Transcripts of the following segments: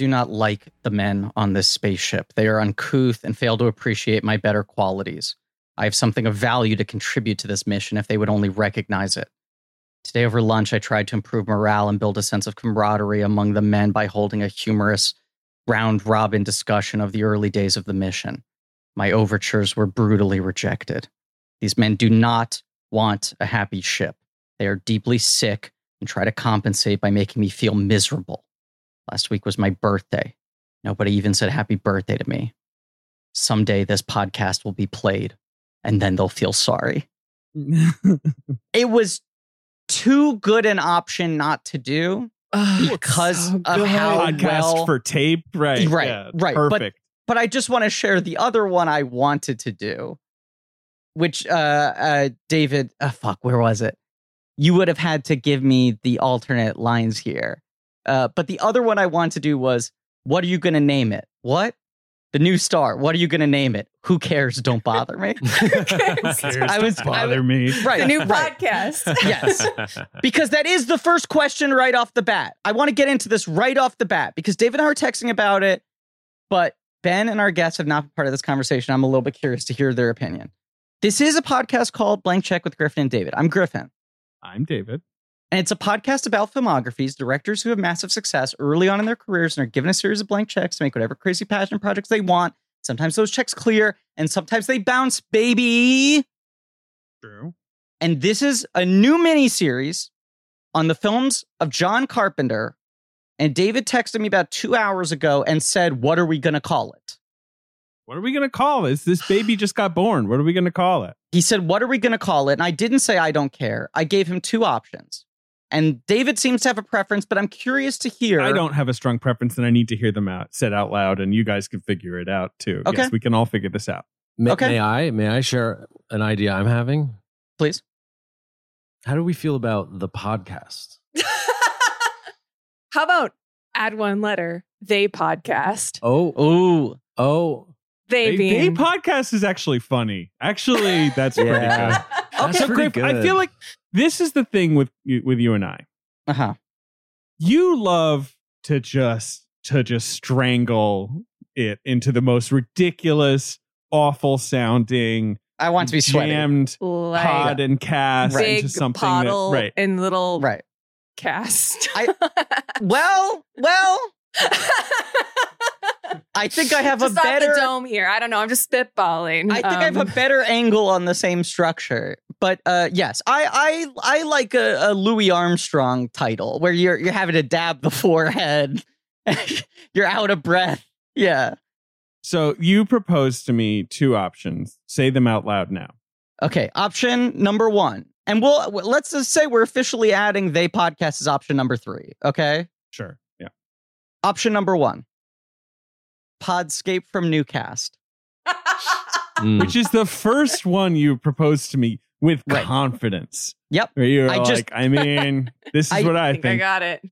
do not like the men on this spaceship. They are uncouth and fail to appreciate my better qualities. I have something of value to contribute to this mission if they would only recognize it. Today over lunch, I tried to improve morale and build a sense of camaraderie among the men by holding a humorous round robin discussion of the early days of the mission. My overtures were brutally rejected. These men do not want a happy ship. They are deeply sick and try to compensate by making me feel miserable. Last week was my birthday. Nobody even said happy birthday to me. Someday this podcast will be played and then they'll feel sorry. it was too good an option not to do because so of good. how Podcast well for tape, right? Right, yeah, right, but- Perfect. but I just want to share the other one I wanted to do, which uh, uh David, uh, fuck, where was it? You would have had to give me the alternate lines here. Uh, but the other one I wanted to do was, what are you going to name it? What? The new star. What are you going to name it? Who cares? Don't bother me. I was- I bother me. right. The new right. podcast. Yes. because that is the first question right off the bat. I want to get into this right off the bat because David and I are texting about it, but Ben and our guests have not been part of this conversation. I'm a little bit curious to hear their opinion. This is a podcast called Blank Check with Griffin and David. I'm Griffin, I'm David. And it's a podcast about filmographies, directors who have massive success early on in their careers and are given a series of blank checks to make whatever crazy passion projects they want. Sometimes those checks clear, and sometimes they bounce, baby. True. And this is a new miniseries on the films of John Carpenter. And David texted me about two hours ago and said, What are we going to call it? What are we gonna call this? This baby just got born. What are we gonna call it? He said, What are we going to call it? And I didn't say I don't care. I gave him two options. And David seems to have a preference, but I'm curious to hear. I don't have a strong preference, and I need to hear them out said out loud, and you guys can figure it out too. Okay. Yes, we can all figure this out. May, Okay. may I? May I share an idea I'm having? Please. How do we feel about the podcast? How about add one letter? They podcast. Oh, oh, oh, They, They, they podcast is actually funny. Actually, that's pretty Yeah. good. That's so, pretty Griff, I feel like this is the thing with you- with you and I. Uh huh. You love to just to just strangle it into the most ridiculous, awful sounding, I want to be sweaty. jammed like pod and cast big into something that right. and little Right. cast. I- Well, well, I think I have just a better. the dome here. I don't know. I'm just spitballing. I think I have a Um, better angle on the same structure. But uh, yes, I I I like a, a Louis Armstrong title where you're you're having to dab the forehead, you're out of breath. Yeah. So you proposed to me two options. Say them out loud now. Okay. Option number one, and we'll let's just say we're officially adding they podcast as option number three. Okay. Sure. Yeah. Option number one, Podscape from Newcast. Mm. Which is the first one you proposed to me with Right. confidence. Yep. Where you're I like, just- I mean, this is I what I I think. think I got it.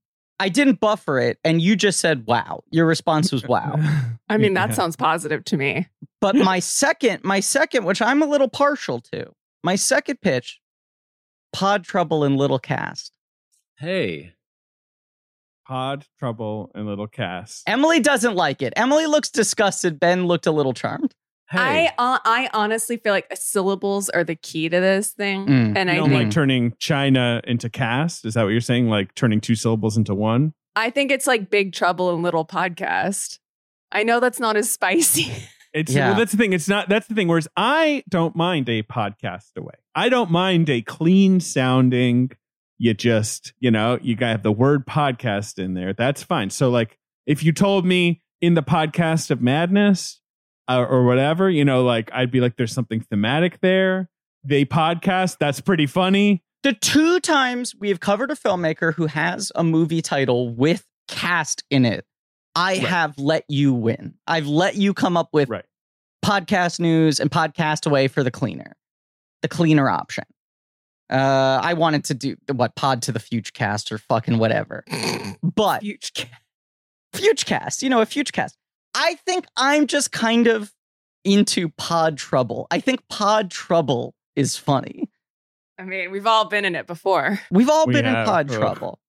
I didn't buffer it, and you just said wow. Your response was wow. I mean, that Yeah. sounds positive to me. But my second, my second, which I'm a little partial to, my second pitch, Pod Trouble and Little Cast. hey, Pod, Trouble, and Little Cast. Emily doesn't like it. Emily looks disgusted. Ben looked a little charmed. Hey. I uh, I honestly feel like syllables are the key to this thing, Mm. and you I don't think like turning China into cast? Is that what you're saying? Like turning two syllables into one? I think it's like Big Trouble in Little Podcast. I know that's not as spicy. It's Yeah. well, that's the thing. It's not that's the thing. Whereas I don't mind a podcast away. I don't mind a clean sounding. You just, you know, you got have the word podcast in there. That's fine. So like if you told me in the podcast of madness uh, or whatever, you know, like I'd be like, there's something thematic there. They podcast. That's pretty funny. The two times we have covered a filmmaker who has a movie title with cast in it, I Right. have let you win. I've let you come up with Right. podcast news and podcast away for the cleaner, the cleaner option. Uh, I wanted to do what pod to the future cast or fucking whatever, but Huge. Fugecast, you know, a Fugecast. I think I'm just kind of into Pod Trouble. I think Pod Trouble is funny. I mean, we've all been in it before. We've all We been in. Pod Ugh. Trouble.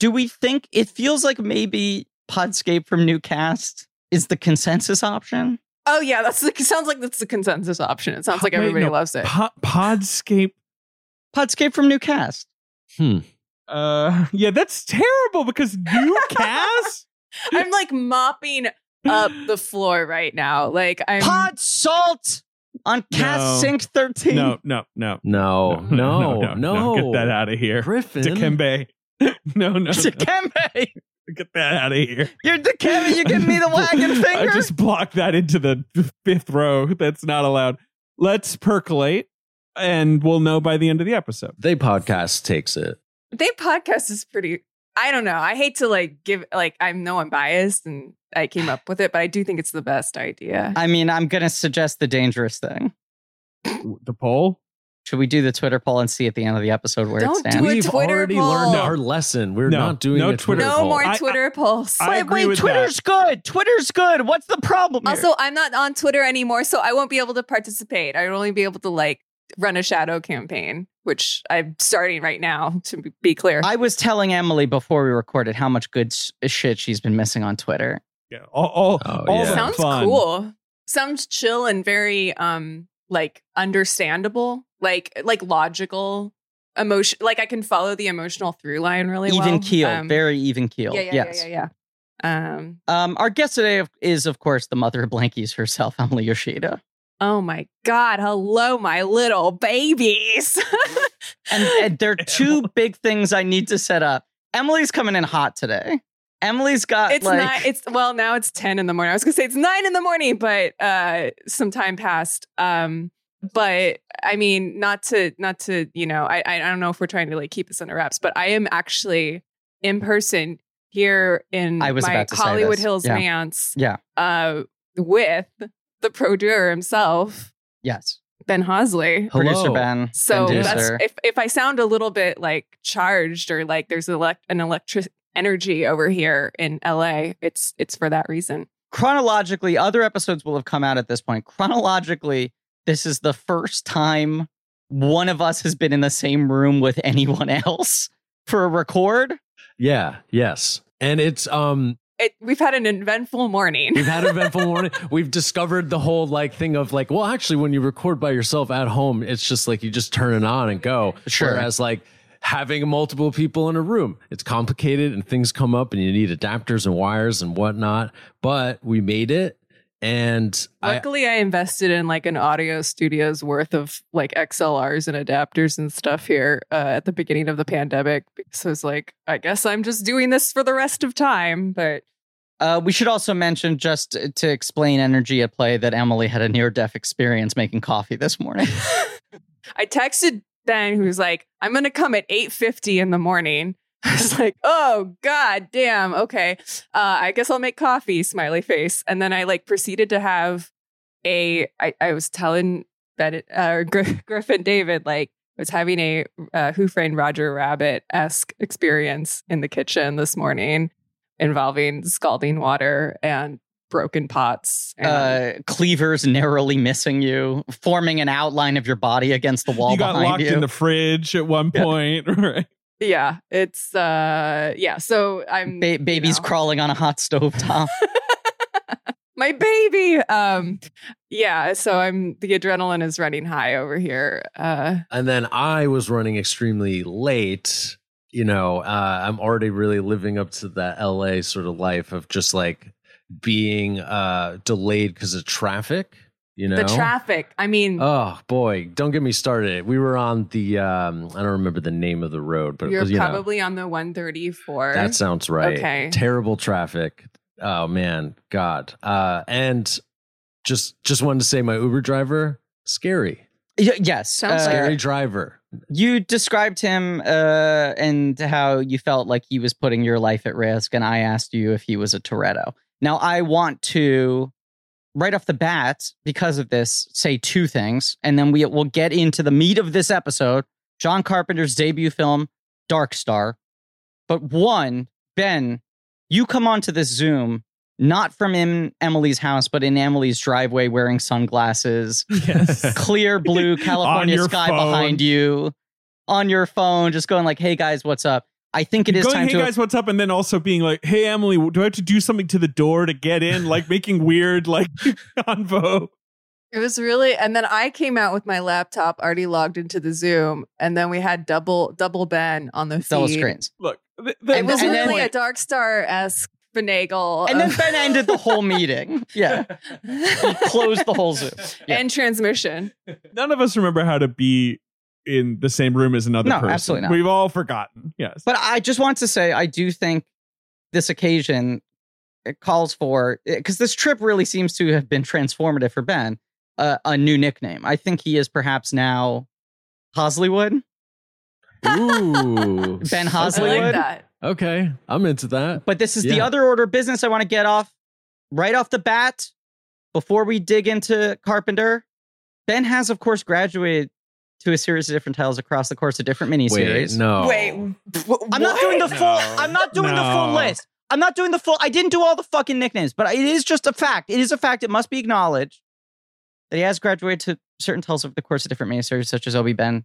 Do we think it feels like maybe Podscape from Newcast is the consensus option. Oh yeah, that's the, sounds like that's the consensus option. It sounds like Wait, everybody no, loves it. Po- Podscape. Podscape from Newcast. Hmm. Uh, yeah, that's terrible because Newcast. I'm like mopping up the floor right now. Like I'm Pod Salt on Cast No. Sync 13. no, no, no, No, no, no, Get that out of here, Griffin. Dikembe. no, no, no. Dikembe. Get that out of here. You're Dikembe. You give me the wagon finger. I just blocked that into the fifth row. That's not allowed. Let's percolate, and we'll know by the end of the episode. They podcast takes it. they podcast is pretty I don't know. I hate to like give like I know I'm biased and I came up with it, but I do think it's the best idea. I mean, I'm going to suggest the dangerous thing. The poll. Should we do the Twitter poll and see at the end of the episode where Don't it do stands? a We've Twitter already poll. learned No. our lesson. We're No, not doing no a Twitter, Twitter no poll. more I- Twitter polls. I wait, agree wait, with Twitter's good. Twitter's good. What's the problem? here? Also, I'm not on Twitter anymore, so I won't be able to participate. I would only be able to like run a shadow campaign, which I'm starting right now. To be- be clear, I was telling Emily before we recorded how much good s- shit she's been missing on Twitter. Yeah. All, all, Oh, all yeah. sounds fun. cool. Sounds chill and very um like understandable, like like logical emotion. Like I can follow the emotional through line really well. even keel, Um, very even keel. Yeah, yeah, yes. yeah, yeah, yeah. Um. Um, our guest today is, of course, the mother of blankies herself, Emily Yoshida. Oh my God! Hello, my little babies. And, and there are two big things I need to set up. Emily's coming in hot today. Emily's got it's like nine. It's well now. It's ten in the morning. I was gonna say it's nine in the morning, but uh, some time passed. Um, but I mean, not to not to you know, I I don't know if we're trying to like keep this under wraps, but I am actually in person here in I was my about to say Hollywood. Hills Yeah. manse. Yeah. Uh, with the producer himself, yes, Ben Hosley. Hello. producer Ben. So producer. that's if if I sound a little bit like charged or like there's elect- an electric energy over here in LA, it's it's for that reason. chronologically, other episodes will have come out at this point. Chronologically, this is the first time one of us has been in the same room with anyone else for a record. Yeah, yes. And it's um It, we've had an eventful morning. we've had an eventful morning. We've discovered the whole like thing of like, well, actually when you record by yourself at home, it's just like you just turn it on and go. Sure. Whereas like having multiple people in a room, it's complicated and things come up and you need adapters and wires and whatnot. But we made it and Luckily, I invested in like an audio studio's worth of like XLRs and adapters and stuff here uh, at the beginning of the pandemic. because I was like, I guess I'm just doing this for the rest of time. But Uh, we should also mention, just to explain energy at play, that Emily had a near death experience making coffee this morning. I texted Ben, who's like, I'm gonna come at 8:50 in the morning. I was like, oh god damn, okay. Uh, I guess I'll make coffee, smiley face. And then I like proceeded to have a I, I was telling Ben uh, Gr- Griffin David, like, I was having a uh, Who Framed Roger Rabbit esque experience in the kitchen this morning involving scalding water and broken pots. And uh, cleavers narrowly missing you, forming an outline of your body against the wall you got behind locked you. in the fridge at one Yeah. point, right? Yeah, it's uh yeah, so I'm Ba- you baby's know. crawling on a hot stove top. my baby um yeah so i'm the adrenaline is running high over here uh and then I was running extremely late. You know, uh, I'm already really living up to that LA sort of life of just like being uh, delayed because of traffic. You know, the traffic i mean Oh boy, don't get me started. We were on the um, I don't remember the name of the road, but it you're was, you know, probably on the 134 that sounds right. Okay. Terrible traffic. Oh man, God. Uh, and just just wanted to say, my Uber driver, scary, Y- yes, Sounds uh, scary driver. You described him uh, and how you felt like he was putting your life at risk, and I asked you if he was a Toretto. Now, I want to, right off the bat, because of this, say two things, and then we will get into the meat of this episode John Carpenter's debut film, Dark Star. But one, Ben, you come onto this Zoom not from in Emily's house, but in Emily's driveway wearing sunglasses Yes. clear blue California sky phone. behind you on your phone, just going like, "Hey guys, what's up?" I think it is Going, time hey to. guys, what's up? And then also being like, hey Emily, do I have to do something to the door to get in? Like making weird like convo. It was really, and then I came out with my laptop already logged into the Zoom, and then we had double double Ben on the feed. double screens. Look, the, the, It was And then- really a Dark Star esque finagle, And then Ben ended the whole meeting. Yeah. He closed the whole Zoom. Yeah. and transmission. none of us remember how to be in the same room as another No, person. absolutely not. We've all forgotten. Yes. But I just want to say, I do think this occasion it calls for because this trip really seems to have been transformative for Ben. Uh, a new nickname. I think he is perhaps now Hosleywood. Ooh. Ben I like that. Okay, I'm into that. But this is the other order of business I want to get off right off the bat before we dig into Carpenter. Ben has, of course, graduated to a series of different titles across the course of different miniseries. Wait, miniseries. no. Wait, I'm not doing the full. No. I'm not doing the full list. I'm not doing the full. I didn't do all the fucking nicknames, but it is just a fact. It is a fact. It must be acknowledged that he has graduated to certain titles over the course of different miniseries, such as Obi Ben,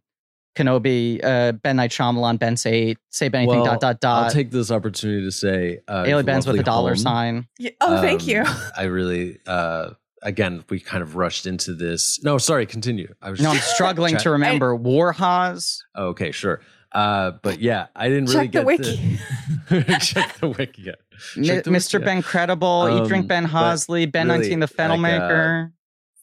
Kenobi, uh, Ben Night Shyamalan, Ben Say Say Ben Anything. Well, dot dot dot. I'll take this opportunity to say, uh, Ailey Benz with a dollar home. sign. Yeah. Oh, thank Um, you. I really, uh, again, we kind of rushed into this. No, sorry, continue. I was No, I'm struggling to remember Warhaz. Oh, okay, sure. Uh, but yeah, I didn't really Check the get wiki. the check the wiki. Yeah. Mi- Check the Mr. wiki. Ben Credible, Eat Um, Drink Ben Hosley, Ben really, 19 the like, Fennel uh, Maker.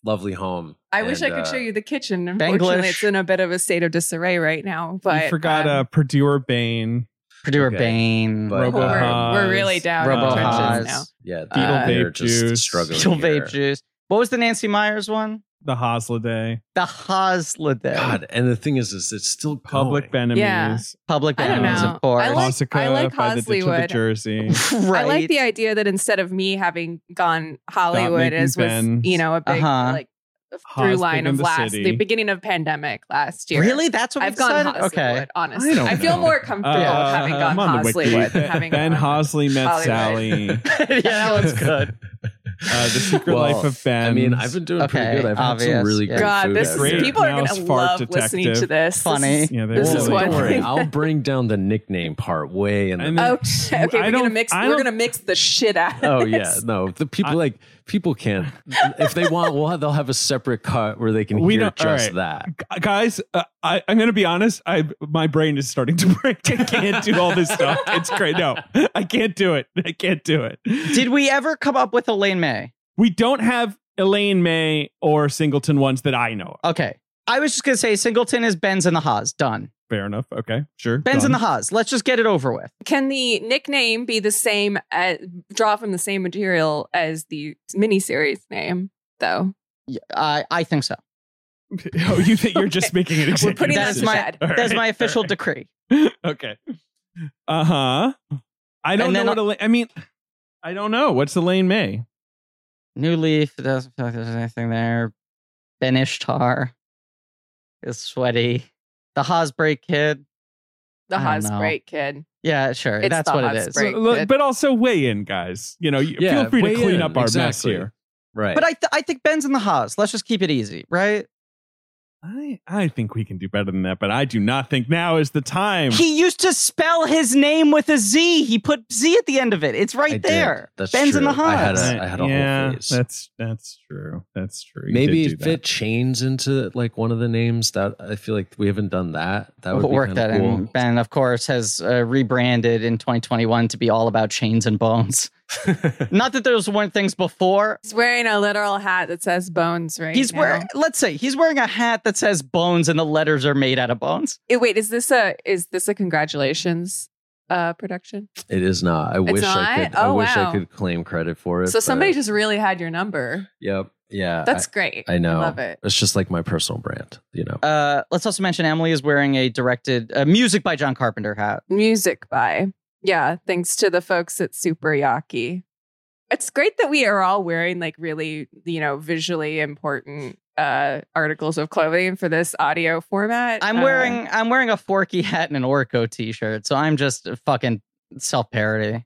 Lovely home. I wish I could uh, show you the kitchen. Unfortunately, Benglish. it's in a bit of a state of disarray right now. But you forgot um, uh, Purdue Bane. Purdue okay. Bane. But, Robo uh, we're, Haas, we're really down in Robo the trenches now. Yeah, Fetal uh, they're vape just juice. struggling. Fetal here. vape juice. What was the Nancy Meyers one? The Hosliday. The Hosliday. God, and the thing is, is it's still Public going. Benemies. Yeah. Public I enemies, of course. I like- Corsica I like by the of the Jersey. right. I like the idea that instead of me having gone Hollywood as was, bends. you know, a big Uh-huh. like through big line of the last city. the beginning of pandemic last year. Really? That's what I've gone decided? Hollywood, Okay. honestly. I don't I, feel know. more comfortable Uh, having gone I'm on the wiki. Hollywood having Ben gone Hosley met Hollywood. Sally. yeah, that one's good. Uh, the Secret Well, Life of Ben. I mean, I've been doing Okay, pretty good. I've had obvious, some really yeah. good God, food. this out is Great here. people are gonna fart love listening to detective. this. This Funny. is- Yeah, they This will. is Don't what- worry, I'll bring down the nickname part way in the And then- Oh, okay. I We're gonna mix. We're gonna mix the shit out. Of Oh this. yeah, no. The people I- like people can't. If they want, we'll have, they'll have a separate cut where they can We hear don't- just right. that. Gu- guys uh, I, i'm gonna be honest i my brain is starting to break i can't do all this stuff it's great no i can't do it i can't do it Did we ever come up with Elaine May? we don't have elaine may or singleton ones that i know of. Okay. I was just going to say Singleton is Ben's in the Haas. Done. Fair enough okay sure Ben's in the Haas. Let's just get it over with. Can the nickname be the same? As, draw from the same material as the miniseries name, though. Yeah, I, I think so. oh you think you're just making an We're executive putting That that is to my bed. All that's right, my official all decree. okay uh-huh i don't And know then what elaine i mean i don't know what's elaine may New Leaf. It doesn't feel like there's anything there. Ben Ishtar is sweaty. The Hosbreak kid. The I. Hosbreak kid. Yeah, sure. It's That's the what it is. Hosbreak. So, look, but also weigh in guys you know Yeah, feel free to clean in, up our mess here Right. But I, th- I think Ben's in the Haas. Let's just keep it easy, right? I, I think we can do better than that, but I do not think now is the time. He used to spell his name with a Z. He put Z at the end of it. It's right I there. That's Ben's in the true. I had a- I had a whole yeah, phase. That's that's true. That's true. You Maybe did if that. it chains into like one of the names that I feel like we haven't done that. That would We'll be work that cool. in. Ben, of course, has uh, rebranded in 2021 to be all about chains and bones. Not that those weren't things before. He's wearing a literal hat that says bones right He's now. wearing, let's say, he's wearing a hat that says bones and the letters are made out of bones. Eh, wait, is this a is this a congratulations uh production? it is not. I wish I not? could. I Oh, wish wow. I could claim credit for it. So somebody just really had your number. Yep. Yeah. That's great. I, I know. I love it. It's just like my personal brand. You know. Uh, let's also mention Emily is wearing a directed uh, music by John Carpenter hat. Music by. Yeah, thanks to the folks at Super Yaki. It's great that we are all wearing like really, you know, visually important uh articles of clothing for this audio format. I'm Uh, wearing I'm wearing a Forky hat and an Orko t-shirt, so I'm just a fucking self parody.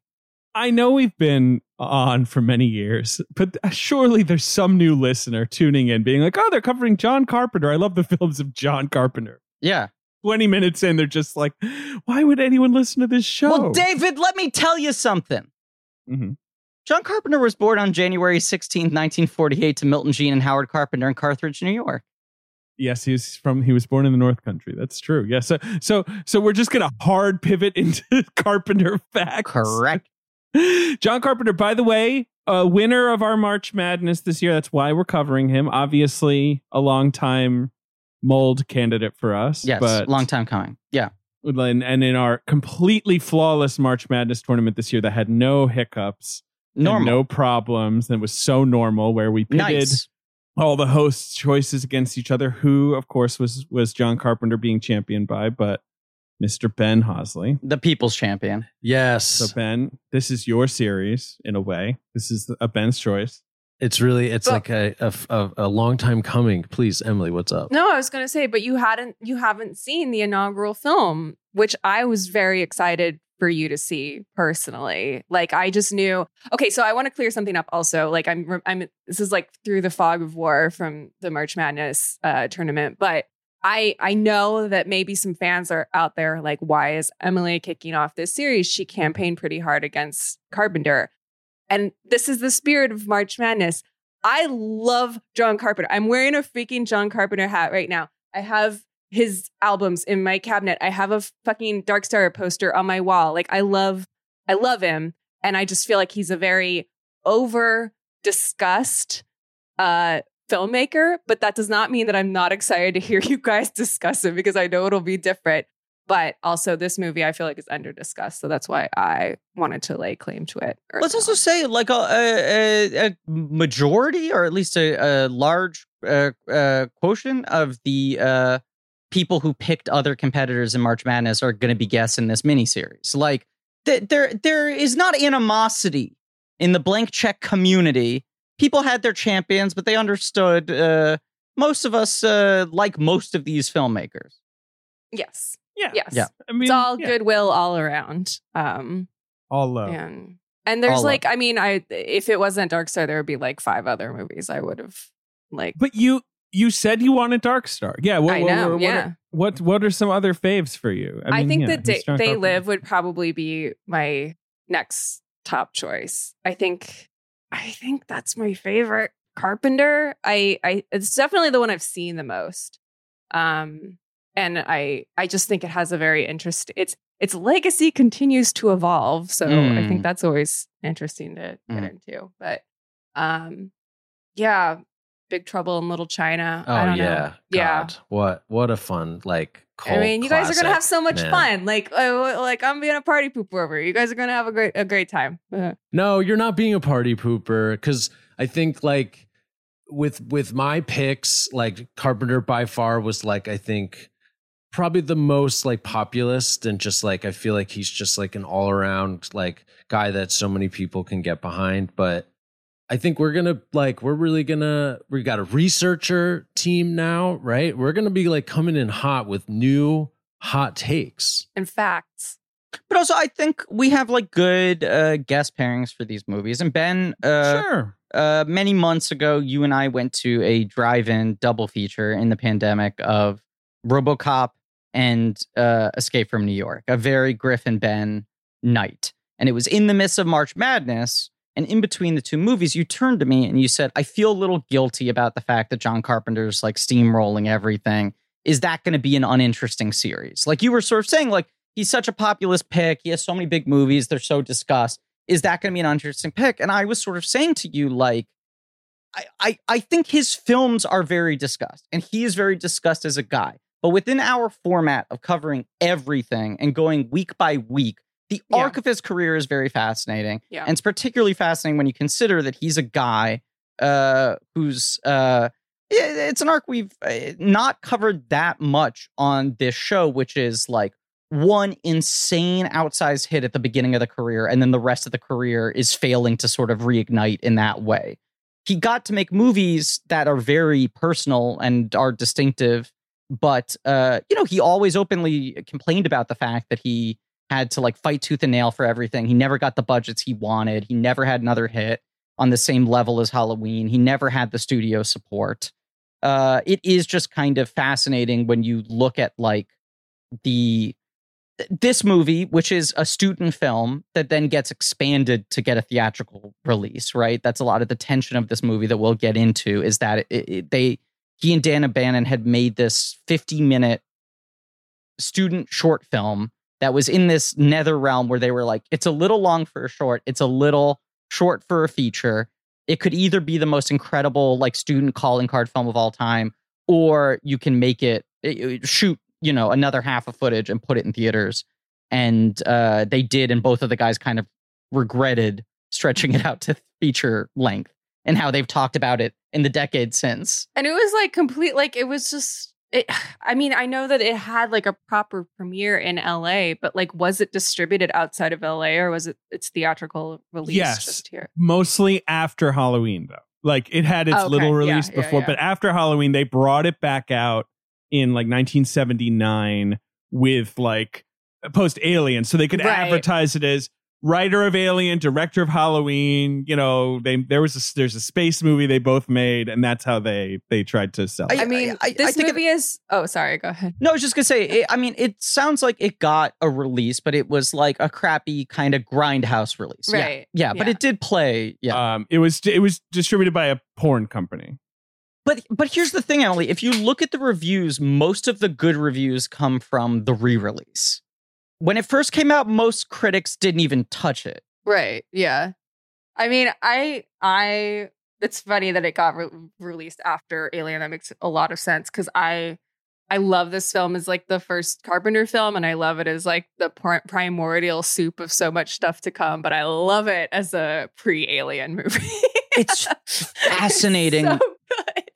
I know we've been on for many years, but surely there's some new listener tuning in, being like, "Oh, they're covering John Carpenter. I love the films of John Carpenter." Yeah, 20 minutes in, they're just like, why would anyone listen to this show? Well, David, let me tell you something. Mhm. John Carpenter was born on January 16th, 1948 to Milton Jean and Howard Carpenter in Carthage, New York. Yes, he's from he was born in the North Country. That's true. Yes. So so so we're just gonna hard pivot into Carpenter facts. Correct. John Carpenter, by the way, a winner of our March Madness this year. That's why we're covering him. Obviously, a long time mold candidate for us. Yes, but long time coming. Yeah. and, and in our completely flawless March Madness tournament this year that had no hiccups, Normal. no problems, and it was so normal where we pitted nice. all the hosts' choices against each other. Who, of course, was was John Carpenter being championed by, but Mr. Ben Hosley. The people's champion. Yes. So Ben, this is your series in a way. This is a Ben's choice. It's really it's But- like a, a a a long time coming. Please, Emily, what's up? No, I was going to say, but you hadn't, you haven't seen the inaugural film, which I was very excited for you to see personally. Like, I just knew. Okay, so I want to clear something up. Also, like, I'm, I'm. This is like through the fog of war from the March Madness uh, tournament, but I, I know that maybe some fans are out there like, why is Emily kicking off this series? She campaigned pretty hard against Carpenter, and this is the spirit of March Madness. I love John Carpenter. I'm wearing a freaking John Carpenter hat right now. I have his albums in my cabinet. I have a fucking Dark Star poster on my wall. Like I love I love him and I just feel like he's a very over discussed uh filmmaker, but that does not mean that I'm not excited to hear you guys discuss it because I know it'll be different. But also this movie I feel like is under discussed, so that's why I wanted to lay claim to it. Let's also say, like a, a, a majority, or at least a, a large uh, uh, quotient of the uh, people who picked other competitors in March Madness are going to be guests in this miniseries. Like, th- there, there is not animosity in the blank check community. People had their champions, but they understood. Uh, most of us uh, like most of these filmmakers. Yes. Yeah. Yes. Yeah. I mean, it's all yeah, goodwill all around. Um All love. and and there's All up. like I mean I if it wasn't Dark Star there would be like five other movies I would have like But you you said you wanted Dark Star. Yeah. What, I know, what, yeah. Are, what what are some other faves for you? I, mean, think yeah, that they, live would probably be my next top choice. I think I think that's my favorite Carpenter. I I it's definitely the one I've seen the most. Um and I I just think it has a very interesting it's its legacy continues to evolve. So I Mm. think that's always interesting to get Mm. into. But um yeah, Big Trouble in Little China. Oh I don't yeah, know. Yeah. God, what what a fun like. I mean, you guys are gonna have so much man. fun. Like, uh, like I'm being a party pooper over. You guys are gonna have a great, a great time. No, you're not being a party pooper because I think like with with my picks, like Carpenter by far was like I think probably the most like populist and just like I feel like he's just like an all around like guy that so many people can get behind. But I think we're gonna like we're really gonna we got a researcher team now, right? We're gonna be like coming in hot with new hot takes. and facts. But also, I think we have like good uh, guest pairings for these movies. And Ben, uh, sure. uh, many months ago, you and I went to a drive-in double feature in the pandemic of RoboCop and uh, Escape from New York, a very Griffin Ben night. And it was in the midst of March Madness. And in between the two movies, you turned to me and you said, I feel a little guilty about the fact that John Carpenter's like steamrolling everything. Is that going to be an uninteresting series? Like you were sort of saying, like, he's such a populist pick. He has so many big movies. They're so discussed. Is that going to be an uninteresting pick? And I was sort of saying to you, like, I, I, I think his films are very discussed and he is very discussed as a guy. But within our format of covering everything and going week by week, the Yeah. arc of his career is very fascinating. Yeah. And it's particularly fascinating when you consider that he's a guy uh, who's uh, it's an arc we've uh, not covered that much on this show, which is like one insane outsized hit at the beginning of the career, and then the rest of the career is failing to sort of reignite in that way. He got to make movies that are very personal and are distinctive, but uh, you know, he always openly complained about the fact that he had to like fight tooth and nail for everything. He never got the budgets he wanted. He never had another hit on the same level as Halloween. He never had the studio support. Uh, it is just kind of fascinating when you look at like the this movie, which is a student film that then gets expanded to get a theatrical release, right? That's a lot of the tension of this movie that we'll get into is that it, it, they he and Dan O'Bannon had made this 50 minute student short film that was in this nether realm where they were like, it's a little long for a short, it's a little short for a feature. It could either be the most incredible like student calling card film of all time, or you can make it, it shoot you know another half of footage and put it in theaters and uh, they did and both of the guys kind of regretted stretching it out to feature length and how they've talked about it in the decade since and it was like complete like it was just it, I mean, I know that it had like a proper premiere in LA, but like, was it distributed outside of LA or was it its theatrical release yes, just here? Mostly after Halloween, though. Like, it had its oh, Okay, little release yeah, before, yeah. but after Halloween, they brought it back out in like 1979 with like post Alien, so they could Right. advertise it as writer of Alien, director of Halloween. You know, they there was a, there's a space movie they both made, and that's how they they tried to sell. I- it. I mean, I- I this think it- movie is. Oh, sorry. Go ahead. no i was just gonna say it, i mean it sounds like it got a release but it was like a crappy kind of grindhouse release Yeah. Right. yeah, but it did play yeah Um, it was it was distributed by a porn company. But but here's the thing, Emily. If you look at the reviews, most of the good reviews come from the re-release. When it first came out, most critics didn't even touch it. Right. Yeah. I mean, I, I, it's funny that it got re- released after Alien. That makes a lot of sense because I, I love this film as like the first Carpenter film, and I love it as like the pr- primordial soup of so much stuff to come. But I love it as a pre-Alien movie. It's fascinating so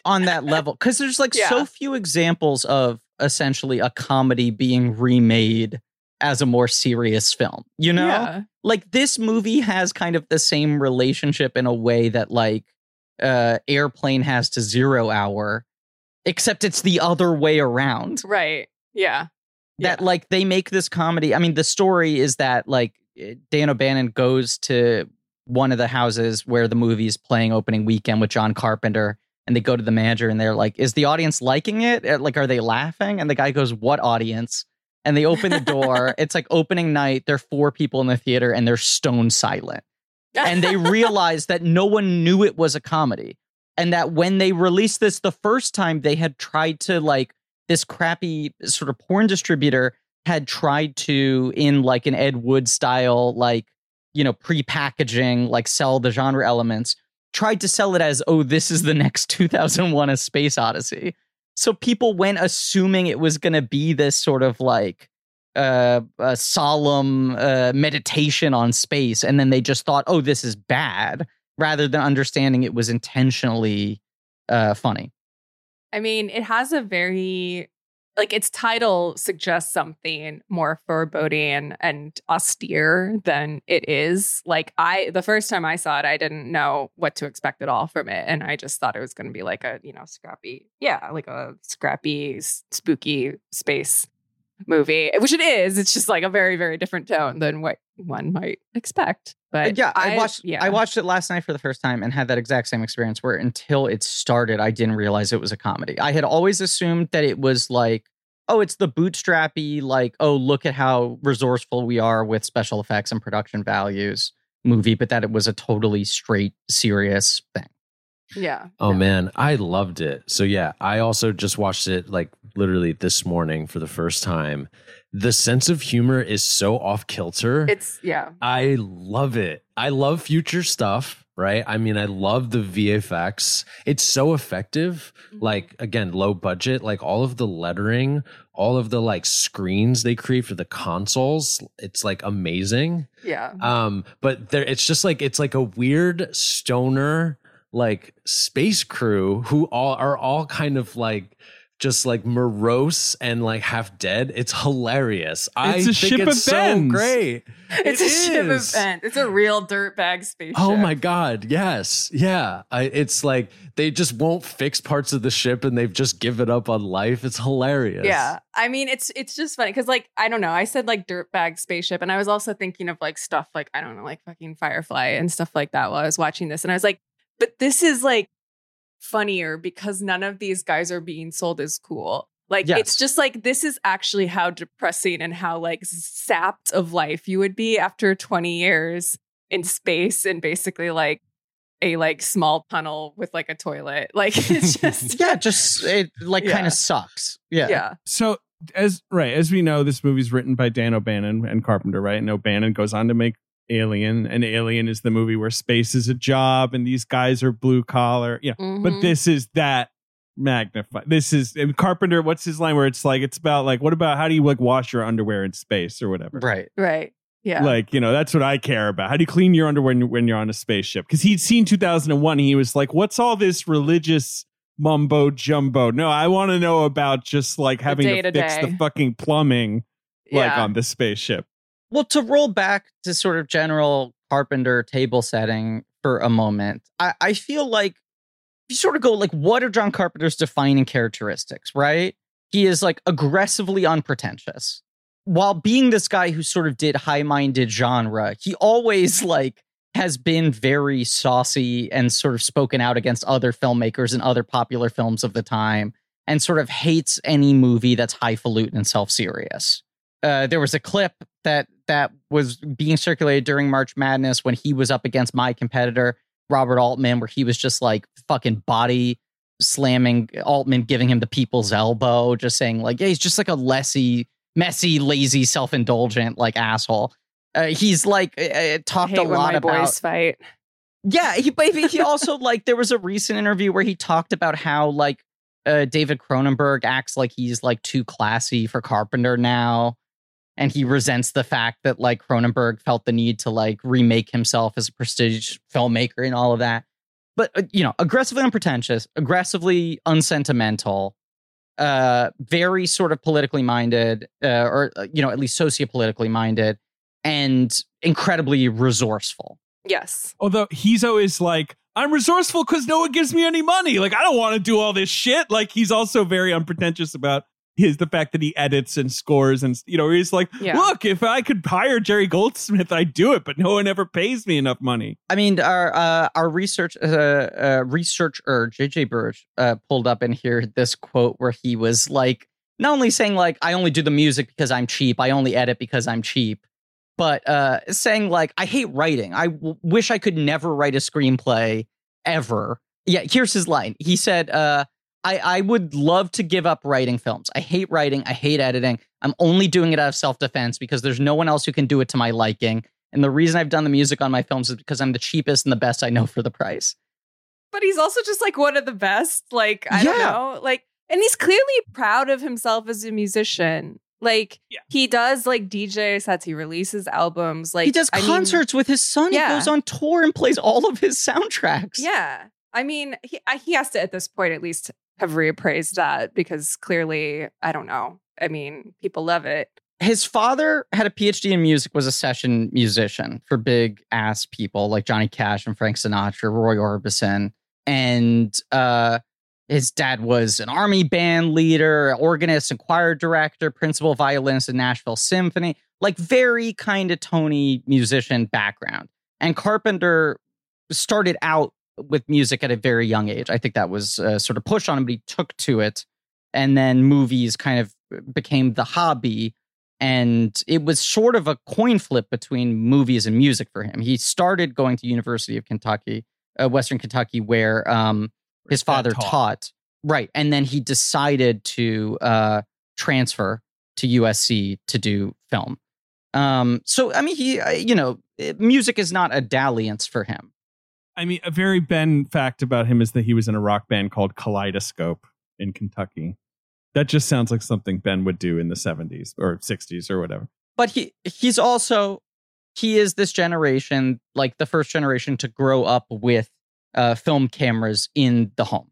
on that level because there's like Yeah. so few examples of essentially a comedy being remade as a more serious film. You know, Yeah. like this movie has kind of the same relationship in a way that like uh Airplane has to Zero Hour, except it's the other way around. Right. Yeah. that like they make this comedy. I mean, the story is that like Dan O'Bannon goes to one of the houses where the movie's playing opening weekend with John Carpenter, and they go to the manager and they're like, "Is the audience liking it? Eh, Like, are they laughing?" And the guy goes, "What audience?" And they open the door. it's like opening night. There are four people in the theater, and they're stone silent and they realize that no one knew it was a comedy and that when they released this the first time they had tried to like this crappy sort of porn distributor had tried to in like an ed wood style like you know pre-packaging like sell the genre elements tried to sell it as oh this is the next 2001 a space odyssey so people went assuming it was going to be this sort of like uh, a solemn uh, meditation on space, and then they just thought, "Oh, this is bad," rather than understanding it was intentionally uh, funny. I mean, it has a very like its title suggests something more foreboding and, austere than it is. Like I the first time I saw it, I didn't know what to expect at all from it. And I just thought it was gonna be like a, you know, scrappy, yeah, like a scrappy, spooky space movie, which it is. It's just like a very, very different tone than what one might expect. Uh, but yeah, I, watched. yeah. I watched it last night for the first time and had that exact same experience. Where until it started, I didn't realize it was a comedy. I had always assumed that it was like, oh, it's the bootstrappy, like, oh, look at how resourceful we are with special effects and production values movie, but that it was a totally straight, serious thing. yeah. Oh No. man, I loved it. So yeah, I also just watched it like literally this morning for the first time. The sense of humor is so off kilter. It's yeah. I love it. I love future stuff, right? I mean, I love the VFX. It's so effective. Mm-hmm. Like again, low budget, like all of the lettering, all of the like screens they create for the consoles, it's like amazing. Yeah. Um, but there it's just like it's like a weird stoner like space crew who all are all kind of like just like morose and like half dead. It's hilarious. I It's a think ship it's of so Ben's. great. It's It a ship is. event. It's a real dirtbag spaceship. Oh my god, yes. Yeah. I, it's like they just won't fix parts of the ship and they've just given up on life. It's hilarious. Yeah. I mean, it's it's just funny because like I don't know. I said like dirtbag spaceship, and I was also thinking of like stuff like I don't know, like fucking Firefly and stuff like that while I was watching this, and I was like, but this is like funnier because none of these guys are being sold as cool. Like Yes. it's just like this is actually how depressing and how like sapped of life you would be after 20 years in space and basically like a like small tunnel with like a toilet. Like it's just Yeah, just it like Yeah. kind of sucks. Yeah. yeah. So as right as we know, this movie's written by Dan O'Bannon and Carpenter, right? And O'Bannon goes on to make Alien, and Alien is the movie where space is a job and these guys are blue collar. Yeah, but Mhm. this is that magnified. This is and Carpenter. What's his line where it's like it's about like what about how do you like wash your underwear in space or whatever? Right. right. Yeah. Like you know that's what I care about. How do you clean your underwear when, when you're on a spaceship? Because he'd seen 2001. He was like, "What's all this religious mumbo jumbo?" No, I want to know about just like having to fix day-to-day. the fucking plumbing like yeah. on the spaceship. Well, to roll back to sort of general Carpenter table setting for a moment, I, I feel like you sort of go like, what are John Carpenter's defining characteristics, right? He is like aggressively unpretentious. While being this guy who sort of did high-minded genre, he always like has been very saucy and sort of spoken out against other filmmakers and other popular films of the time and sort of hates any movie that's highfalutin and self-serious. Uh, there was a clip that that was being circulated during March Madness when he was up against my competitor Robert Altman, where he was just like fucking body slamming Altman, giving him the people's elbow, just saying like, yeah, he's just like a lessy, messy, lazy, self indulgent like asshole. Uh, he's like uh, uh, talked a lot about boys fight. yeah, he but he also like there was a recent interview where he talked about how like uh, David Cronenberg acts like he's like too classy for Carpenter now, and he resents the fact that like Cronenberg felt the need to like remake himself as a prestige filmmaker and all of that. But uh, you know, aggressively unpretentious, aggressively unsentimental, uh, very sort of politically minded, uh, or uh, you know, at least sociopolitically minded, and incredibly resourceful. Yes. Although he's always like, I'm resourceful because no one gives me any money. Like I don't want to do all this shit. Like he's also very unpretentious about his the fact that he edits and scores and you know he's like, Yeah. look, if I could hire Jerry Goldsmith, I'd do it, but no one ever pays me enough money. I mean, our uh, our research uh, uh, researcher JJ Burge uh, pulled up in here this quote where he was like, not only saying like I only do the music because I'm cheap, I only edit because I'm cheap, but uh, saying like I hate writing. I w- wish I could never write a screenplay ever. Yeah, here's his line. He said, uh, I, I would love to give up writing films. I hate writing. I hate editing. I'm only doing it out of self defense because there's no one else who can do it to my liking. And the reason I've done the music on my films is because I'm the cheapest and the best I know for the price. But he's also just like one of the best. Like, I don't know. Like, and he's clearly proud of himself as a musician. Like, Yeah. he does like DJ sets, he releases albums. Like, he does I mean, concerts with his son. Yeah. He goes on tour and plays all of his soundtracks. yeah. I mean, he, he has to, at this point, at least have reappraised that because clearly, I don't know. I mean, people love it. His father had a PhD in music, was a session musician for big ass people like Johnny Cash and Frank Sinatra, Roy Orbison. And uh, his dad was an army band leader, organist and choir director, principal violinist in Nashville Symphony, like very kind of Tony musician background. And Carpenter started out with music at a very young age. I think that was uh, sort of pushed on him, but he took to it. And then movies kind of became the hobby. And it was sort of a coin flip between movies and music for him. He started going to University of Kentucky, uh, Western Kentucky, where um, his father taught. taught. Right. And then he decided to uh, transfer to USC to do film. Um, so, I mean, he, uh, you know, music is not a dalliance for him. I mean, a very Ben fact about him is that he was in a rock band called Kaleidoscope in Kentucky. That just sounds like something Ben would do in the 70s or 60s or whatever. but he he's also he is this generation like the first generation to grow up with uh film cameras in the home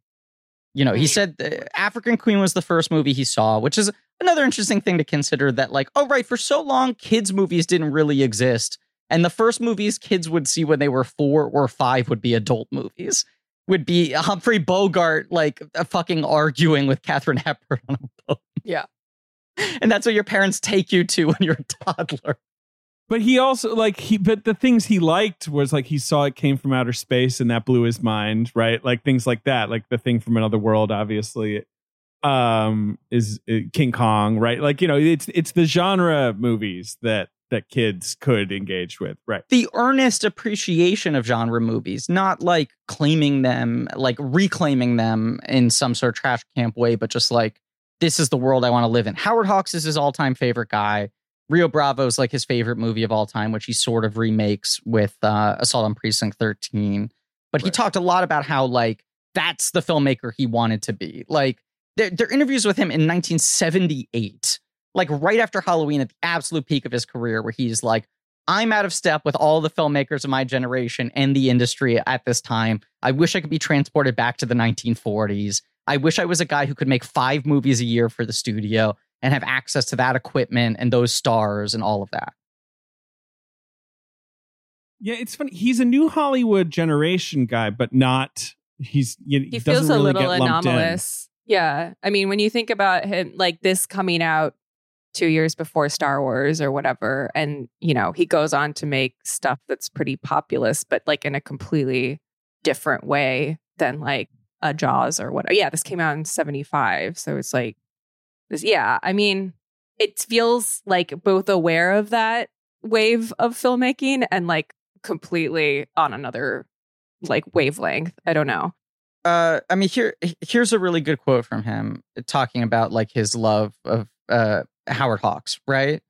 you know he said uh, african queen was the first movie he saw which is another interesting thing to consider that like oh right for so long kids movies didn't really exist and the first movies kids would see when they were four or five would be adult movies would be humphrey bogart like uh, fucking arguing with katharine hepburn on a boat Yeah. and that's what your parents take you to when you're a toddler But he also like he but the things he liked was like he saw it came from outer space and that blew his mind, right? Like things like that, like the thing from another world, obviously. Um is uh, King Kong, right? Like, you know, it's it's the genre movies that that kids could engage with, right? The earnest appreciation of genre movies, not like claiming them, like reclaiming them in some sort of trash camp way, but just like this is the world I want to live in. Howard Hawks is his all-time favorite guy. Rio Bravo is like his favorite movie of all time, which he sort of remakes with uh, Assault on Precinct 13. But he talked a lot about how like that's the filmmaker he wanted to be. Like there, there are interviews with him in 1978, like right after Halloween at the absolute peak of his career, where he's like, I'm out of step with all the filmmakers of my generation and the industry at this time. I wish I could be transported back to the 1940s. I wish I was a guy who could make five movies a year for the studio and have access to that equipment and those stars and all of that. Yeah, it's funny. He's a new Hollywood generation guy, but not he's you know, he doesn't feels a really little get in. anomalous. Yeah. I mean, when you think about him, like this coming out two years before Star Wars or whatever, and, you know, he goes on to make stuff that's pretty populous, but like in a completely different way than like a Jaws or what. Yeah, this came out in 75. So it's like, this, yeah. I mean, it feels like both aware of that wave of filmmaking and like completely on another like wavelength. I don't know. Uh i mean here here's a really good quote from him talking about like his love of uh howard hawks right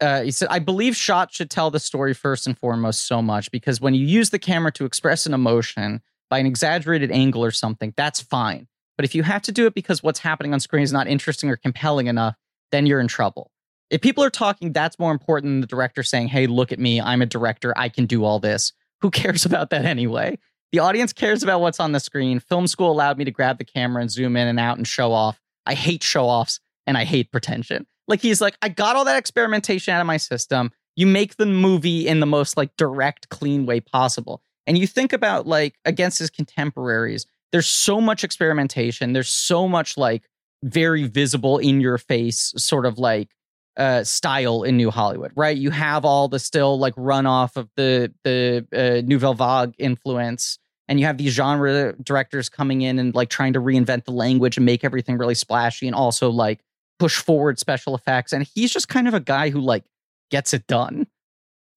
uh, he said, I believe shot should tell the story first and foremost so much because when you use the camera to express an emotion by an exaggerated angle or something, that's fine. But if you have to do it because what's happening on screen is not interesting or compelling enough, then you're in trouble. If people are talking, that's more important than the director saying, Hey, look at me. I'm a director. I can do all this. Who cares about that anyway? The audience cares about what's on the screen. Film school allowed me to grab the camera and zoom in and out and show off. I hate show offs and I hate pretension. Like he's like, I got all that experimentation out of my system. You make the movie in the most like direct, clean way possible. And you think about like against his contemporaries, there's so much experimentation. There's so much like very visible in your face sort of like uh style in New Hollywood, right? You have all the still like runoff of the the uh, Nouvelle Vague influence and you have these genre directors coming in and like trying to reinvent the language and make everything really splashy and also like push forward special effects and he's just kind of a guy who like gets it done.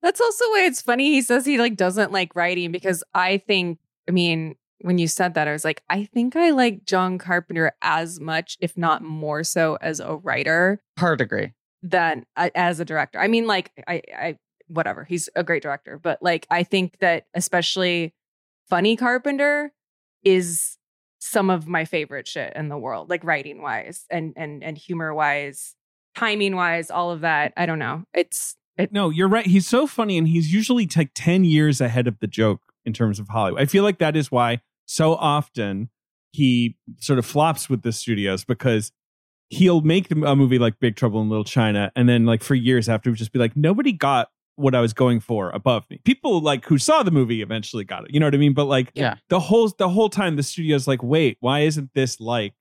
That's also why it's funny. He says he like doesn't like writing because I think, I mean, when you said that, I was like, I think I like John Carpenter as much, if not more so, as a writer Hard agree. than uh, as a director. I mean, like, I, I, whatever. He's a great director, but like, I think that especially Funny Carpenter is some of my favorite shit in the world, like writing wise and and and humor wise, timing wise, all of that. I don't know. It's No, you're right. He's so funny, and he's usually like ten years ahead of the joke in terms of Hollywood. I feel like that is why so often he sort of flops with the studios because he'll make a movie like Big Trouble in Little China, and then like for years after, just be like, nobody got what I was going for above me. People like who saw the movie eventually got it. You know what I mean? But like Yeah. the whole the whole time, the studio's like, wait, why isn't this like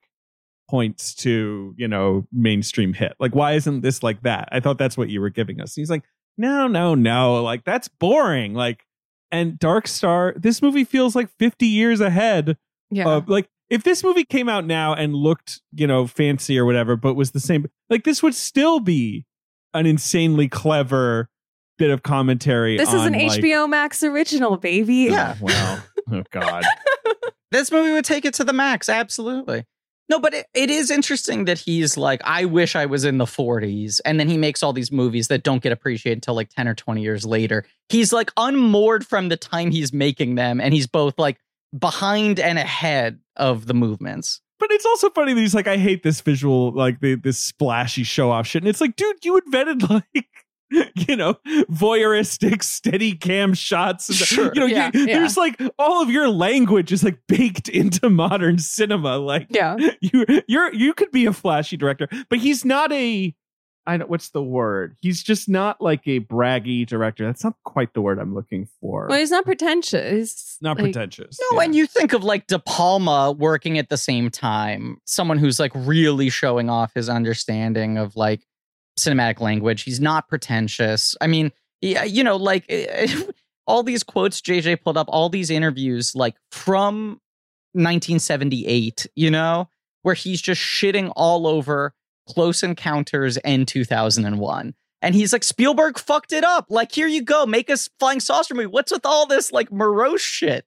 points to you know mainstream hit like why isn't this like that i thought that's what you were giving us and he's like no no no like that's boring like and dark star this movie feels like 50 years ahead yeah. of like if this movie came out now and looked you know fancy or whatever but was the same like this would still be an insanely clever bit of commentary This is an like- HBO Max original, baby. Yeah. Oh, well oh god This movie would take it to the max, absolutely. No, but it, it is interesting that he's like, I wish I was in the 40s. And then he makes all these movies that don't get appreciated until like 10 or 20 years later. He's like unmoored from the time he's making them. And he's both like behind and ahead of the movements. But it's also funny that he's like, I hate this visual, like the, this splashy show off shit. And it's like, dude, you invented like, you know, voyeuristic steady cam shots. And, Sure. You know, Yeah, you- yeah. there's like all of your language is like baked into modern cinema. Like Yeah. you, you're, you could be a flashy director, but he's not a, I don't, what's the word? He's just not like a braggy director. That's not quite the word I'm looking for. Well, he's not pretentious. not Like, pretentious. No, Yeah. and you think of like De Palma working at the same time, someone who's like really showing off his understanding of like cinematic language. He's not pretentious. I mean, yeah, uh, you know, like eh, eh, all these quotes JJ pulled up, all these interviews, like from 1978, you know, where he's just shitting all over Close Encounters and 2001. And he's like, Spielberg fucked it up. Like, here you go, make a flying saucer movie. What's with all this like morose shit?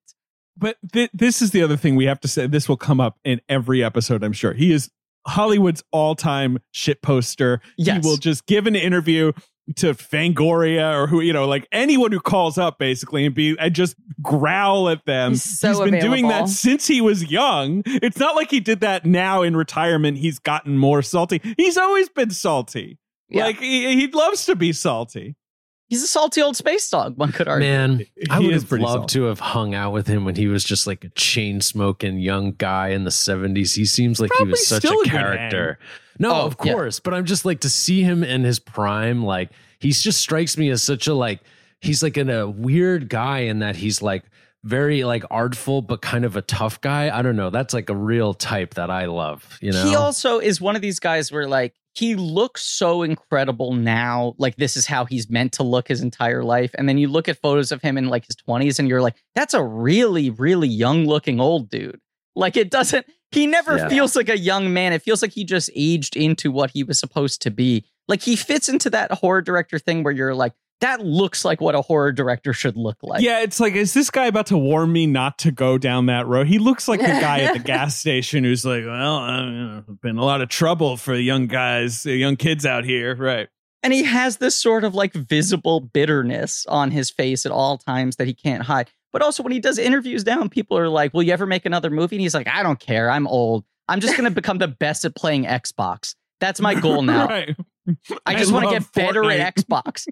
But th- this is the other thing we have to say. This will come up in every episode, I'm sure. He is Hollywood's all-time shit poster. Yes. He will just give an interview to Fangoria or who you know, like anyone who calls up basically and be and just growl at them. He's so he's been doing that since he was young. It's not like he did that now in retirement. He's gotten more salty. He's always been salty. Yeah. Like he, he loves to be salty. He's a salty old space dog, one could argue. Man, I would have loved solid. to have hung out with him when he was just like a chain smoking young guy in the 70s. He seems like Probably he was such still a a character. No, Oh, of yeah. course. But I'm just like to see him in his prime, like he just strikes me as such a like he's like in a weird guy in that he's like very like artful but kind of a tough guy. I don't know. That's like a real type that I love, you know. He also is one of these guys where like he looks so incredible now. Like this is how he's meant to look his entire life. And then you look at photos of him in like his 20s and you're like, that's a really, really young looking old dude. Like it doesn't, he never Yeah. feels like a young man. It feels like he just aged into what he was supposed to be. Like he fits into that horror director thing where you're like, that looks like what a horror director should look like. yeah, it's like, is this guy about to warn me not to go down that road? He looks like the guy at the gas station who's like, well, know, been a lot of trouble for young guys, young kids out here, right? And he has this sort of like visible bitterness on his face at all times that he can't hide. But also when he does interviews now, and people are like, Will you ever make another movie? And he's like, I don't care. I'm old. I'm just going to become the best at playing Xbox. That's my goal now. right. I just want to love get better at Xbox.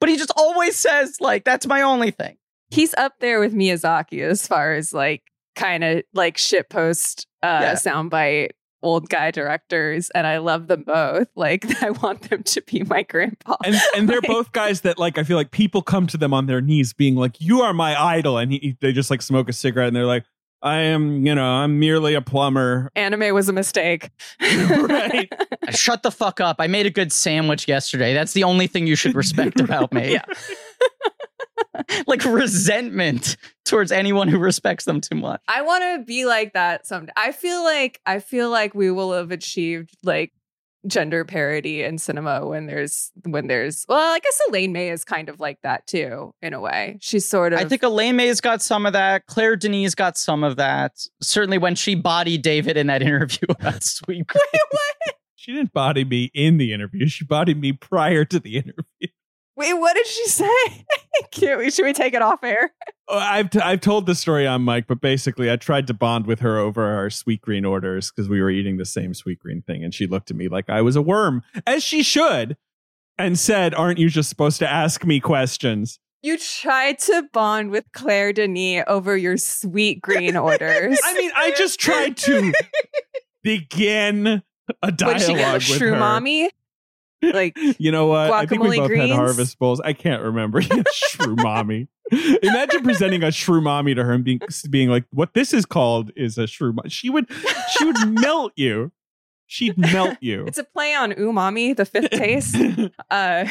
But he just always says, like, that's my only thing. He's up there with Miyazaki as far as like kind of like shit post uh Yeah. soundbite old guy directors and I love them both. Like I want them to be my grandpa. And and they're Like- both guys that like I feel like people come to them on their knees being like, "You are my idol," and he, they just like smoke a cigarette and they're like, "I am, you know, I'm merely a plumber." Anime was a mistake. Right. Uh, shut the fuck up. I made a good sandwich yesterday. That's the only thing you should respect about me. Yeah. like resentment towards anyone who respects them too much. I want to be like that someday. I feel like I feel like we will have achieved like gender parity in cinema when there's when there's well, I guess Elaine May is kind of like that too in a way. She's sort of I think Elaine May's got some of that. Claire Denis got some of that. Certainly when she bodied David in that interview about Sweet. Wait, what? She didn't body me in the interview. She bodied me prior to the interview. Wait, what did she say? Should we take it off air? Oh, I've t- I've told the story on Mike, but basically, I tried to bond with her over our Sweetgreen orders because we were eating the same Sweetgreen thing, and she looked at me like I was a worm, as she should, and said, "Aren't you just supposed to ask me questions?" You tried to bond with Claire Denis over your sweet green orders. I mean, I just tried to begin a dialogue she get a with shrew her. mommy? Like You know what? I think we both greens? had harvest bowls. I can't remember. shrew mommy. Imagine presenting a shrew mommy to her and being being like, "What this is called is a shrew." She would she would melt you. She'd melt you. it's a play on umami, the fifth taste. Uh,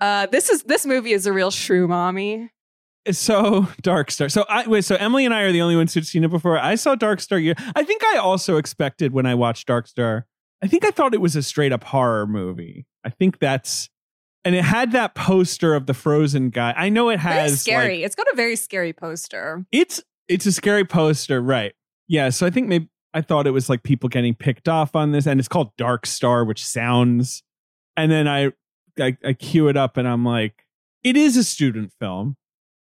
uh, this is this movie is a real shrew mommy. so Dark Star. So I wait. So Emily and I are the only ones who'd seen it before. I saw Dark Star. I think I also expected when I watched Dark Star. I think I thought it was a straight up horror movie. I think that's. And it had that poster of the frozen guy. I know it Very has scary. like, it's got a very scary poster. it's it's a scary poster, right? Yeah, so I think maybe I thought it was like people getting picked off on this, and it's called Dark Star, which sounds. And then I I, I cue it up, and I'm like, it is a student film,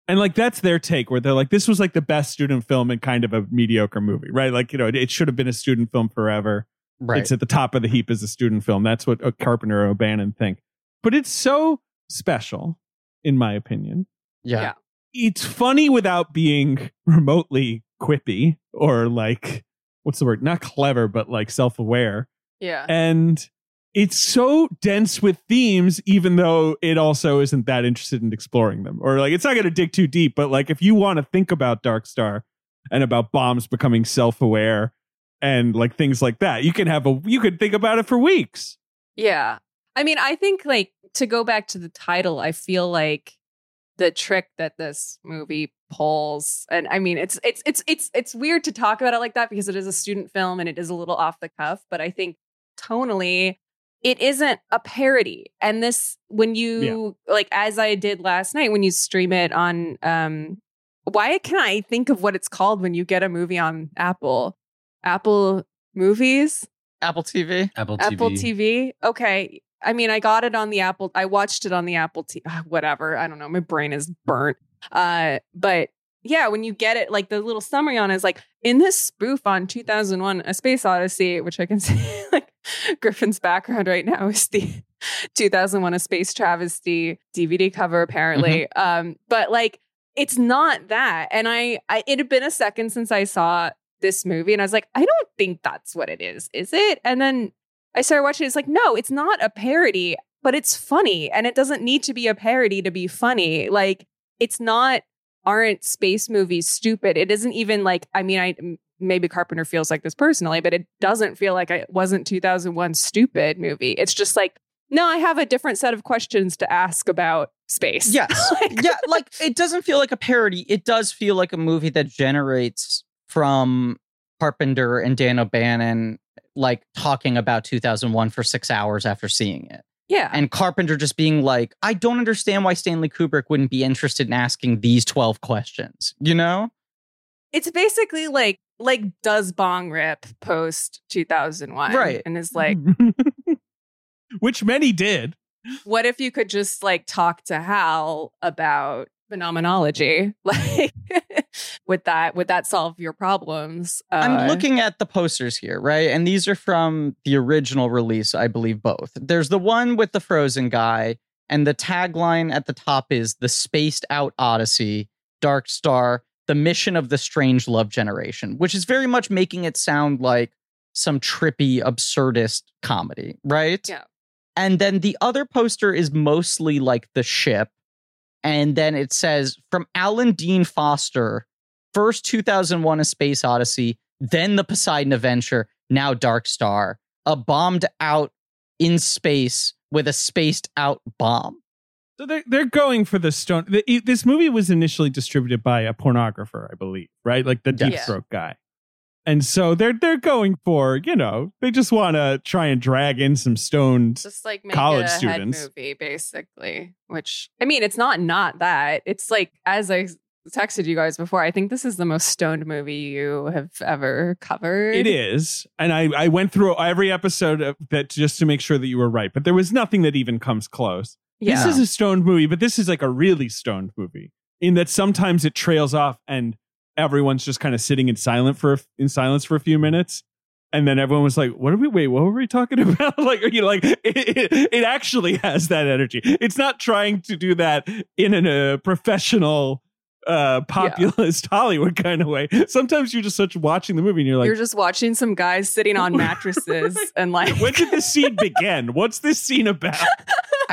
and like that's their take, where they're like, this was like the best student film and kind of a mediocre movie, right? Like you know, it, it should have been a student film forever. Right. It's at the top of the heap as a student film. That's what uh, Carpenter or O'Bannon think. But it's so special, in my opinion yeah. Yeah. it's funny without being remotely quippy or like what's the word not clever but like self-aware Yeah. and it's so dense with themes even though it also isn't that interested in exploring them or like it's not going to dig too deep but like if you want to think about dark star and about bombs becoming self-aware and like things like that you can have a you could think about it for weeks Yeah. I mean, I think like to go back to the title, I feel like the trick that this movie pulls. And I mean, it's it's it's it's it's weird to talk about it like that because it is a student film and it is a little off the cuff, but I think tonally it isn't a parody. And this when you like as I did last night when you stream it on um why can I think of what it's called when you get a movie on Apple? Apple Movies? Apple TV. Apple TV. Apple TV. Okay. I mean, I got it on the Apple. I watched it on the Apple TV. Whatever. I don't know. My brain is burnt. Uh, but yeah, when you get it, like the little summary on it is like in this spoof on 2001: A Space Odyssey, which I can see like Griffin's background right now is the 2001: A Space Travesty DVD cover, apparently. Um, but like it's not that, and I, I it had been a second since I saw this movie, and I was like, I don't think that's what it is, is it? And then I started watching. it, It's like, no, it's not a parody, but it's funny, and it doesn't need to be a parody to be funny. Like it's not aren't space movies stupid. It isn't even like I mean, I maybe Carpenter feels like this personally, but it doesn't feel like it wasn't 2001 stupid movie. It's just like no, I have a different set of questions to ask about space. Yes. Like- yeah, like it doesn't feel like a parody. It does feel like a movie that generates from Carpenter and Dan O'Bannon like talking about 2001 for 6 hours after seeing it. yeah. And Carpenter just being like, "I don't understand why Stanley Kubrick wouldn't be interested in asking these 12 questions." You know? it's basically like like does Bong rip post 2001 Right. and is like which many did. what if you could just like talk to Hal about phenomenology like would that would that solve your problems uh, I'm looking at the posters here, right? And these are from the original release, I believe both. There's the one with the frozen guy, and the tagline at the top is the spaced out Odyssey, Dark Star, the mission of the strange love generation, which is very much making it sound like some trippy, absurdist comedy, right? Yeah. And then the other poster is mostly like the ship. And then it says from Alan Dean Foster, first 2001 A Space Odyssey, then the Poseidon Adventure, now Dark Star, a bombed out in space with a spaced out bomb. So they're they're going for the stone. The, this movie was initially distributed by a pornographer, I believe, right? Like the Deep Yes. Throat guy. And so they're they're going for you know they just want to try and drag in some stoned. just like college students. movie basically which i mean it's not not that it's like as i texted you guys before i think this is the most stoned movie you have ever covered It is, and I I went through every episode of that just to make sure that you were right, but there was nothing that even comes close. yeah This is a stoned movie, but this is like a really stoned movie in that sometimes it trails off and everyone's just kind of sitting in silent for a- in silence for a few minutes. And then everyone was like, "What are we? Wait, what were we talking about?" like, are you like? It, it, it actually has that energy. It's not trying to do that in an, a professional, uh, populist Hollywood kind of way. Sometimes you're just such watching the movie, and you're like, you're just watching some guys sitting on mattresses and like "When did this scene begin? What's this scene about?"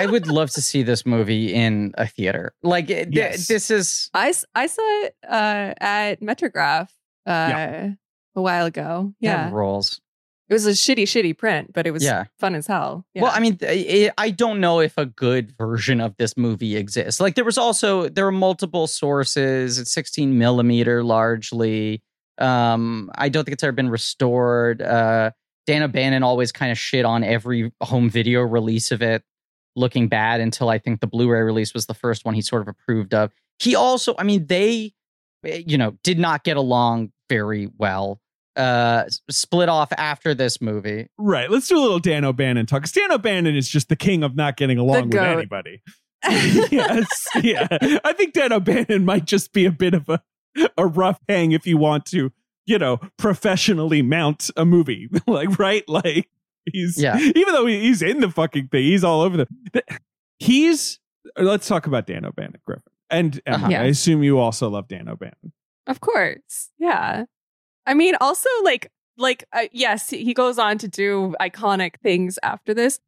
I would love to see this movie in a theater. Like, th- Yes. this is. I, I saw it uh, at Metrograph uh, a while ago. Yeah. that rolls. It was a shitty, shitty print, but it was Yeah. fun as hell. Yeah. Well, I mean, I I don't know if a good version of this movie exists. Like, there was also there were multiple sources. It's 16 millimeter largely. Um, I don't think it's ever been restored. Uh, Dan O'Bannon always kind of shit on every home video release of it, looking bad until I think the Blu-ray release was the first one he sort of approved of. He also, I mean, they, eh, you know, did not get along very well. Uh, split off after this movie. Right. Let's do a little Dan O'Bannon talk. 'Cause Dan O'Bannon is just the king of not getting along with anybody. yes. Yeah. I think Dan O'Bannon might just be a bit of a, a rough hang if you want to, you know, professionally mount a movie. like, right? Like, he's, Yeah. even though he's in the fucking thing, he's all over the. the- He's, let's talk about Dan O'Bannon, Griffin. And, and Uh-huh. I assume you also love Dan O'Bannon. Of course. Yeah. I mean, also like like uh, yes, he goes on to do iconic things after this.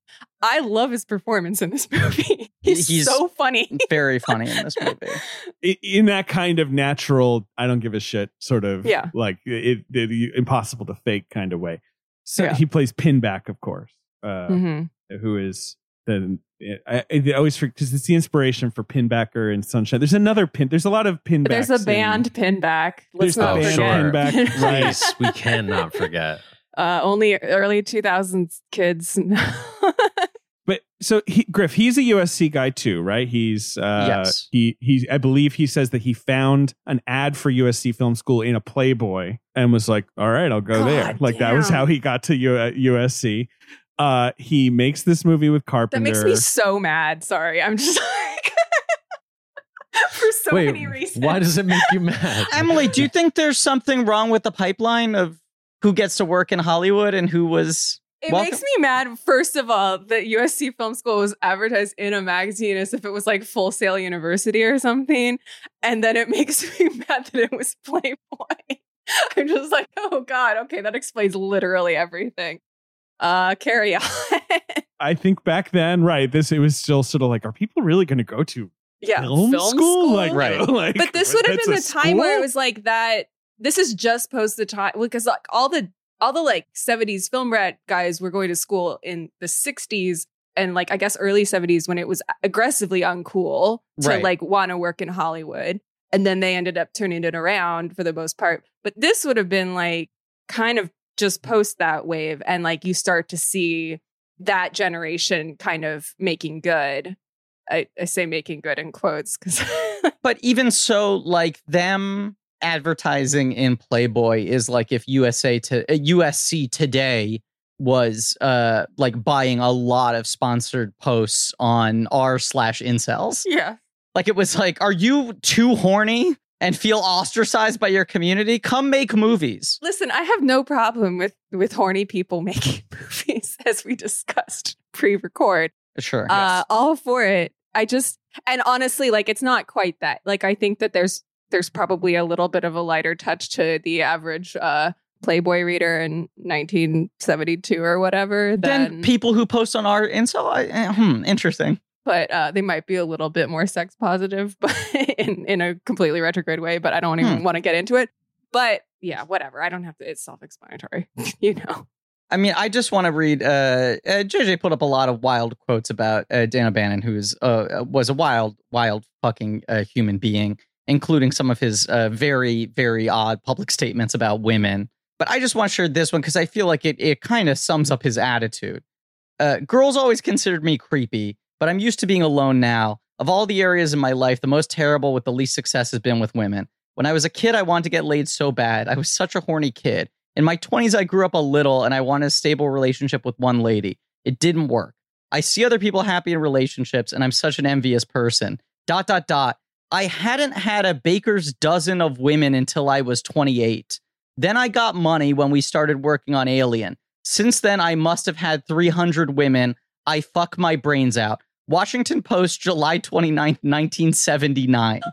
I love his performance in this movie. He's, He's- so funny. Very funny in this movie. in that kind of natural, I don't give a shit sort of Yeah. like it, it, impossible to fake kind of way. So Yeah. he plays Pinback, of course, uh, Mhm. who is the I, I always because it's the inspiration for Pinbacker and Sunshine. There's another pin. There's a lot of pinbacks. There's a in- band Pinback. Let's There's not the band forget. sure. Pinback, right? Please, we cannot forget. Uh, only early 2000s kids. But so he, Griff, he's a USC guy too, right? He's uh, Yes. He he, I believe he says that he found an ad for USC Film School in a Playboy and was like, "All right, I'll go God there." Like that was how he got to U- uh, USC. Uh, he makes this movie with Carpenter. that makes me so mad. Sorry. I'm just like, for so Wait, many reasons. why does it make you mad? Emily, do you think there's something wrong with the pipeline of who gets to work in Hollywood and who was? It Welcome- makes me mad, first of all, that USC Film School was advertised in a magazine as if it was like Full Sail University or something. And then it makes me mad that it was Playboy. I'm just like, oh God, okay, that explains literally everything. Uh carry on. I think back then, right? This it was still sort of like, are people really going to go to yeah. film, school? Like, Right. like, but this would have been a the time where it was like that. This is just post the time because like all the all the like 70s film rat guys were going to school in the 60s and like I guess early 70s when it was aggressively uncool to Right. like want to work in Hollywood. And then they ended up turning it around for the most part. But this would have been like kind of just post that wave and like you start to see that generation kind of making good. I, I say making good in quotes because But even so, like them advertising in Playboy is like if USA to uh, USC today was uh like buying a lot of sponsored posts on r slash incels. yeah. Like it was like, are you too horny and feel ostracized by your community? Come make movies. Listen, I have no problem with with horny people making movies, as we discussed pre-record. Sure. Uh, all for it. I just and honestly, like it's not quite that. Like I think that there's there's probably a little bit of a lighter touch to the average uh Playboy reader in 1972 or whatever. then Than, people who post on our incel, I, eh, hmm, interesting. but uh, they might be a little bit more sex positive, but in in a completely retrograde way. But I don't even Hmm. want to get into it. But yeah, whatever. I don't have to. It's self-explanatory, you know. I mean, I just want to read. Uh, uh, JJ put up a lot of wild quotes about uh, Dan O'Bannon, who's uh, was a wild, wild fucking uh, human being, including some of his uh, very, very odd public statements about women. But I just want to share this one because I feel like it it kind of sums up his attitude. Uh, girls always considered me creepy, but I'm used to being alone now. Of all the areas in my life, the most terrible with the least success has been with women. When I was a kid, I wanted to get laid so bad. I was such a horny kid. In my 20s, I grew up a little and I wanted a stable relationship with one lady. It didn't work. I see other people happy in relationships and I'm such an envious person. Dot, dot, dot. I hadn't had a baker's dozen of women until I was 28. Then I got money when we started working on Alien. Since then, I must have had 300 women. I fuck my brains out. Washington Post, July 29th, 1979. What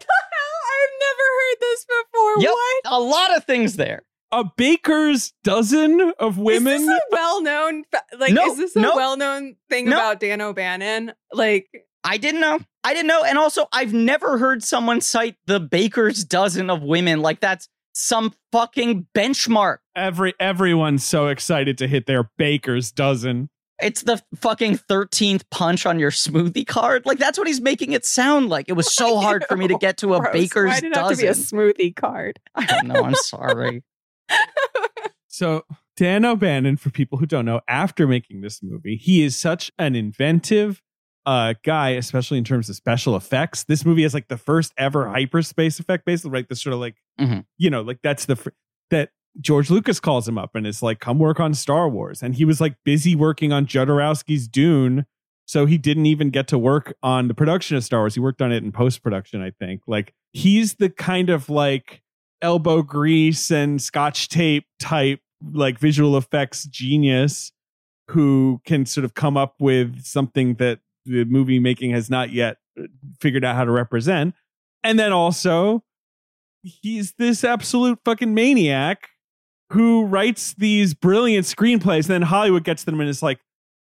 the hell? I've never heard this before. Yep. What? A lot of things there. a baker's dozen of women. Is this a well-known like No, is this a no. well-known thing No. about Dan O'Bannon? Like I didn't know. I didn't know. And also, I've never heard someone cite the baker's dozen of women like that's some fucking benchmark. Every everyone's so excited to hit their baker's dozen. It's the fucking 13th punch on your smoothie card. Like, that's what he's making it sound like. It was so hard for me to get to a gross. baker's Why did it have to be a smoothie card? I don't know. I'm sorry. So Dan O'Bannon, for people who don't know, after making this movie, he is such an inventive uh guy, especially in terms of special effects. This movie has like the first ever hyperspace effect, basically, right? This sort of like, Mhm. you know, like that's the fr- that George Lucas calls him up and is like, "Come work on Star Wars," and he was like busy working on Jodorowsky's Dune. So he didn't even get to work on the production of Star Wars. He worked on it in post production, I think. Like he's the kind of like elbow grease and scotch tape type like visual effects genius who can sort of come up with something that the movie making has not yet uh, figured out how to represent. And then also he's this absolute fucking maniac who writes these brilliant screenplays. And then Hollywood gets them and is like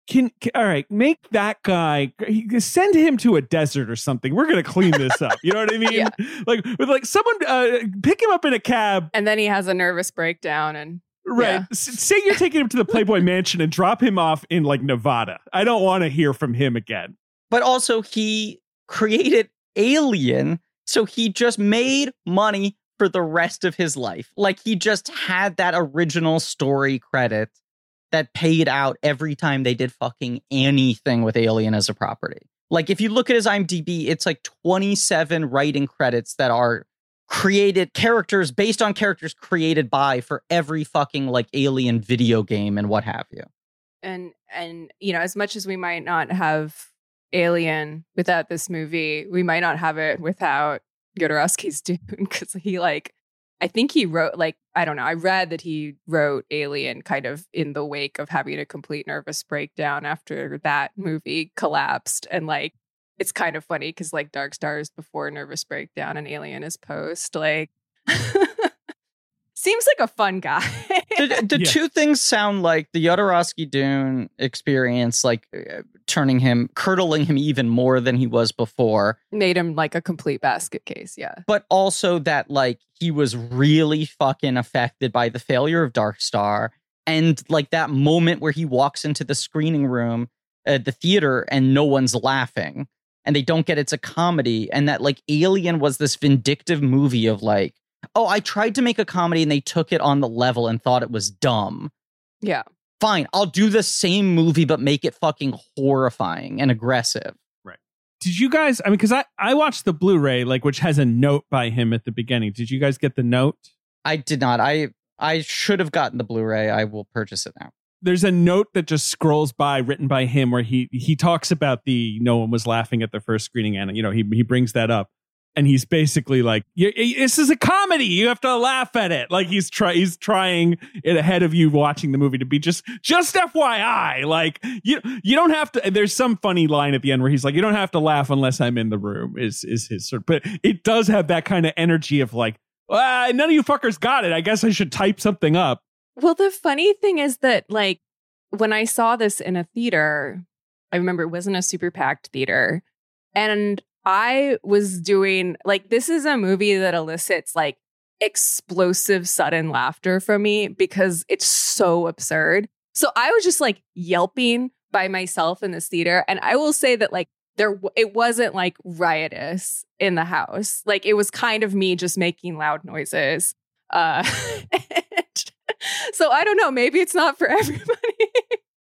can, can- all right make that guy send him to a desert or something. We're gonna clean this up. You know what i mean? Yeah. like with like someone uh, pick him up in a cab. And then he has a nervous breakdown and Right. Yeah. Say you're taking him to the Playboy Mansion and drop him off in like Nevada. I don't want to hear from him again. But also, he created Alien, so he just made money for the rest of his life. Like he just had that original story credit that paid out every time they did fucking anything with Alien as a property. Like if you look at his IMDb, it's like 27 writing credits that are created characters based on characters created by for every fucking like alien video game and what have you. and and you know as much as we might not have alien without this movie we might not have it without Jodorowsky's Dune because he like I think he wrote like I don't know I read that he wrote Alien kind of in the wake of having a complete nervous breakdown after that movie collapsed and like it's kind of funny because like Dark Star is before nervous breakdown and Alien is post like seems like a fun guy. The, the Yeah. two things sound like the Jodorowsky Dune experience, like uh, turning him, curdling him even more than he was before, made him like a complete basket case yeah. But also that like he was really fucking affected by the failure of Dark Star, and like that moment where he walks into the screening room at the theater and no one's laughing, and they don't get it's a comedy, and that like Alien was this vindictive movie of like. Oh, I tried to make a comedy and they took it on the level and thought it was dumb. yeah fine, I'll do the same movie but make it fucking horrifying and aggressive. Right. Did you guys? I mean, because I I watched the Blu-ray, like which has a note by him at the beginning. Did you guys get the note? I did not. I I should have gotten the Blu-ray. I will purchase it now. There's a note that just scrolls by, written by him, where he he talks about the no one was laughing at the first screening, and you know he he brings that up, and he's basically like, "Y- y- "This is a comedy. You have to laugh at it." Like he's try he's trying it ahead of you watching the movie to be just just FYI. Like you you don't have to. There's some funny line at the end where he's like, "You don't have to laugh unless I'm in the room." Is is his sort, but it does have that kind of energy of like, ah, none of you fuckers got it. I guess I should type something up. Well, the funny thing is that, like, when I saw this in a theater, I remember it wasn't a super packed theater. And I was doing, like, this is a movie that elicits, like, explosive, sudden laughter from me because it's so absurd. So I was just, like, yelping by myself in this theater. And I will say that, like, there, it wasn't like riotous in the house. Like, it was kind of me just making loud noises. Uh, so I don't know. Maybe it's not for everybody.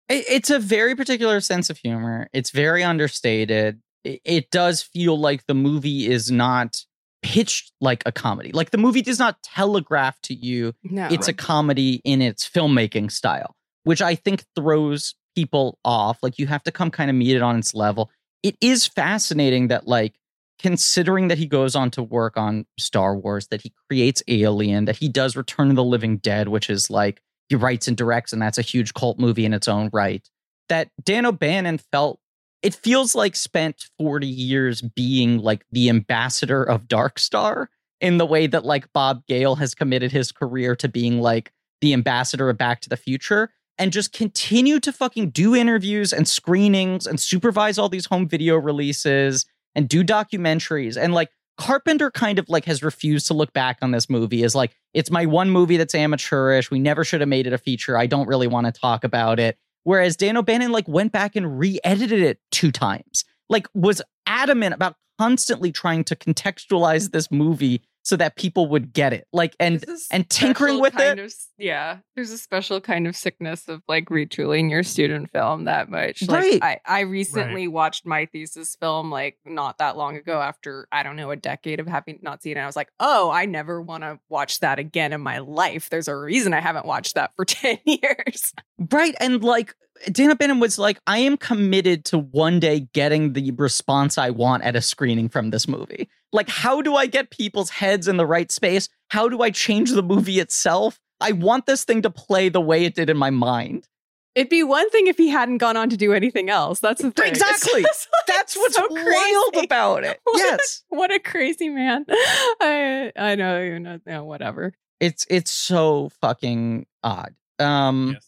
It- It's a very particular sense of humor. It's very understated. It, it does feel like the movie is not pitched like a comedy. Like the movie does not telegraph to you no, it's a comedy in its filmmaking style, which I think throws people off. Like you have to come kind of meet it on its level. It is fascinating that, like, considering that he goes on to work on Star Wars, that he creates Alien, that he does Return of the Living Dead, which is like he writes and directs, and that's a huge cult movie in its own right. That Dan O'Bannon felt it feels like spent 40 years being like the ambassador of Dark Star in the way that like Bob Gale has committed his career to being like the ambassador of Back to the Future and just continue to fucking do interviews and screenings and supervise all these home video releases and do documentaries and like Carpenter kind of like has refused to look back on this movie as like it's my one movie that's amateurish. We never should have made it a feature. I don't really want to talk about it. Whereas Dan O'Bannon like went back and re-edited it two times. Like was adamant about constantly trying to contextualize this movie so that people would get it. Like and and tinkering with it. Of, yeah, there's a special kind of sickness of like retooling your student film that much. Like, Right. I, I recently watched my thesis film like not that long ago after I don't know a decade of having not seen it. I was like, oh, I never want to watch that again in my life. There's a reason I haven't watched that for ten years. Right. And like Dan O'Bannon was like, I am committed to one day getting the response I want at a screening from this movie. Like, how do I get people's heads in the right space? How do I change the movie itself? I want this thing to play the way it did in my mind. It'd be one thing if he hadn't gone on to do anything else. That's the thing. Exactly. like, That's what's so wild crazy. about it. What a- Yes. What a crazy man. I I know, you know, whatever. It's it's so fucking odd. Um Yes.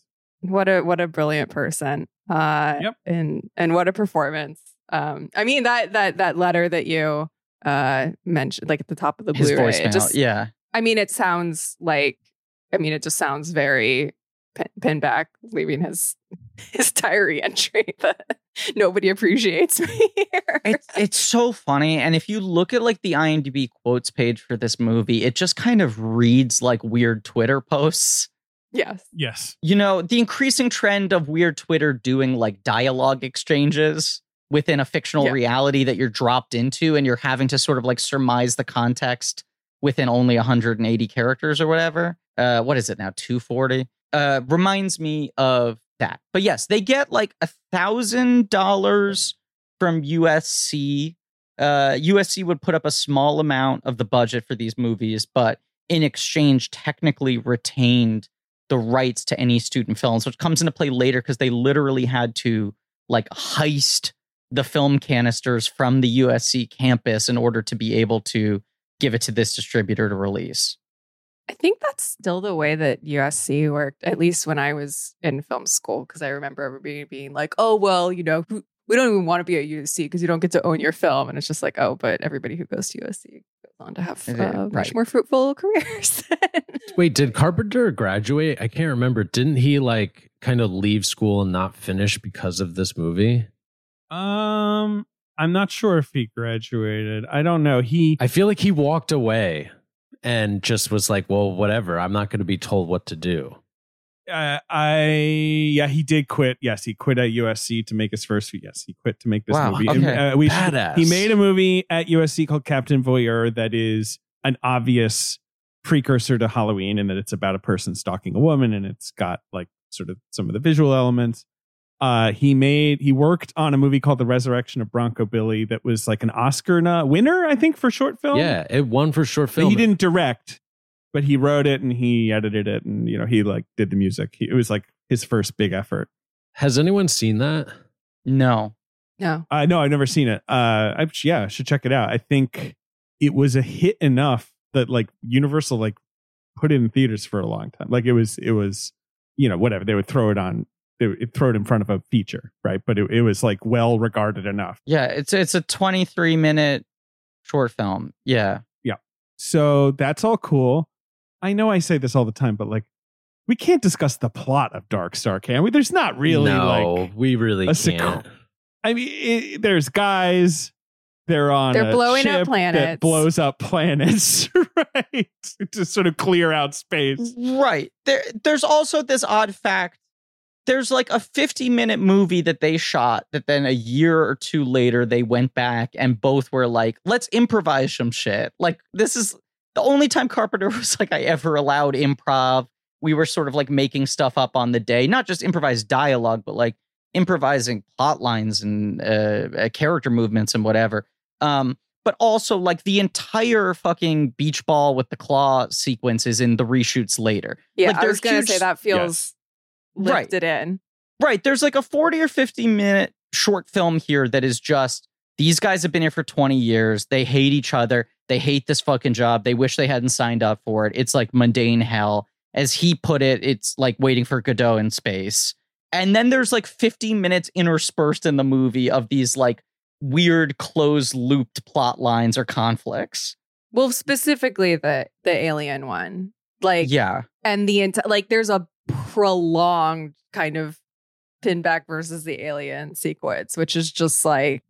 What a what a brilliant person. Uh Yep. and and what a performance. Um I mean that that that letter that you uh mentioned like at the top of the his Blu-ray. it just yeah. I mean it sounds like I mean, it just sounds very pin, Pinback leaving his his diary entry that nobody appreciates me here. It's it's so funny, and if you look at like the IMDb quotes page for this movie, it just kind of reads like weird Twitter posts. Yes. Yes. You know, the increasing trend of weird Twitter doing like dialogue exchanges within a fictional Yeah. reality that you're dropped into, and you're having to sort of like surmise the context within only 180 characters or whatever. Uh, what is it now? 240. Uh, reminds me of that. But yes, they get like a thousand dollars from USC. Uh, USC would put up a small amount of the budget for these movies, but in exchange, technically retained the rights to any student films, which comes into play later because they literally had to like heist the film canisters from the USC campus in order to be able to give it to this distributor to release. I think that's still the way that USC worked, at least when I was in film school, because I remember everybody being like, oh, well, you know, who- we don't even want to be at USC because you don't get to own your film. And it's just like, oh, but everybody who goes to USC goes on to have Yeah, uh, much more fruitful careers. Wait, did Carpenter graduate? I can't remember. Didn't he like kind of leave school and not finish because of this movie? Um, I'm not sure if he graduated. I don't know. He I feel like he walked away and just was like, well, whatever. I'm not going to be told what to do. Uh, I yeah, he did quit. Yes, he quit at USC to make his first. Yes, he quit to make this Wow, movie. okay. And, uh, we should- Badass. he made a movie at USC called Captain Voyeur that is an obvious precursor to Halloween and that it's about a person stalking a woman and it's got like sort of some of the visual elements. Uh, he made he worked on a movie called The Resurrection of Bronco Billy that was like an Oscar winner, I think, for short film. Yeah, it won for short But film. he didn't direct, but he wrote it and he edited it and you know he like did the music. He, it was like his first big effort. Has anyone seen that? No. no. Uh, no, I've never seen it. Uh, I, yeah, I should check it out. I think it was a hit enough that like Universal like put it in theaters for a long time. Like it was, it was, you know, whatever they would throw it on, they would throw it in front of a feature, right? But it, it was like well regarded enough. Yeah, it's it's a 23 minute short film. Yeah. Yeah. So that's all cool. I know I say this all the time, but like we can't discuss the plot of Dark Star, can we? There's not really no, like we really a can't. sequ- I mean, it, there's guys. They're on. They're a blowing up planets. That blows up planets, right? to sort of clear out space. Right. There there's also this odd fact. There's like a 50 minute movie that they shot that then a year or two later they went back and both were like, let's improvise some shit. Like this is the only time Carpenter was like I ever allowed improv. We were sort of like making stuff up on the day, not just improvised dialogue, but like improvising plot lines and uh, uh, character movements and whatever. Um, but also like the entire fucking beach ball with the claw sequences in the reshoots later. Yeah, Like, I was they're going huge- to say that feels Right. lifted in. Right. There's like a 40 or 50 minute short film here that is just these guys have been here for 20 years. They hate each other. They hate this fucking job. They wish they hadn't signed up for it. It's like mundane hell. As he put it, it's like waiting for Godot in space. And then there's like 50 minutes interspersed in the movie of these like weird closed looped plot lines or conflicts. Well, specifically the the alien one. Like Yeah. and the entire like there's a prolonged kind of pinback versus the alien sequence which is just like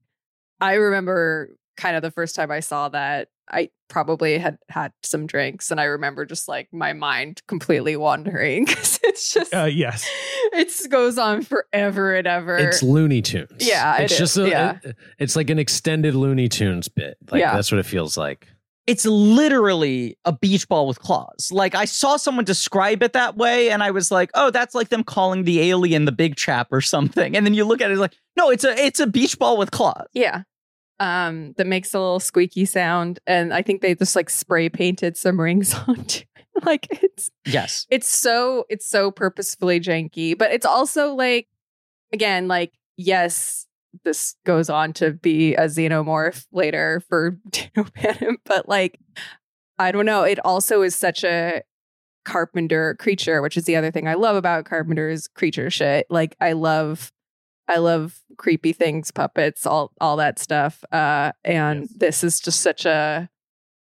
i remember kind of the first time i saw that i probably had had some drinks and i remember just like my mind completely wandering because it's just Uh, yes. it goes on forever and ever It's Looney Tunes. Yeah, it it's is. just a, Yeah. it- it's like an extended Looney Tunes bit. Like Yeah. that's what it feels like. it's literally a beach ball with claws. Like I saw someone describe it that way, and I was like, "Oh, that's like them calling the alien the big chap or something." And then you look at it like, "No, it's a it's a beach ball with claws." yeah um that makes a little squeaky sound and i think they just like spray painted some rings onto it. like it's Yes, it's so it's so purposefully janky but it's also like again like yes this goes on to be a xenomorph later for Dan O'Bannon, but like i don't know. It also is such a carpenter creature which is the other thing i love about carpenter's creature shit. Like i love i love creepy things puppets all all that stuff uh and Yes. this is just such a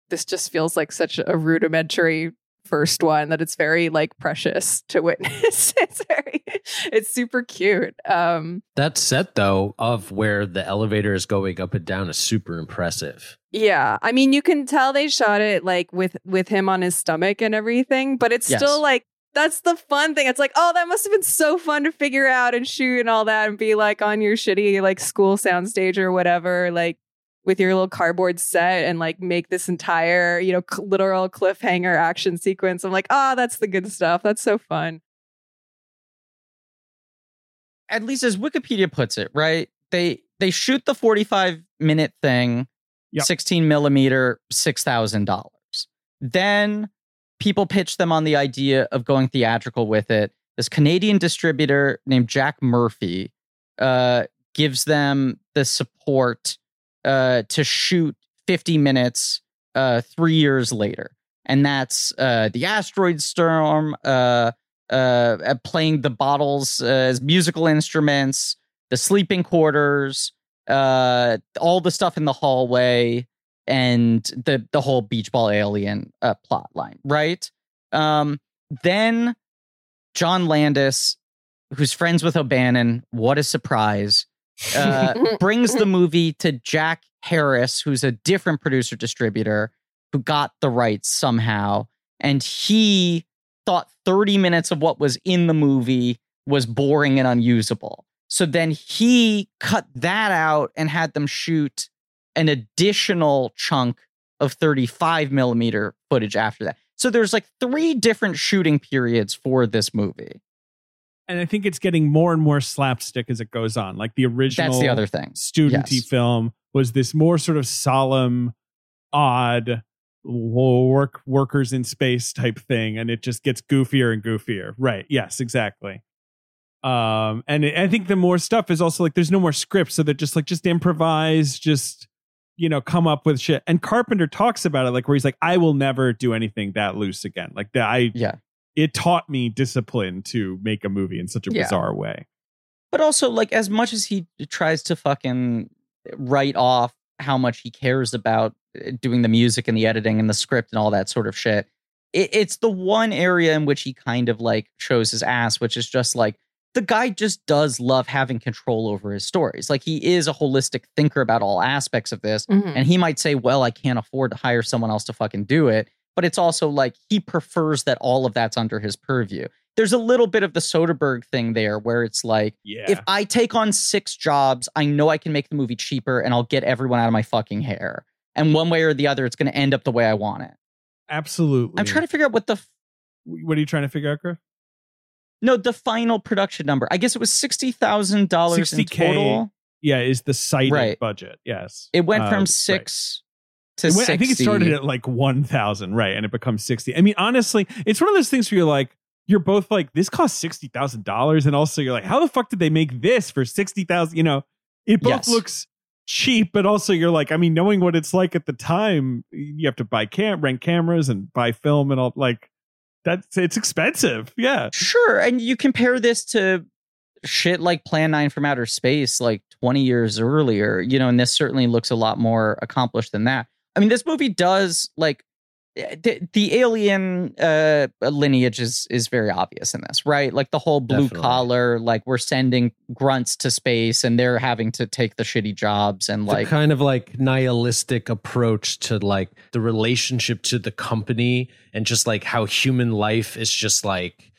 this just feels like such a rudimentary first one that it's very like precious to witness. it's very it's super cute. Um that set though of where the elevator is going up and down is super impressive. Yeah. I mean, you can tell they shot it like with with him on his stomach and everything, but it's Yes. still like that's the fun thing. It's like, oh, that must have been so fun to figure out and shoot and all that and be like on your shitty like school soundstage or whatever, like with your little cardboard set and like make this entire, you know, cl- literal cliffhanger action sequence. I'm like, ah, that's the good stuff. That's so fun. at least as Wikipedia puts it, right? They they shoot the 45 minute thing, Yep. 16 millimeter, six thousand dollars. Then people pitch them on the idea of going theatrical with it. This Canadian distributor named Jack Murphy uh, gives them the support uh, to shoot 50 minutes uh, three years later. And that's uh, the asteroid storm, uh, uh, playing the bottles as musical instruments, the sleeping quarters, all the stuff in the hallway, and the the whole beach ball alien uh, plot line, right? Um, then John Landis, who's friends with O'Bannon, what a surprise, uh, brings the movie to Jack Harris, who's a different producer distributor who got the rights somehow, and he thought 30 minutes of what was in the movie was boring and unusable. So then he cut that out and had them shoot an additional chunk of 35 millimeter footage after that. So there's like three different shooting periods for this movie. And I think it's getting more and more slapstick as it goes on. Like the original That's the other thing. studenty Yes. film was this more sort of solemn, odd work workers in space type thing, and it just gets goofier and goofier. Right? Yes, exactly. Um, and I think the more stuff is also like there's no more script, so they're just like just improvise, just you know, come up with shit. And Carpenter talks about it like where he's like, I will never do anything that loose again. Like that, I Yeah. it taught me discipline to make a movie in such a Yeah. bizarre way. But also, like, as much as he tries to fucking write off how much he cares about uh, doing the music and the editing and the script and all that sort of shit, it, it's the one area in which he kind of like shows his ass, which is just like the guy just does love having control over his stories. Like, he is a holistic thinker about all aspects of this. Mhm. And he might say, well, I can't afford to hire someone else to fucking do it. But it's also like he prefers that all of that's under his purview. There's a little bit of the Soderbergh thing there where it's like, Yeah. if I take on six jobs, I know I can make the movie cheaper and I'll get everyone out of my fucking hair. And one way or the other, it's going to end up the way I want it. Absolutely. I'm trying to figure out what the f- What are you trying to figure out, Griff? No the final production number. I guess it was sixty thousand dollars in total. Yeah, is the cited Right. budget. Yes. It went Uh, from right. six to went- 60. I think it started at like 1,000, right? And it becomes 60. I mean, honestly, it's one of those things where you're like, you're both like, this costs $60,000. And also you're like, how the fuck did they make this for 60,000? You know, it both Yes. looks cheap, but also you're like, I mean, knowing what it's like at the time, you have to buy cam, rent cameras and buy film and all like that's, it's expensive. Yeah. Sure. And you compare this to shit like Plan 9 from Outer Space like 20 years earlier, you know, and this certainly looks a lot more accomplished than that. I mean, this movie does like the, the alien uh lineage is is very obvious in this, right? Like the whole blue Definitely. collar, like we're sending grunts to space and they're having to take the shitty jobs and the like kind of like nihilistic approach to like the relationship to the company and just like how human life is just like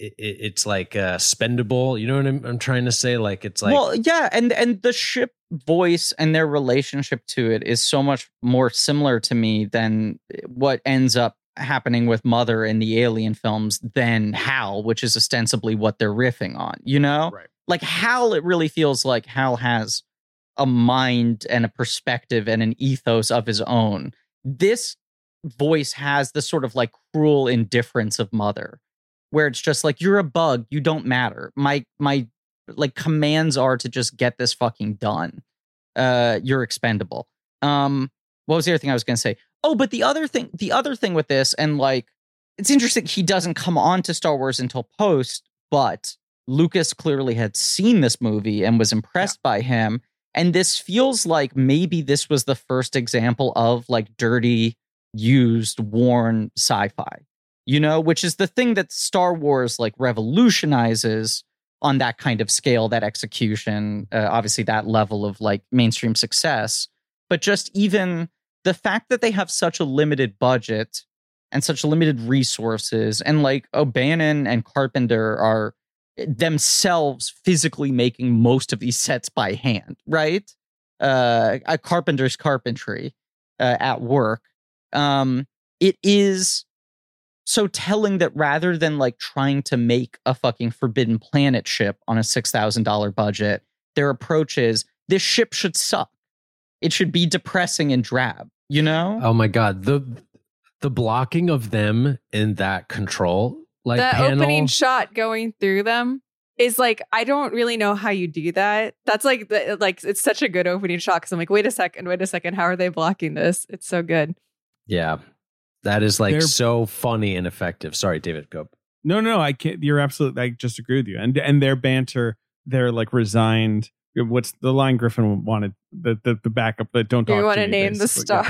it, it- it's like uh spendable you know what I'm, I'm trying to say like it's like well, yeah, and and the ship voice and their relationship to it is so much more similar to me than what ends up happening with Mother in the Alien films than Hal, which is ostensibly what they're riffing on. You know, Right. like Hal, it really feels like Hal has a mind and a perspective and an ethos of his own. This voice has the sort of like cruel indifference of Mother, where it's just like you're a bug, you don't matter. My my like commands are to just get this fucking done. Uh, you're expendable. Um, what was the other thing I was gonna say? Oh, but the other thing, the other thing with this, and like, it's interesting he doesn't come on to Star Wars until post, but Lucas clearly had seen this movie and was impressed by him. And this feels like maybe this was the first example of like dirty, used, worn sci-fi. You know, which is the thing that Star Wars like revolutionizes on that kind of scale, that execution, uh, obviously that level of like mainstream success. But just even the fact that they have such a limited budget and such limited resources, and like O'Bannon and Carpenter are themselves physically making most of these sets by hand, right? Uh, a Carpenter's carpentry uh, at work. Um, it is so telling that rather than like trying to make a fucking Forbidden Planet ship on a $6,000 budget, their approach is this ship should suck. It should be depressing and drab, you know? Oh my god, the the blocking of them in that control like the panel, opening shot going through them is like I don't really know how you do that. That's like the, like it's such a good opening shot because I'm like, wait a second, wait a second, how are they blocking this? It's so good. Yeah. That is like They're- so funny and effective. Sorry, David, go. No, no, I can't. You're absolutely. I just agree with you. And and their banter, they're like resigned. What's the line Griffin wanted? The the, the backup that don't talk. you want to to me, name the basically. star?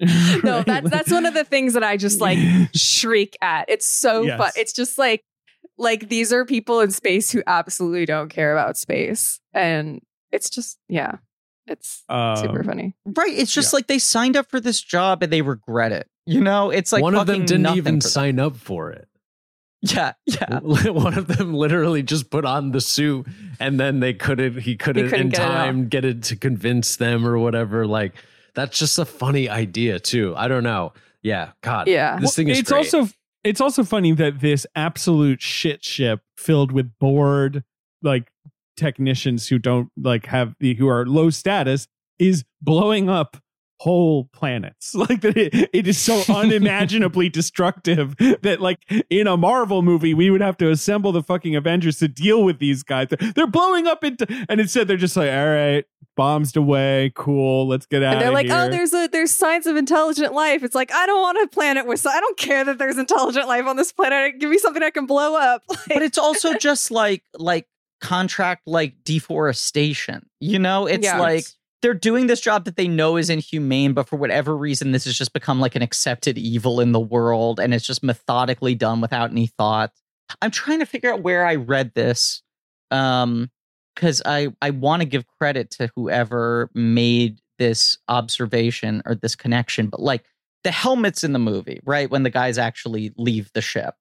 Yeah. no, that's that's one of the things that I just like shriek at. It's so Yes. fun. It's just like like these are people in space who absolutely don't care about space, and it's just yeah, it's super Um, funny. Right. It's just like they signed up for this job and they regret it. You know, it's like One of them didn't even sign up for it. Yeah, yeah. One of them literally just put on the suit and then they couldn't he couldn't, couldn't in get it time get it to convince them or whatever. Like that's just a funny idea too. I don't know. Yeah, God. Yeah. This thing is it's great. also it's also funny that this absolute shit ship filled with bored like technicians who don't like have the who are low status is blowing up whole planets like that it, it is so unimaginably destructive that like in a marvel movie we would have to assemble the fucking avengers to deal with these guys they're blowing up into and instead they're just like all right bombs away cool let's get out And they're of like, oh, here oh, there's a there's signs of intelligent life. It's like I don't want a planet with. I don't care that there's intelligent life on this planet. Give me something I can blow up. Like, but it's also just like like contract like deforestation. You know, it's Yeah. like they're doing this job that they know is inhumane, but for whatever reason, this has just become like an accepted evil in the world, and it's just methodically done without any thought. I'm trying to figure out where I read this, um, because I I want to give credit to whoever made this observation or this connection, but like the helmets in the movie, right when the guys actually leave the ship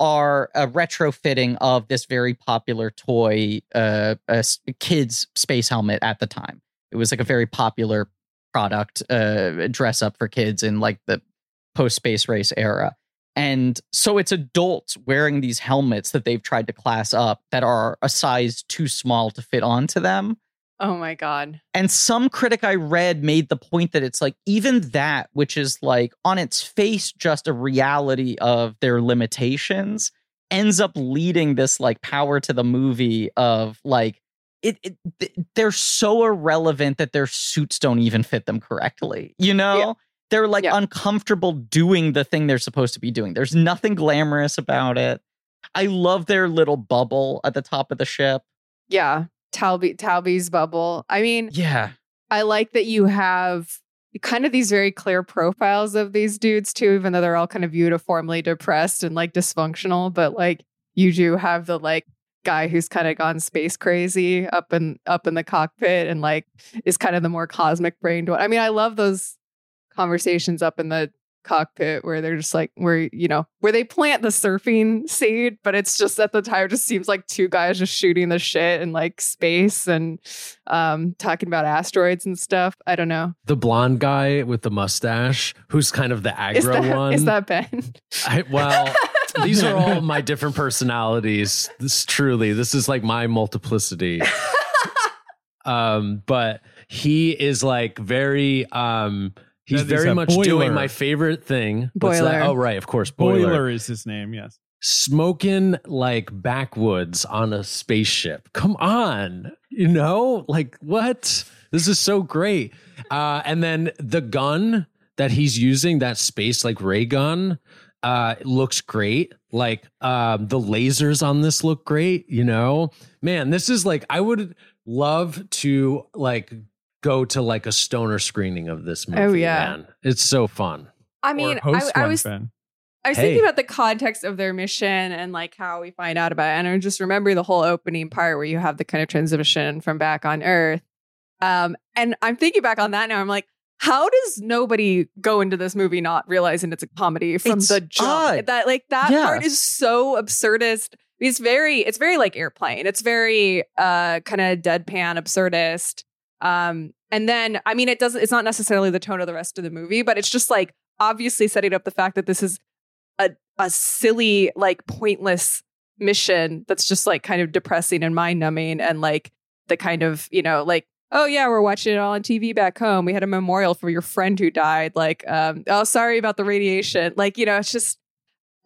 are a retrofitting of this very popular toy uh, a kids space helmet at the time. It was like a very popular product uh, dress up for kids in like the post space race era. And so it's adults wearing these helmets that they've tried to class up that are a size too small to fit onto them. oh my god, And some critic I read made the point that it's like even that, which is like on its face just a reality of their limitations, ends up leading this like power to the movie of like it, it they're so irrelevant that their suits don't even fit them correctly. You know? Yeah. They're like Yeah. uncomfortable doing the thing they're supposed to be doing. There's nothing glamorous about it. I love their little bubble at the top of the ship. yeah, Talby Talby's bubble. I mean, Yeah. I like that you have kind of these very clear profiles of these dudes too, even though they're all kind of uniformly depressed and like dysfunctional. But like you do have the like guy who's kind of gone space crazy up in up in the cockpit and like is kind of the more cosmic brained one. I mean, I love those conversations up in the cockpit where they're just like where you know where they plant the surfing seed but it's just at the time just seems like two guys just shooting the shit in like space and um talking about asteroids and stuff i don't know the blonde guy with the mustache, who's kind of the aggro is that, one. is that ben I, well, these are all my different personalities. This truly, this is like my multiplicity. um, but he is like very um he's That is very a much boiler. doing my favorite thing. What's that? Boiler. Oh, right, of course, boiler. boiler is his name yes Smoking like backwoods on a spaceship. Come on. You know? Like what? This is so great. Uh and then the gun that he's using, that space like ray gun, uh it looks great. Like um the lasers on this look great, you know? Man, this is like I would love to like go to like a stoner screening of this movie. Oh, yeah. man. It's so fun. i mean I, I was Ben. I was Hey. thinking about the context of their mission and like how we find out about it. And I just remember the whole opening part where you have the kind of transition from back on Earth. Um, and I'm thinking back on that now. I'm like, how does nobody go into this movie not realizing it's a comedy from It's the jump? odd. That like that Yeah. part is so absurdist. It's very, it's very like airplane. It's very uh kind of deadpan absurdist. Um, and then I mean, it doesn't. It's not necessarily the tone of the rest of the movie, but it's just like obviously setting up the fact that this is a a silly, like pointless mission that's just like kind of depressing and mind numbing, and like the kind of you know like oh yeah we're watching it all on TV back home. We had a memorial for your friend who died. Like um oh sorry about the radiation. Like you know it's just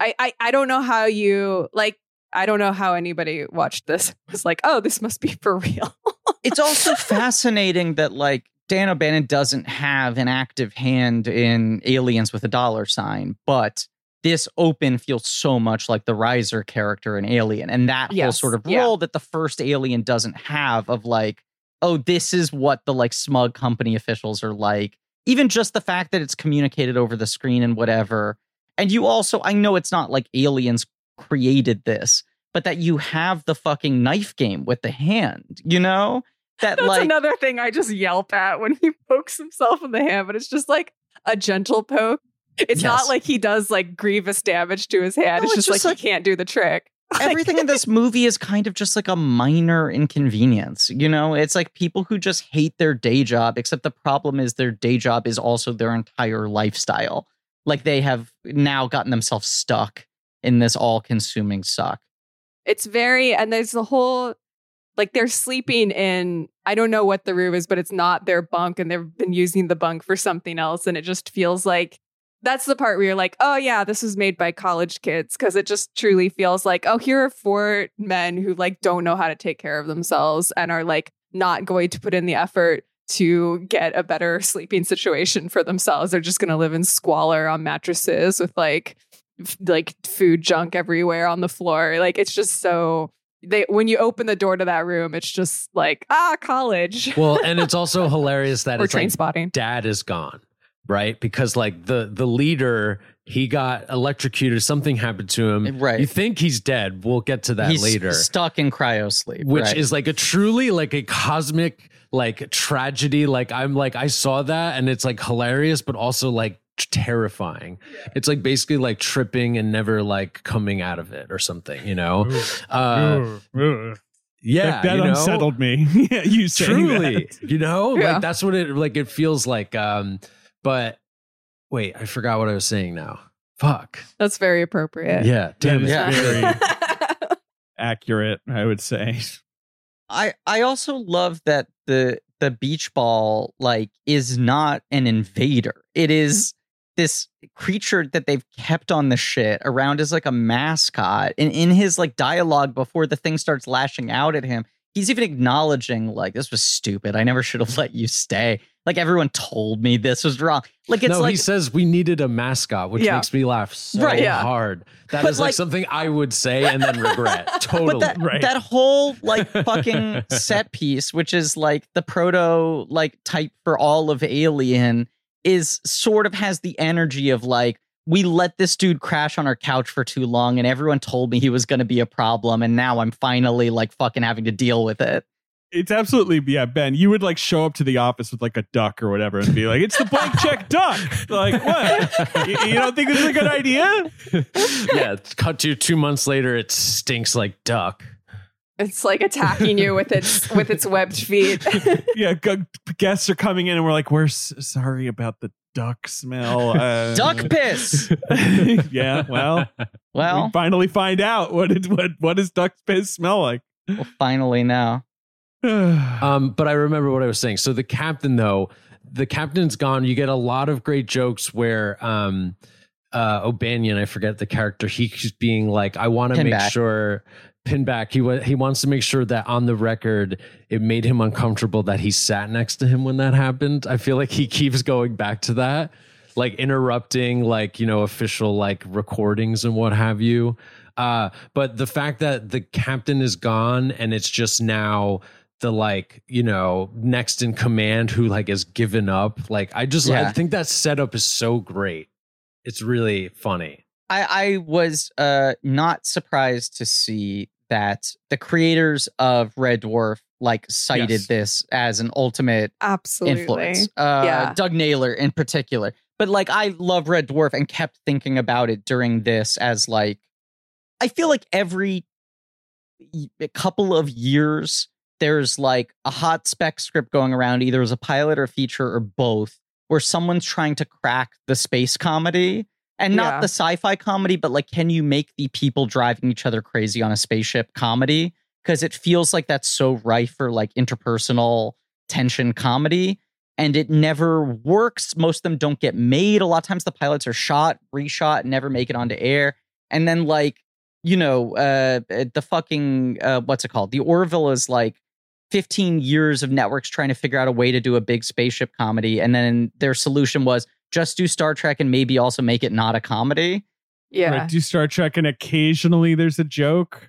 I I I don't know how you like. I don't know how anybody watched this was like, oh, this must be for real. it's also fascinating that like Dan O'Bannon doesn't have an active hand in Aliens with a dollar sign, but this open feels so much like the Reiser character in Alien, and that whole sort of yeah. role that the first Alien doesn't have of like, oh, this is what the like smug company officials are like. Even just the fact that it's communicated over the screen and whatever. And you also, I know it's not like aliens created this, but that you have the fucking knife game with the hand, you know? That That's like another thing I just yelp at when he pokes himself in the hand, but it's just like a gentle poke. It's Yes. not like he does like grievous damage to his hand. No, it's it's just, just like, like- he can't do the trick. everything in this movie is kind of just like a minor inconvenience. You know, it's like people who just hate their day job, except the problem is their day job is also their entire lifestyle. Like they have now gotten themselves stuck in this all consuming suck. It's very and there's the whole like they're sleeping in I don't know what the room is, but it's not their bunk and they've been using the bunk for something else. And it just feels like that's the part where you're like, oh yeah, this was made by college kids. Cause it just truly feels like, oh, here are four men who like don't know how to take care of themselves and are like not going to put in the effort to get a better sleeping situation for themselves. They're just gonna live in squalor on mattresses with like f- like food junk everywhere on the floor. Like it's just so they when you open the door to that room, it's just like ah college Well, and it's also hilarious that it's train like spotting. dad is gone, right? Because like the the leader, he got electrocuted. Something happened to him. Right. You think he's dead? We'll get to that He's later. stuck in cryo sleep. which right. is like a truly like a cosmic like tragedy like i'm like i saw that and it's like hilarious but also like t- terrifying it's like basically like tripping and never like coming out of it or something you know uh yeah Like, that you know? unsettled me. yeah, you truly that. you know Yeah. like that's what it like it feels like um but wait i forgot what i was saying now fuck That's very appropriate. yeah damn it That is Yeah. very accurate, I would say. I I also love that the the beach ball like is not an invader. It is this creature that they've kept on the shit around as like a mascot. And in his like dialogue before the thing starts lashing out at him, he's even acknowledging like this was stupid. I never should have let you stay. Like everyone told me this was wrong. Like it's no, like he says we needed a mascot, which Yeah. makes me laugh so Right, yeah. hard. That But, is like, like- something I would say and then regret. totally. But that Right. that whole like fucking set piece, which is like the proto like type for all of Alien, is sort of has the energy of like we let this dude crash on our couch for too long, and everyone told me he was going to be a problem, and now I'm finally like fucking having to deal with it. It's absolutely yeah, Ben. You would like show up to the office with like a duck or whatever and be like, "It's the blank check duck." Like what? you, you don't think this is a good idea? yeah, cut to two months later, it stinks like duck. It's like attacking you with its with its webbed feet. Yeah, gu- guests are coming in and we're like, "We're s- sorry about the duck smell." Uh, Duck piss. yeah, well, Well, we finally find out what it, what what does duck piss smell like. well, finally now. Um, but I remember what I was saying. So the captain, though, the captain's gone. You get a lot of great jokes where um, uh, O'Bannon, I forget the character, he's being like, I want to make Pinback. sure. Pinback. He wa- he wants to make sure that on the record, it made him uncomfortable that he sat next to him when that happened. I feel like he keeps going back to that, like interrupting, like you know, official like recordings and what have you. Uh, but the fact that the captain is gone and it's just now the like you know next in command who like has given up like i just i think that setup is so great it's really funny I, I was uh, not surprised to see that the creators of Red Dwarf like cited Yes. this as an ultimate Absolutely. influence. Uh, Yeah. Doug Naylor in particular. But like, I love Red Dwarf and kept thinking about it during this as like, I feel like every y- a couple of years, there's like a hot spec script going around, either as a pilot or feature or both, where someone's trying to crack the space comedy and not Yeah. the sci-fi comedy, but like, can you make the people driving each other crazy on a spaceship comedy? Because it feels like that's so rife for like interpersonal tension comedy and it never works. Most of them don't get made. A lot of times the pilots are shot, reshot, never make it onto air. And then like, you know, uh the fucking uh what's it called? The Orville is like 15 years of networks trying to figure out a way to do a big spaceship comedy. And then their solution was just do Star Trek and maybe also make it not a comedy. Yeah. Right, do Star Trek and occasionally there's a joke.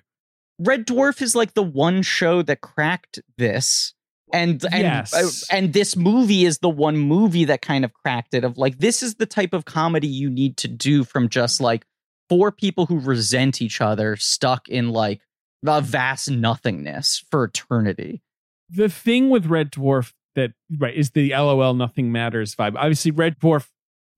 Red Dwarf is like the one show that cracked this. And and Yes. uh, and this movie is the one movie that kind of cracked it of like this is the type of comedy you need to do from just like four people who resent each other stuck in like a vast nothingness for eternity. The thing with Red Dwarf that right is the LOL nothing matters vibe. Obviously, Red Dwarf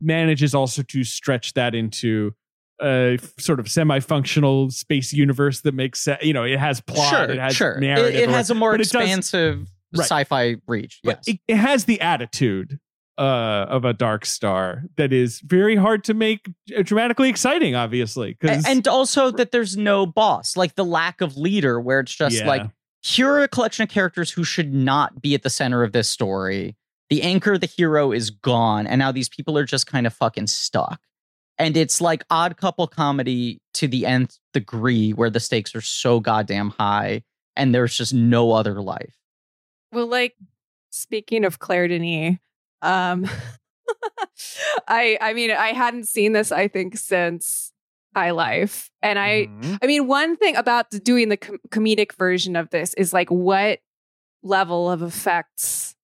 manages also to stretch that into a sort of semi-functional space universe that makes sense. You know, it has plot, sure, it has sure. Narrative, it or- has a more it does- expansive sci-fi reach. Yes. it, it has the attitude uh, of a dark star that is very hard to make dramatically exciting. Obviously, A- because and also that there's no boss, like the lack of leader, where it's just Yeah. like here are a collection of characters who should not be at the center of this story. The anchor, the hero, is gone, and now these people are just kind of fucking stuck. And it's like odd couple comedy to the nth degree, where the stakes are so goddamn high, and there's just no other life. Well, like speaking of Claire Denis, um, I I mean I hadn't seen this I think since High Life, and I Mhm. I mean one thing about the- doing the com- comedic version of this is like what level of effects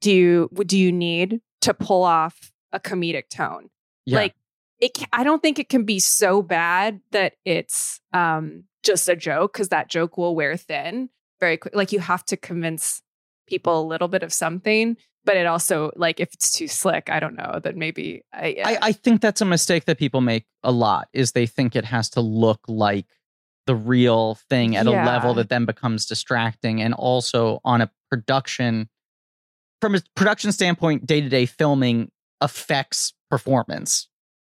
do you do you need to pull off a comedic tone? Yeah. Like it, ca- I don't think it can be so bad that it's um just a joke because that joke will wear thin very quick. Like you have to convince people a little bit of something, but it also like if it's too slick, I don't know. Then maybe I, I, I think that's a mistake that people make a lot is they think it has to look like the real thing at a level that then becomes distracting and also on a production from a production standpoint day-to-day filming affects performance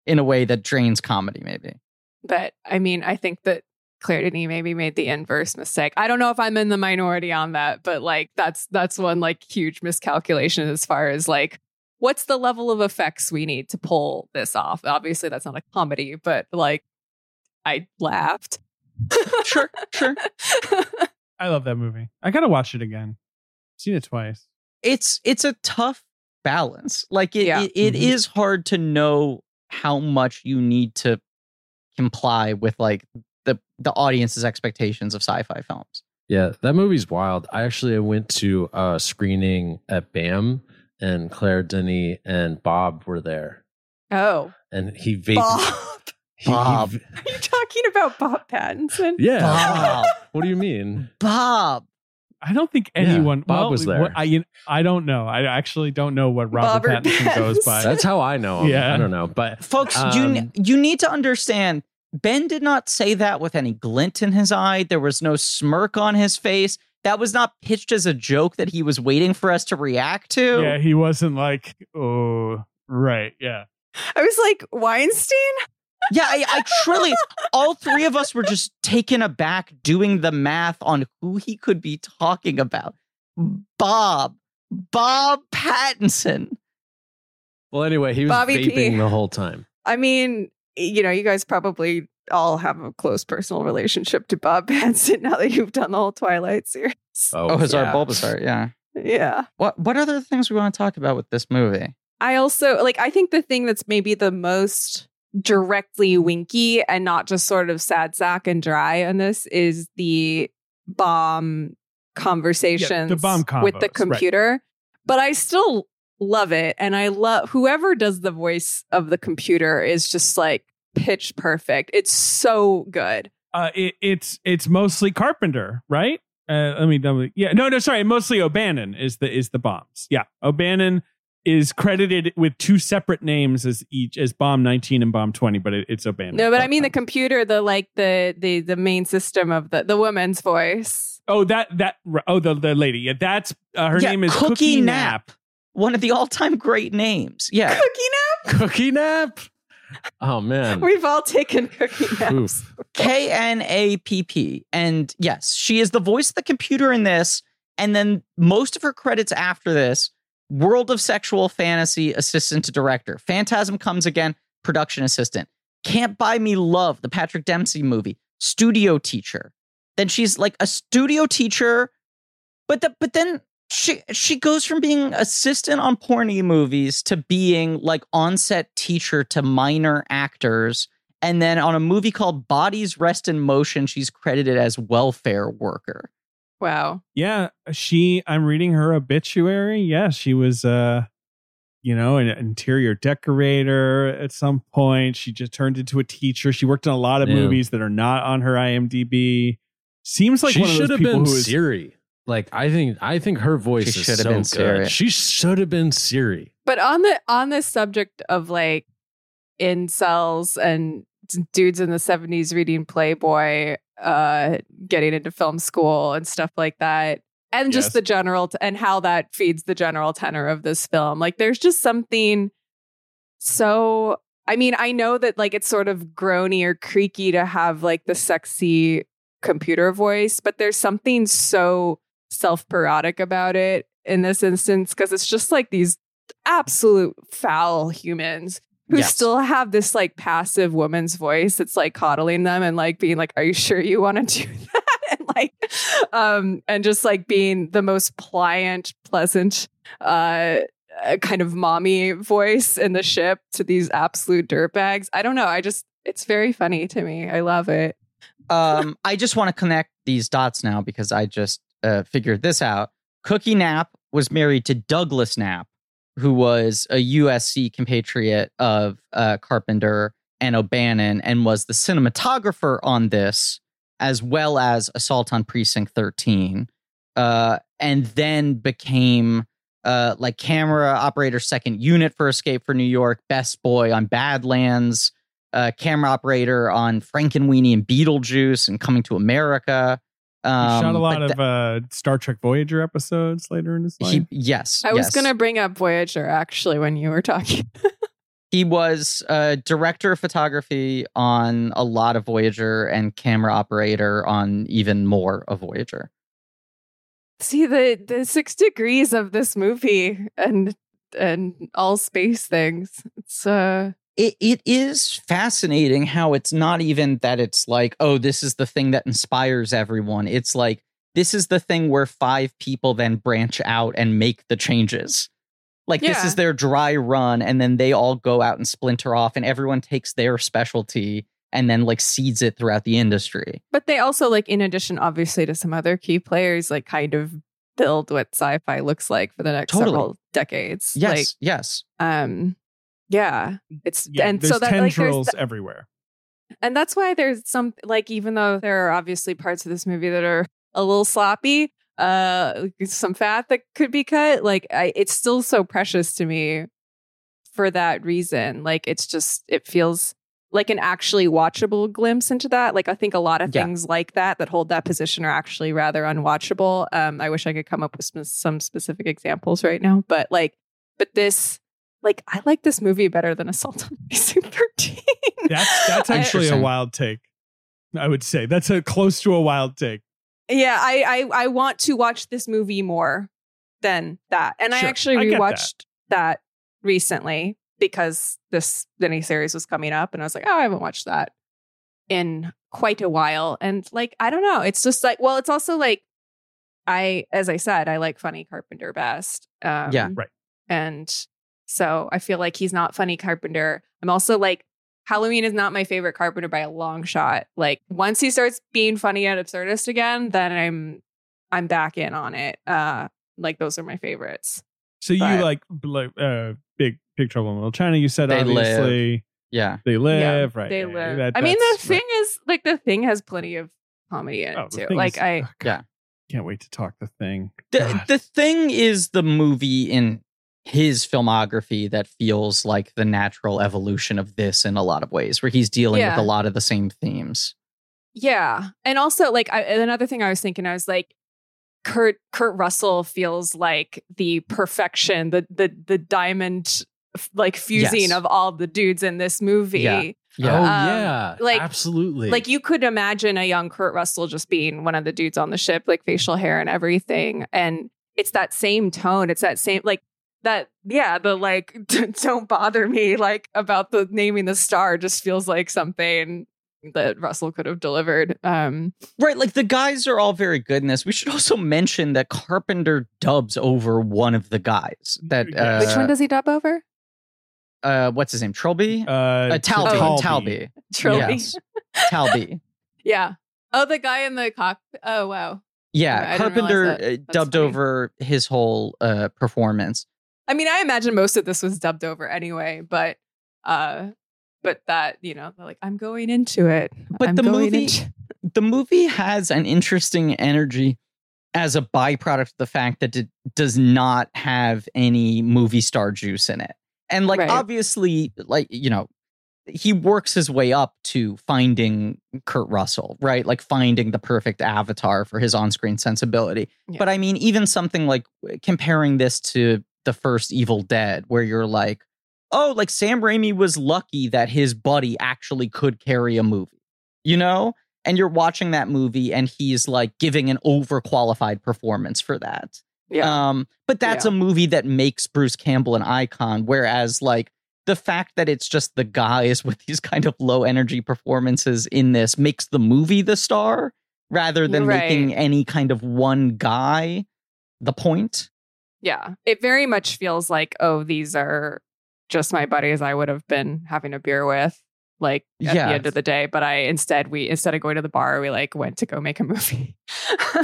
in a way that drains comedy maybe but I mean, I think that Claire Denis maybe made the inverse mistake. I don't know if I'm in the minority on that, but like that's that's one like huge miscalculation as far as like what's the level of effects we need to pull this off. Obviously, that's not a comedy, but like I laughed. sure sure I love that movie. I gotta watch it again. Seen it twice. it's it's a tough balance. Like it, Yeah. it, it Mhm. is hard to know how much you need to comply with like the the audience's expectations of sci-fi films. Yeah, that movie's wild. I actually went to a screening at BAM, and Claire Denis and Bob were there, oh, and he vaped. Bob. he- he Bob. v- Are you talking about Bob Pattinson? yeah. Bob. What do you mean? Bob. I don't think Yeah, anyone. Bob well, was there. what- I you know, I don't know. I actually don't know what Robert Robert Pattinson goes by. That's how I know him. Yeah. I don't know, but Folks, Um, you you need to understand Ben did not say that with any glint in his eye. There was no smirk on his face. That was not pitched as a joke that he was waiting for us to react to. yeah, he wasn't like, oh, right, yeah. I was like Weinstein. Yeah, I, I truly, all three of us were just taken aback doing the math on who he could be talking about. Bob, Bob Pattinson. well, anyway, he was Bobby vaping P. the whole time. I mean, you know, you guys probably all have a close personal relationship to Bob Pattinson now that you've done the whole Twilight series. Oh, Oh, Hazard yeah. Bulbasaur. Yeah. Yeah. What What other things we want to talk about with this movie? I also like I think the thing that's maybe the most directly winky and not just sort of sad sack and dry in this is the bomb conversations the bomb with the combos, right. computer. But I still love it. And I love whoever does the voice of the computer is just like pitch perfect. It's so good. Uh, it, it's it's mostly Carpenter, right? Uh, let me double. Yeah, no, no, sorry. Mostly O'Bannon is the is the bombs. Yeah, O'Bannon is credited with two separate names as each as bomb 19 and bomb 20 but it, it's O'Bannon. No, but I mean the computer, the like the the the main system of the the woman's voice. Oh, that that oh the the lady. Yeah, that's uh, her Yeah, name is Cookie Cookie, Knapp. One of the all-time great names. Yeah. Cookie nap. Cookie nap. Oh man. We've all taken cookie naps. K N A P P. And yes, she is the voice of the computer in this. And then most of her credits after this World of Sexual Fantasy, assistant to director. Phantasm comes again, production assistant. Can't Buy Me Love, the Patrick Dempsey movie, studio teacher. Then she's like a studio teacher, but the, but then she she goes from being assistant on porny movies to being like on-set teacher to minor actors. And then on a movie called Bodies Rest in Motion, she's credited as welfare worker. Wow. Yeah, she. I'm reading her obituary. Yeah, she was, uh, you know, an interior decorator at some point. She just turned into a teacher. She worked in a lot of Yeah. movies that are not on her IMDb. Seems like she one of should those have people been who is. Siri. Like I think I think her voice She is should have so been good. Siri. She should have been Siri. But on the on the subject of like incels and dudes in the 70s reading Playboy, uh getting into film school and stuff like that. And just Yes. the general t- and how that feeds the general tenor of this film. Like there's just something so I mean, I know that like it's sort of groany or creaky to have like the sexy computer voice, but there's something so self-parodic about it in this instance because it's just like these absolute foul humans who Yes. still have this like passive woman's voice that's like coddling them and like being like, "Are you sure you want to do that?" and like, um, and just like being the most pliant, pleasant, uh, uh, kind of mommy voice in the ship to these absolute dirtbags. I don't know. I just it's very funny to me. I love it. um, I just want to connect these dots now because I just uh, figured this out. Cookie Knapp was married to Douglas Knapp, who was a USC compatriot of uh, Carpenter and O'Bannon, and was the cinematographer on this, as well as Assault on Precinct 13, uh, and then became uh, like camera operator second unit for Escape for New York, best boy on Badlands uh, camera operator on Frankenweenie and Beetlejuice and Coming to America. He Um, shot a lot but of uh, Star Trek Voyager episodes later in his life. he, yes, I was gonna bring up Voyager actually when you were talking. He was uh, director of photography on a lot of Voyager and camera operator on even more of Voyager. See the the six degrees of this movie and and all space things. It's uh It, it is fascinating how it's not even that it's like, oh, this is the thing that inspires everyone. It's like, this is the thing where five people then branch out and make the changes. Like, this is their dry run, and then they all go out and splinter off, and everyone takes their specialty and then like seeds it throughout the industry. but they also like in addition obviously to some other key players like kind of build what sci-fi looks like for the next Totally. several decades. Yes, Like yes. um yeah. It's yeah, and so that like there's tendrils th- everywhere. and that's why there's some like even though there are obviously parts of this movie that are a little sloppy uh some fat that could be cut like I, it's still so precious to me for that reason like it's just it feels like an actually watchable glimpse into that like i think a lot of Yeah. things like that that hold that position are actually rather unwatchable um i wish i could come up with some, some specific examples right now but like but this like i like this movie better than assault on precinct 13 That's that's actually a wild take. I would say that's a close to a wild take. Yeah, I, I I want to watch this movie more than that. And I Sure, actually I that. rewatched that. recently because this mini series was coming up and I was like, oh, I haven't watched that in quite a while. And like, I don't know. It's just like, well, it's also like I, as I said, I like funny Carpenter best. Um, Yeah. Right. And so I feel like he's not funny Carpenter. I'm also like, Halloween is not my favorite Carpenter by a long shot. Like once he starts being funny and absurdist again, then I'm I'm back in on it. Uh like those are my favorites. So you like like uh, big Big Trouble in Little China? You said They Live. obviously Yeah. They live, right? They yeah, live. that- I mean, the that's- thing is, like, the thing has plenty of comedy in Oh, it too. Like, is- I, oh, God. can't wait to talk the thing. The, the thing is the movie in his filmography that feels like the natural evolution of this in a lot of ways, where he's dealing Yeah. with a lot of the same themes. yeah, and also like I, another thing I was thinking, I was like, Kurt Kurt Russell feels like the perfection, the the the diamond like fusing Yes. of all the dudes in this movie. Yeah. Oh Um, yeah, like- absolutely. Like you could imagine a young Kurt Russell just being one of the dudes on the ship, like facial hair and everything. And it's that same tone. It's that same like that. Yeah, the like don't bother me like about the naming the star just feels like something that Russell could have delivered. Um, Right, like the guys are all very good in this. We should also mention that Carpenter dubs over one of the guys. That uh, which one does he dub over? uh, what's his name? Trilby. uh, Uh, Talby. Oh. Talby. Trilby. Yes. Talby. Yeah. Oh, the guy in the cockpit. Oh, wow. Yeah, I Carpenter realize that. uh, That's dubbed funny. over his whole uh, performance. I mean, I imagine most of this was dubbed over anyway, but uh but that, you know, like I'm going into it. But I'm the movie- into- the movie has an interesting energy as a byproduct of the fact that it does not have any movie star juice in it. And like Right. obviously like you know he works his way up to finding Kurt Russell, right? Like finding the perfect avatar for his on-screen sensibility. Yeah. But I mean even something like comparing this to the first Evil Dead where you're like, "Oh, like Sam Raimi was lucky that his buddy actually could carry a movie." You know? and you're watching that movie and he's like giving an overqualified performance for that. yeah. Um, but that's Yeah. a movie that makes Bruce Campbell an icon. Whereas, like, the fact that it's just the guys with these kind of low energy performances in this makes the movie the star rather than Right. making any kind of one guy the point. Yeah. It very much feels like, oh, these are just my buddies I would have been having a beer with. Like at Yeah. the end of the day, but I instead we instead of going to the bar, we like went to go make a movie.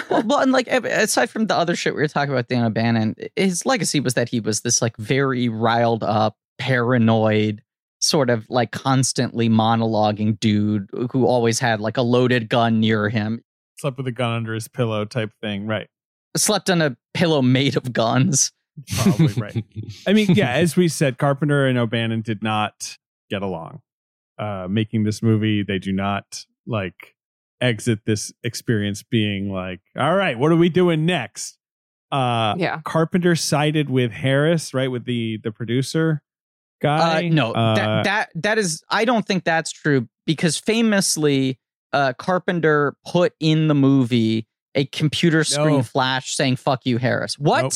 well, well, and like aside from the other shit we were talking about, Dan O'Bannon, his legacy was that he was this like very riled up, paranoid, sort of like constantly monologuing dude who always had like a loaded gun near him. slept with a gun under his pillow type thing, right? Slept on a pillow made of guns. Probably right. I mean, yeah, as we said, Carpenter and O'Bannon did not get along. Uh, making this movie, they do not like exit this experience being like, all right, what are we doing next? Uh, yeah. Carpenter sided with Harris, right? With the the producer guy. Uh, no, Uh, that that that is. I don't think that's true because famously, uh, Carpenter put in the movie a computer screen No. flash saying "fuck you, Harris." What? Nope.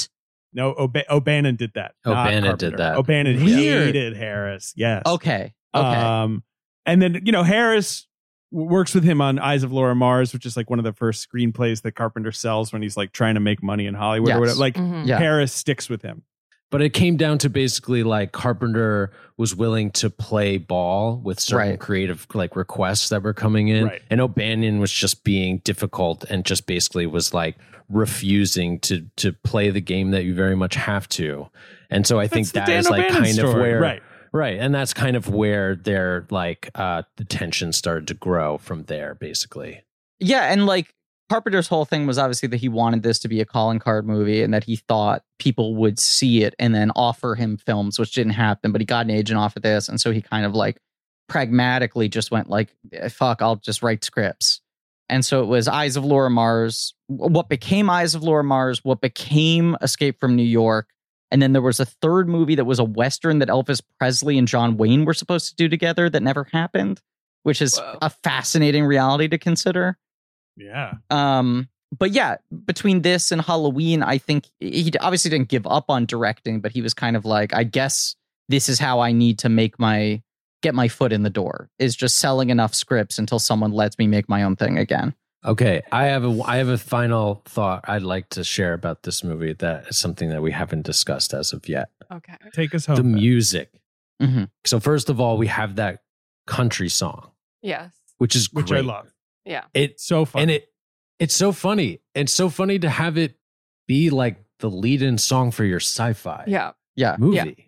no, O'Ba- O'Bannon did that. not O'Bannon did that. O'Bannon Weird. hated Harris. Yes. Okay. Okay. Um, and then you know Harris works with him on Eyes of Laura Mars, which is like one of the first screenplays that Carpenter sells when he's like trying to make money in Hollywood Yes. or whatever. Like Mhm. Yeah. Harris sticks with him. But it came down to basically like Carpenter was willing to play ball with certain Right. creative like requests that were coming in. Right. And O'Bannon was just being difficult and just basically was like refusing to to play the game that you very much have to. And so I think That's the that Dan is like O'Bannon kind of where right. right. And that's kind of where their like uh the tension started to grow from there, basically. Yeah, and like Carpenter's whole thing was obviously that he wanted this to be a calling card movie and that he thought people would see it and then offer him films, which didn't happen. But he got an agent off of this, and so he kind of like pragmatically just went like, "Eh, "Fuck, I'll just write scripts." And so it was Eyes of Laura Mars, what became Eyes of Laura Mars, what became Escape from New York, and then there was a third movie that was a western that Elvis Presley and John Wayne were supposed to do together that never happened, which is Whoa. a fascinating reality to consider. Yeah. Um, but yeah, between this and Halloween, I think he obviously didn't give up on directing, but he was kind of like, I guess this is how I need to make my get my foot in the door is just selling enough scripts until someone lets me make my own thing again. Okay, I have a I have a final thought I'd like to share about this movie that is something that we haven't discussed as of yet. Okay. Take us home. the then. music. Mhm. So first of all, we have that country song, Yes. which is which. I love. Yeah. It So fun. and it it's so funny. It's so funny to have it be like the lead-in song for your sci-fi Yeah. Yeah. movie. Yeah.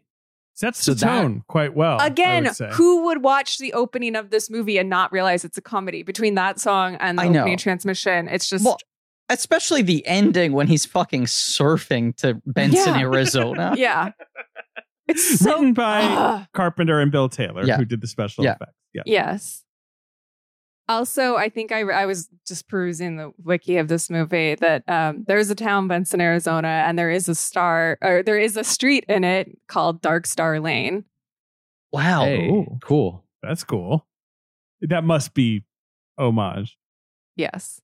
Sets So the that- tone quite well. Again, would who would watch the opening of this movie and not realize it's a comedy between that song and the I know. opening transmission? It's just Well, especially the ending when he's fucking surfing to Benson, Yeah. Arizona. yeah. It's so written by Ah. Carpenter and Bill Taylor, Yeah. who did the special Yeah. effects. Yeah. Yes. Also, I think I, I was just perusing the wiki of this movie that um, there's a town, Benson, Arizona, and there is a star or there is a street in it called Dark Star Lane. Wow. Hey, Ooh. cool. That's cool. That must be homage. Yes.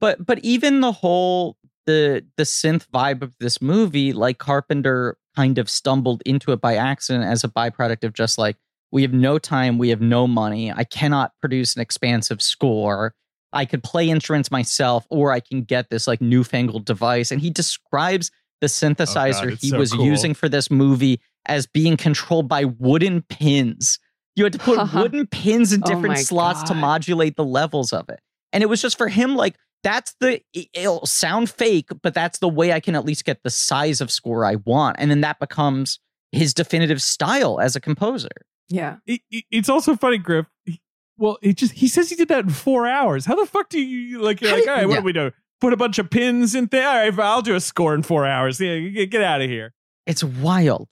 But but even the whole the the synth vibe of this movie, like Carpenter kind of stumbled into it by accident as a byproduct of just like we have no time, we have no money. I cannot produce an expansive score. I could play instruments myself, or I can get this like newfangled device. And he describes the oh, synthesizer it's he so was cool. using for this movie as being controlled by wooden pins. You had to put wooden pins in Oh different my slots to modulate the levels of it. And it was just for him, like, that's the, it'll sound fake, but that's the way I can at least get the size of score I want. And then that becomes his definitive style as a composer. Yeah. It, it- it's also funny, Griff. he- well, it just he says he did that in four hours. How the fuck do you like? You're like, do- all right, what yeah. do we do? Put a bunch of pins in there. All right, I'll do a score in four hours. Yeah, get, get out of here. It's wild.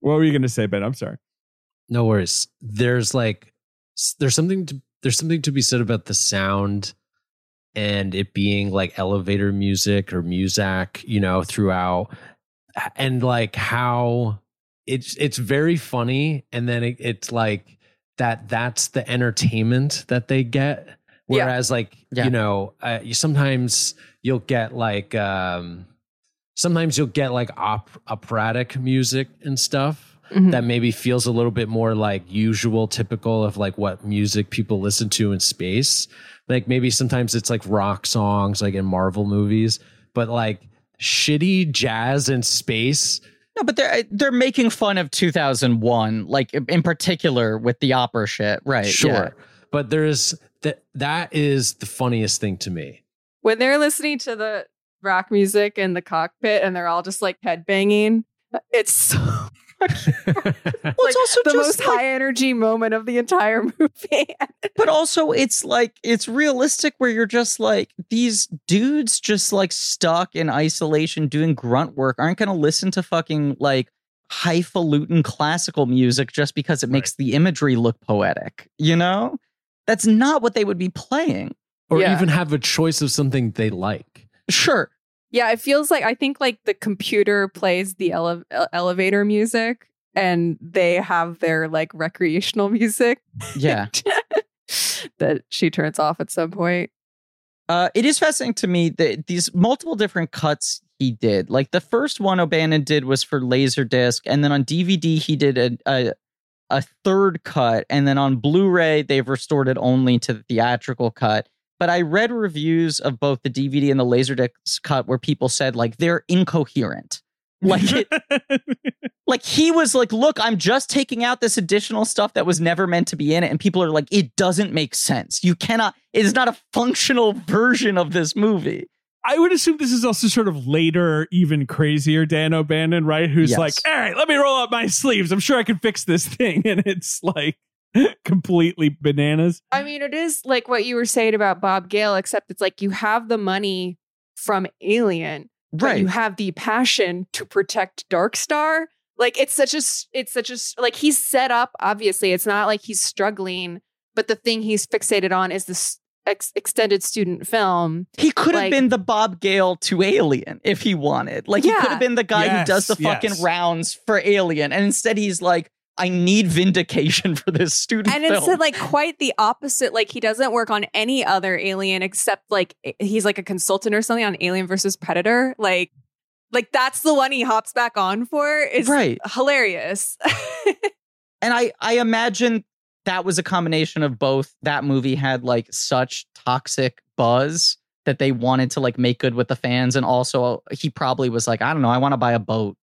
What were you going to say, Ben? I'm sorry. No worries. There's like there's something to there's something to be said about the sound and it being like elevator music or muzak, you know, throughout and like how it's it's very funny and then it, it's like that that's the entertainment that they get Yeah. whereas like Yeah. you know uh, you sometimes you'll get like um sometimes you'll get like op- operatic music and stuff Mhm. that maybe feels a little bit more like usual, typical of like what music people listen to in space. Like maybe sometimes it's like rock songs, like in Marvel movies, but like shitty jazz in space. No, but they're uh, they're making fun of 2001, like in particular with the opera shit, right? sure. yeah. But there's that that is the funniest thing to me. when they're listening to the rock music in the cockpit and they're all just like headbanging, it's so Well, it's like also the just most like- high energy moment of the entire movie. but also it's like it's realistic where you're just like these dudes just like stuck in isolation doing grunt work aren't going to listen to fucking like highfalutin classical music just because it makes the imagery look poetic you know that's not what they would be playing or Yeah. even have a choice of something they like. sure yeah, it feels like I think like the computer plays the ele- ele- elevator music and they have their like recreational music yeah that she turns off at some point. Uh, it is fascinating to me that these multiple different cuts he did. Like the first one O'Bannon did was for Laserdisc, and then on DVD he did a, a a third cut, and then on Blu-ray they've restored it only to the theatrical cut. But I read reviews of both the DVD and the Laserdisc cut where people said like they're incoherent. Like it, like he was like, look, I'm just taking out this additional stuff that was never meant to be in it. And people are like, it doesn't make sense. You cannot, it is not a functional version of this movie. I would assume this is also sort of later, even crazier Dan O'Bannon, right? Who's Yes. like, all right, let me roll up my sleeves. I'm sure I can fix this thing. And it's like completely bananas. I mean, it is like what you were saying about Bob Gale, except it's like you have the money from Alien, right? you have the passion to protect Dark Star. Like it's such a, it's such a, like he's set up. Obviously, it's not like he's struggling, but the thing he's fixated on is this ex- extended student film. He could have like- been the Bob Gale to Alien if he wanted. Like he could have been the guy Yes, who does the fucking yes. rounds for Alien. And instead he's like, I need vindication for this student And film. instead, like quite the opposite. Like he doesn't work on any other Alien except like eh, he's like a consultant or something on Alien versus Predator. Like, like that's the one he hops back on for. Is right. hilarious. And I, I imagine that was a combination of both that movie had like such toxic buzz that they wanted to like make good with the fans. And also he probably was like, I don't know, I want to buy a boat.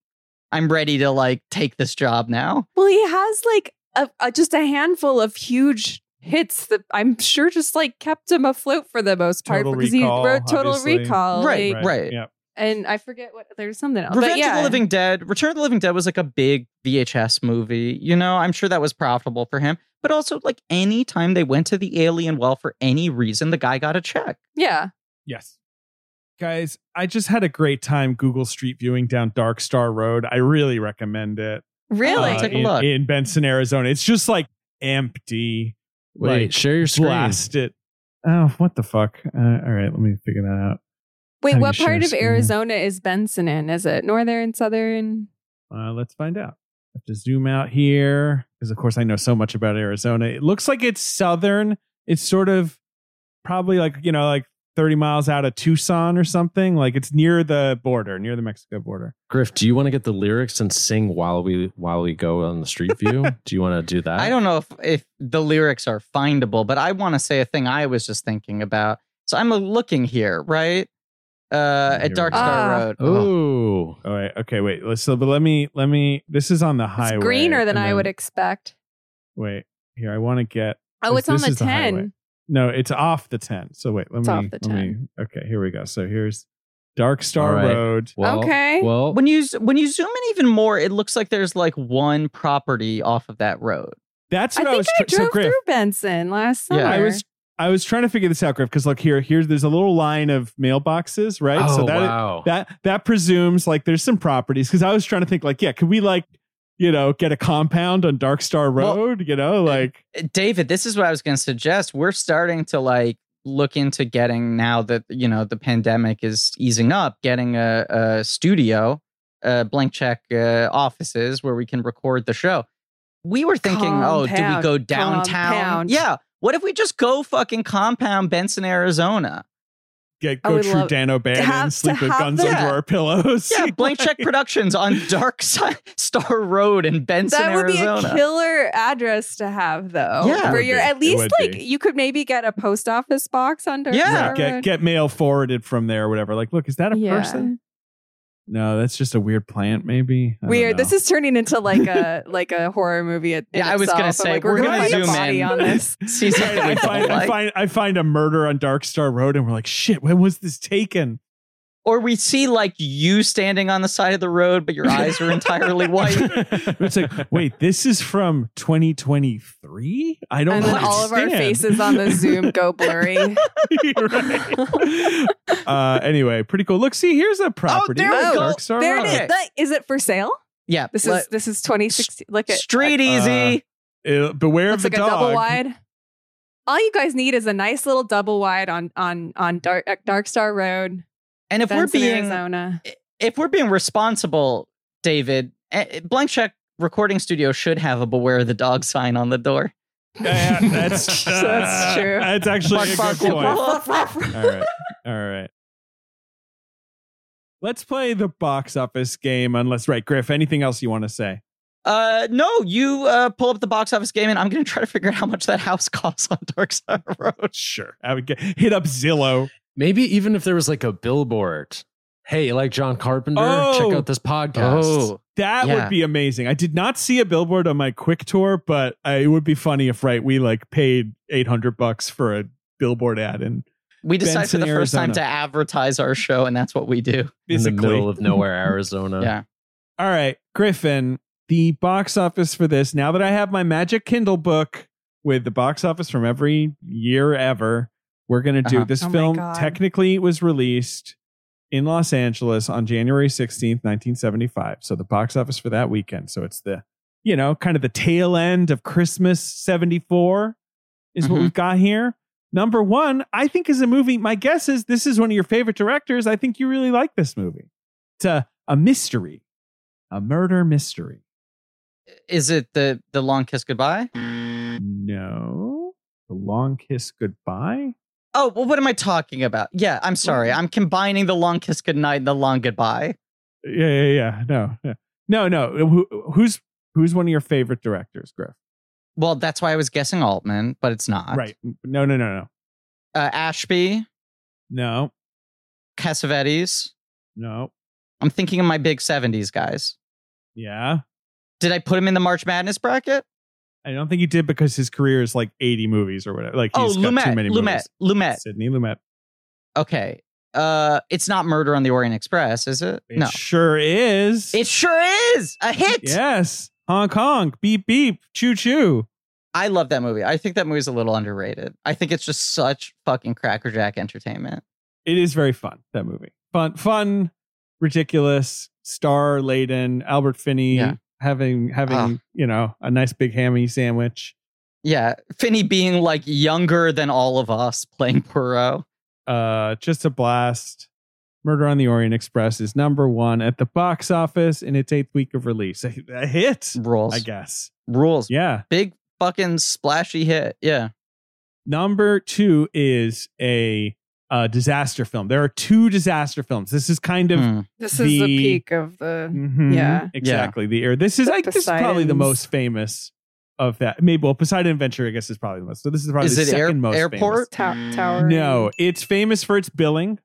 I'm ready to like take this job now. well, he has like a, a just a handful of huge hits that I'm sure just like kept him afloat for the most part Total because Recall, he wrote Total obviously. Recall. Right, like- right. Yeah. and I forget what there's something else. Revenge but yeah, of the Living Dead, Return of the Living Dead was like a big VHS movie. You know, I'm sure that was profitable for him. But also, like any time they went to the alien well for any reason, the guy got a check. yeah. Yes. Guys, I just had a great time Google Street viewing down Dark Star Road. I really recommend it. Really? Uh, take a in, look. in Benson, Arizona. It's just like empty. Wait, like, share your screen. Blast it. Oh, what the fuck? Uh, all right, let me figure that out. Wait, How what part of screen? Arizona is Benson in? Is it northern, southern? Uh, let's find out. I have to zoom out here because, of course, I know so much about Arizona. It looks like it's southern. It's sort of probably like you know, like thirty miles out of Tucson or something. Like it's near the border, near the Mexico border. Griff, do you want to get the lyrics and sing while we while we go on the street view? do you want to do that? I don't know if, if the lyrics are findable, but I want to say a thing I was just thinking about. So I'm looking here, right? Uh, at Dark. Star Ah. Road. Oh, All right. Okay. Wait. Let's. So, but let me. Let me. This is on the highway. It's greener than I then- would expect. Wait. Here. I want to get. Oh, it's on the is the 10. No, it's off the ten. So wait. Let It's me. off the let me- okay. Here we go. So here's Dark Star All right. Road. well, Okay. Well, When you when you zoom in even more, it looks like there's like one property off of that road. That's what I, think was. I tr- so drove Griff, through Benson last summer. Yeah. I was. I was trying to figure this out, Griff, because look here. Here's there's a little line of mailboxes, right? oh so that wow. that that presumes like there's some properties because I was trying to think like, yeah, could we like, you know, get a compound on Dark Star Well, Road? you know, like Uh, David, this is what I was going to suggest. We're starting to like look into getting now that you know the pandemic is easing up, getting a, a studio, uh, blank check uh, offices where we can record the show. We were thinking, oh, do we go downtown? compound. Yeah. What if we just go fucking compound Benson, Arizona? Get go would true love Dan O'Bannon, have to sleep with guns that. under our pillows. Yeah, Blank Check Productions on Dark Star Road in Benson, that would Arizona. be a killer address to have, though. Yeah. It where you're be. at least like be. you could maybe get a post office box on Dark Yeah. Star Right, get get mail forwarded from there or whatever. Like, look, is that a Yeah. person? No, that's just a weird plant, maybe. I Weird. This is turning into like a like a horror movie. At, in Yeah, I was gonna. I'm say, like, we're we're, gonna gonna, find zoom in. on this. See something I we find, don't I like. find I find a murder on Dark Star Road, and we're like, shit. When was this taken? Or we see like you standing on the side of the road, but your eyes are entirely white. it's like, wait, this is from 2023. I don't. And then all of our faces on the Zoom go blurry. right. uh, anyway, pretty cool. Look, see, here's a property. there we go. There it is. Okay. That- Is it for sale? Yeah, This let- is this is 2016. Look at street easy. Uh, beware Looks of the like a double wide. All you guys need is a nice little double wide on on on Dark uh, Dark Star Road, and if Benson, we're being Arizona. if we're being responsible, David, eh, Blank Check Recording Studio should have a "Beware the Dog" sign on the door. Yeah, that's That's true. That's actually Bark, a bark, good point. All right. All right. Let's play the box office game. Unless, right, Griff, anything else you want to say? Uh, no, you uh, pull up the box office game, and I'm going to try to figure out how much that house costs on Dark Star Road. Sure. I would get, hit up Zillow. Maybe even if there was like a billboard. Hey, you like John Carpenter? Oh. Check out this podcast. That Yeah. would be amazing. I did not see a billboard on my quick tour, but uh, it would be funny if, right, we like paid 800 bucks for a billboard ad and we decided for the first time to advertise our show, and that's what we do. in the middle of nowhere, Arizona. Yeah. All right, Griffin, the box office for this. Now that I have my magic Kindle book with the box office from every year ever, we're going to do Uh-huh. this Oh film. Technically, was released in Los Angeles on January 16th, 1975. So the box office for that weekend. So it's the, you know, kind of the tail end of Christmas 74 is what Mhm. we've got here. Number one, I think is a movie. My guess is this is one of your favorite directors. I think you really like this movie. It's a, a mystery, a murder mystery. Is it the the long kiss goodbye? No. The Long Kiss Goodbye? Oh, well, what am I talking about? Yeah, I'm sorry. I'm combining the long kiss goodnight and the long goodbye. Yeah, yeah, yeah. No, yeah. no, no. Who, who's who's one of your favorite directors, Griff? Well, that's why I was guessing Altman, but it's not. Right. No, no, no, no. Uh, Ashby, No, Cassavetes. no. I'm thinking of my big 70s guys. Yeah. Did I put him in the March Madness bracket? I don't think he did because his career is like 80 movies or whatever. Like Oh, he's got too Lumet. many Lumet. movies. Lumet. Sidney Lumet. Okay. Uh, it's not Murder on the Orient Express, is it? It no, sure is. it sure is a hit. yes. Hong Kong. Beep beep. Choo choo. I love that movie. I think that movie's a little underrated. I think it's just such fucking crackerjack entertainment. It is very fun. That movie. Fun. Fun. Ridiculous. Star laden. Albert Finney Yeah. Having having Ah. you know a nice big hammy sandwich. Yeah, Finney being like younger than all of us playing Poirot. Uh, just a blast. Murder on the Orient Express is number one at the box office in its eighth week of release. A, a hit, Rules. I guess. Rules. Yeah. Big fucking splashy hit. Yeah. Number two is a, uh disaster film. There are two disaster films. This is kind of Hmm. This is the The- peak of the. Mhm, Yeah. exactly the era. This is like this is probably the most famous of that. Maybe well, Poseidon Adventure, I guess, is probably the most. So this is probably Is the it air- second most airport? Ta- tower. No, it's famous for its billing.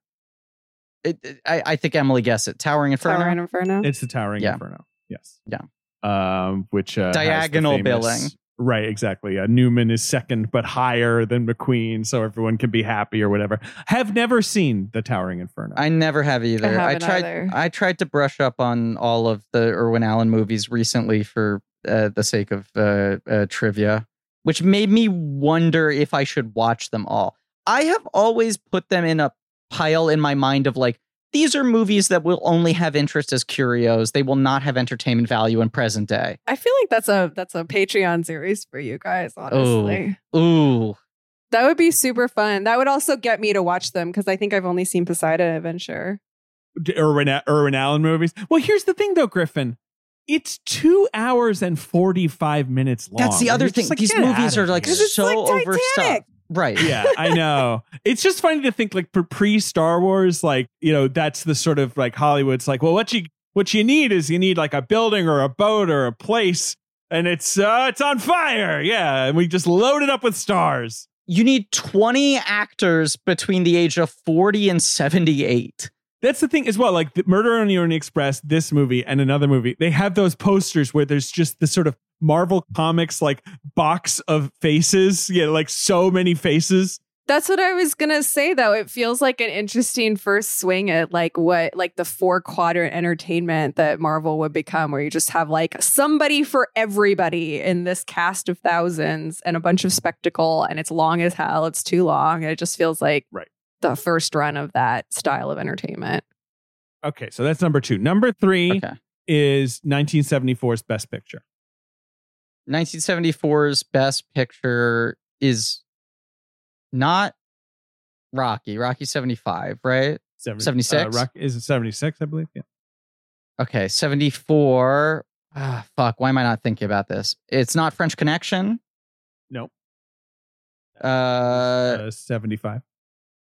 It, it- I, I think Emily guessed it. Towering Inferno. Tower and Inferno. It's the Towering Yeah. Inferno. Yes. Yeah. Um, which uh, Diagonal famous- billing. Right, exactly. Uh, Newman is second, but higher than McQueen, so everyone can be happy or whatever. Have never seen the Towering Inferno. I never have either. I haven't tried. either. I tried to brush up on all of the Irwin Allen movies recently for uh, the sake of uh, uh, trivia, which made me wonder if I should watch them all. I have always put them in a pile in my mind of like these are movies that will only have interest as curios. They will not have entertainment value in present day. I feel like that's a that's a Patreon series for you guys. Honestly, Ooh, that would be super fun. That would also get me to watch them because I think I've only seen Poseidon Adventure. D- Irwin, Irwin Allen movies. Well, here's the thing, though, Griffin. It's two hours and 45 minutes long. that's the other thing. like, These movies are like here. 'Cause it's so like overstuffed. Right. yeah, I know. It's just funny to think like pre Star Wars, like you know, that's the sort of like Hollywood's like, well, what you what you need is you need like a building or a boat or a place, and it's uh it's on fire, yeah, and we just load it up with stars. You need 20 actors between the age of 40 and 78. That's the thing as well. Like the Murder on the Orient Express, this movie and another movie, they have those posters where there's just this sort of Marvel Comics like box of faces, yeah, like so many faces. That's what I was gonna say though. It feels like an interesting first swing at like what like the four quadrant entertainment that Marvel would become, where you just have like somebody for everybody in this cast of thousands and a bunch of spectacle, and it's long as hell. It's too long. And it just feels like Right. the first run of that style of entertainment. Okay, so that's number two. Number three Okay. is 1974's Best Picture. 1974's best picture is not Rocky. Rocky 75, right? 70, 76? Uh, Rock, is it 76, I believe? Yeah. Okay, 74. Ah, fuck, why am I not thinking about this? It's not French Connection. Nope. Uh, Uh, 75.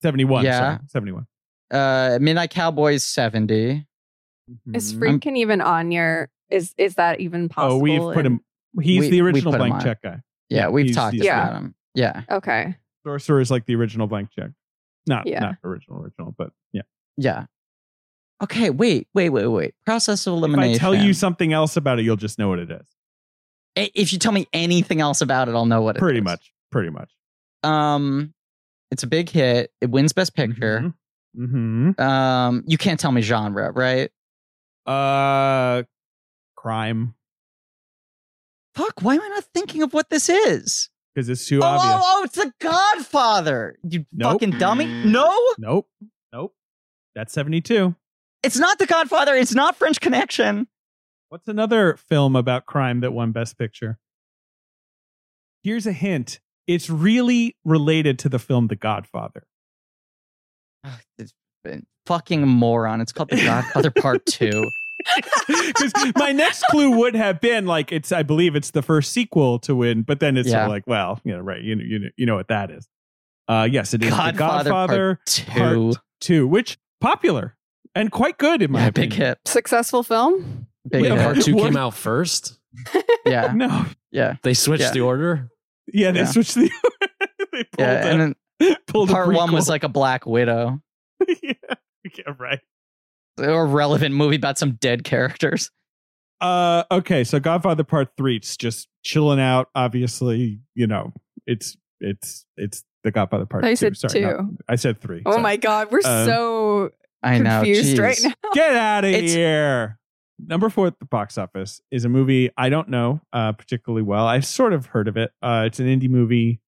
71. yeah. sorry, 71. uh, Midnight Cowboys 70. Is Mhm. Friedkin even on your is is that even possible? Oh, we've put in- him. He's We- the original blank check guy. Yeah, Yeah, we've he's- talked he's- about Yeah. him. Yeah, Okay. Sorcerer is like the original blank check. Not Yeah. not original original, but yeah. yeah. Okay, wait, wait, wait, wait. Process of elimination. If elimination. I tell you something else about it, you'll just know what it is. If you tell me anything else about it, I'll know what it Pretty is. much. Pretty much. Um, it's a big hit. It wins Best Picture. Mm-hmm. Um, you can't tell me genre, right? Uh, crime Fuck, why am I not thinking of what this is? because it's too Oh, oh obvious. oh, oh, it's The Godfather. You Nope. fucking dummy. No, Nope. Nope. That's 72. it's not The Godfather. It's not French Connection. What's another film about crime that won Best Picture? Here's a hint. It's really related to the film The Godfather. Ugh, fucking moron. It's called The Godfather Part 2. Because my next clue would have been like it's I believe it's the first sequel to win, but then it's sort of like, well, you know, right, you know, you know, you know what that is. Uh yes, it is Godfather, the Godfather Part 2. Part Two, which popular and quite good in my Yeah, opinion. big hit. Successful film? Big Wait, hit. part two came out first. Yeah, No, yeah, They switched Yeah. the order. yeah, they Yeah. switched the. they pulled yeah. a- And then pulled part one was like a Black Widow, yeah, yeah, right. Or a relevant movie about some dead characters. Uh, okay, so Godfather Part Three, it's just chilling out. Obviously, you know, it's it's it's The Godfather Part I Two. said Sorry, not- two. I said three. Oh Sorry. my god, we're Um, so I know. confused jeez. right now. Get out of It's- here. Number four at the box office is a movie I don't know uh, particularly well. I've sort of heard of it. Uh, it's an indie movie,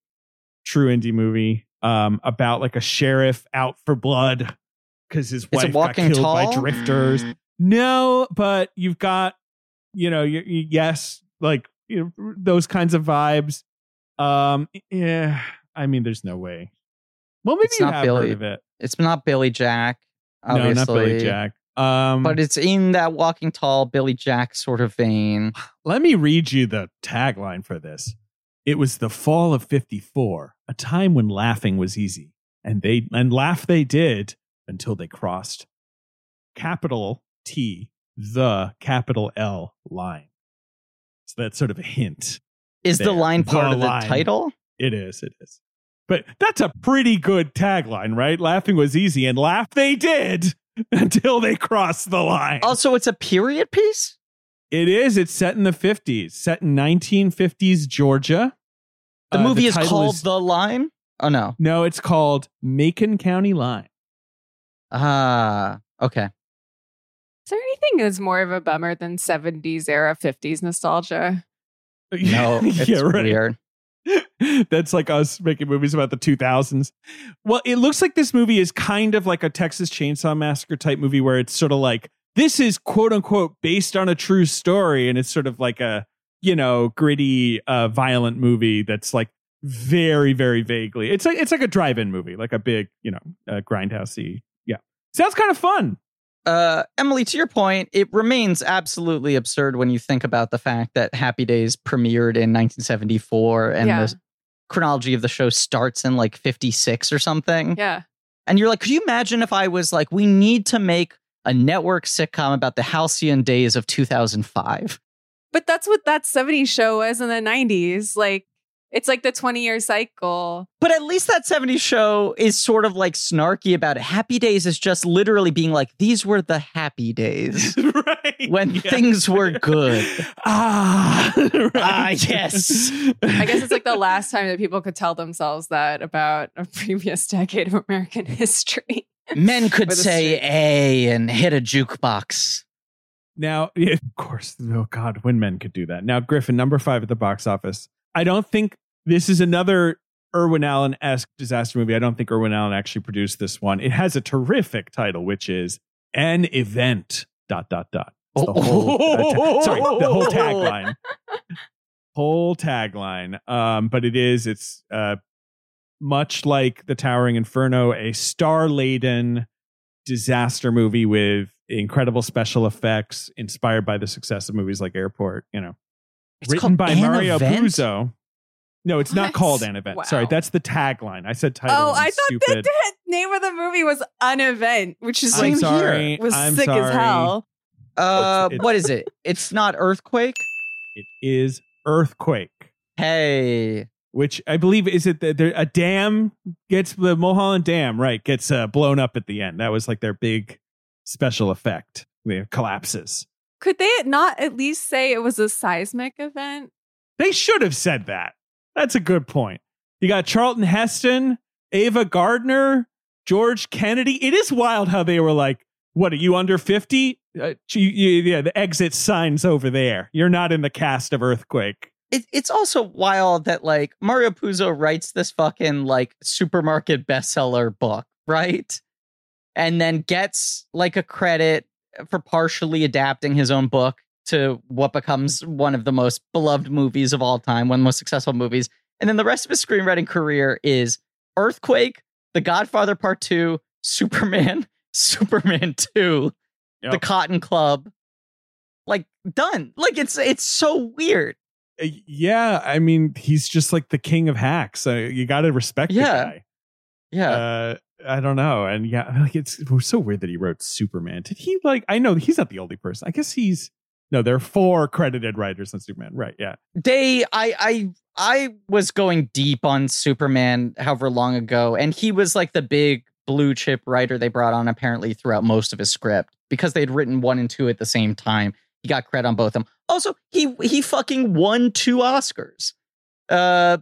true indie movie, um, about like a sheriff out for blood because his wife got Walking killed by drifters. No, but you've got, you know, you, you- yes, like you know, those kinds of vibes. Um, yeah, I mean, there's no way. Well, maybe It's you not have Billy- heard of it. It's not Billy Jack. Obviously. No, not Billy Jack. Um, But it's in that Walking Tall, Billy Jack sort of vein. Let me read you the tagline for this. It was the fall of 54, a time when laughing was easy, and they and laugh they did until they crossed capital T, the capital L line. So that's sort of a hint. Is the line part The of the line. title? It is, it is. But that's a pretty good tagline, right? Laughing was easy, and laugh they did until they crossed the line. Also, it's a period piece? It is. It's set in the 50s, set in 1950s Georgia. The Uh, movie is title called The Line? Oh, no. No, it's called Macon County Line. Ah, okay. Is there anything that's more of a bummer than 70s era 50s nostalgia? No, it's yeah, right. weird. That's like us making movies about the 2000s. Well, it looks like this movie is kind of like a Texas Chainsaw Massacre type movie where it's sort of like this is quote unquote based on a true story and it's sort of like a, you know, gritty uh violent movie that's like very very vaguely. It's like it's like a drive-in movie, like a big, you know, uh, grindhousey. Yeah. Sounds kind of fun. Uh, Emily, to your point, it remains absolutely absurd when you think about the fact that Happy Days premiered in 1974 and Yeah. the chronology of the show starts in like 56 or something. Yeah. And you're like, could you imagine if I was like, we need to make a network sitcom about the halcyon days of 2005? But that's what that 70s show was in the 90s. Like, it's like the 20 year cycle. But at least that 70s show is sort of like snarky about it. Happy Days is just literally being like, these were the happy days right. when Yeah. things were good. Ah, right. Ah, yes. I guess it's like the last time that people could tell themselves that about a previous decade of American history. Men could say string. A and hit a jukebox. Now, of course, oh God, when men could do that. Now, Griffin, number five at the box office. I don't think this is another Irwin Allen esque disaster movie. I don't think Irwin Allen actually produced this one. It has a terrific title, which is An Event. Dot dot dot. It's the whole, uh, ta- sorry, the whole tagline. Whole tagline. Um, but it is, it's uh, much like The Towering Inferno, a star laden disaster movie with incredible special effects inspired by the success of movies like Airport, you know. It's Written by An Mario Event? Puzo. No, it's not called an event. Sorry, that's the tagline. I said title. oh, I'm thought stupid. that the name of the movie was An Event, which is I'm like Same here. was I'm sick sorry. as hell. Uh, It's- what is it? It's not Earthquake? It is Earthquake. Hey. which I believe is it that a dam gets the Mulholland Dam right gets uh, blown up at the end. That was like their big special effect. It collapses. Could they not at least say it was a seismic event? They should have said that. That's a good point. You got Charlton Heston, Ava Gardner, George Kennedy. It is wild how they were like, "What are you under 50? Uh, you- you- yeah, the exit signs over there. You're not in the cast of Earthquake." It, it's also wild that like Mario Puzo writes this fucking like supermarket bestseller book, right? And then gets like a credit for partially adapting his own book to what becomes one of the most beloved movies of all time, one of the most successful movies. And then the rest of his screenwriting career is Earthquake, The Godfather Part 2, Superman, Superman 2, The Cotton Club. Like done. Like it's it's so weird. Uh, yeah, I mean, he's just like the king of hacks. So you got to respect Yeah. the guy. Yeah. Uh, I don't know, and yeah, like it's it was so weird that he wrote Superman. Did he like? I know he's not the only person. I guess he's no. There are four credited writers on Superman. Right? Yeah. they I I I was going deep on Superman however long ago and he was like the big blue chip writer they brought on apparently throughout most of his script because they'd written one and two at the same time. He got credit on both of them. Also, he he fucking won two Oscars. Uh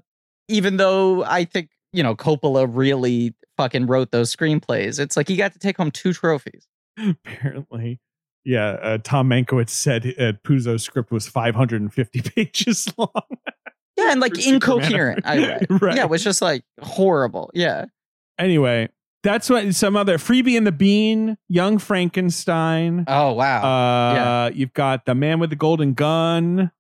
even though I think you know Coppola really fucking wrote those screenplays, it's like he got to take home two trophies. Apparently, yeah. Uh, Tom Mankiewicz said uh, Puzo's script was 550 pages long. Yeah, and like incoherent. I read. Right. Yeah, it was just like horrible. Yeah. anyway, that's what some other freebie and the bean, Young Frankenstein. Oh wow. Uh, yeah. You've got the man with the golden gun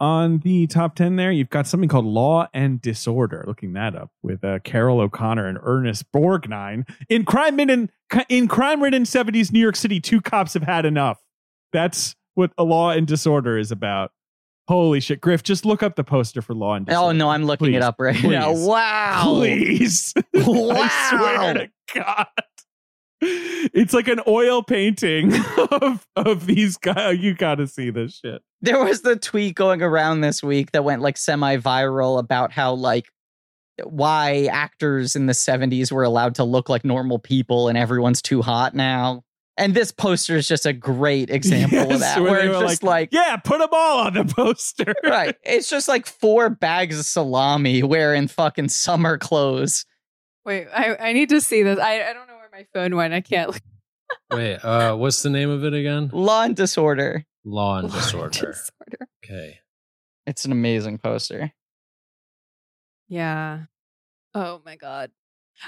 on the top 10 there. You've got something called Law and Disorder. Looking that up with uh, Carroll O'Connor and Ernest Borgnine. In crime ridden in crime ridden 70s New York City, two cops have had enough. That's what a Law and Disorder is about. Holy shit, Griff, just look up the poster for Law and Disorder. oh no, I'm looking Please, it up right now. please. Wow. Please. I swear to God. It's like an oil painting of of these guys. You got to see this shit. There was the tweet going around this week that went like semi-viral about how like why actors in the 70s were allowed to look like normal people and everyone's too hot now. And this poster is just a great example of that, where where it's just like, Yeah, put them all on the poster. right, it's just like four bags of salami wearing fucking summer clothes. Wait, I, I need to see this. I, I don't know where my phone went. I can't look. Wait, uh, what's the name of it again? Law and disorder. Law and Disorder. Disorder. Okay. It's an amazing poster. Yeah. Oh my god.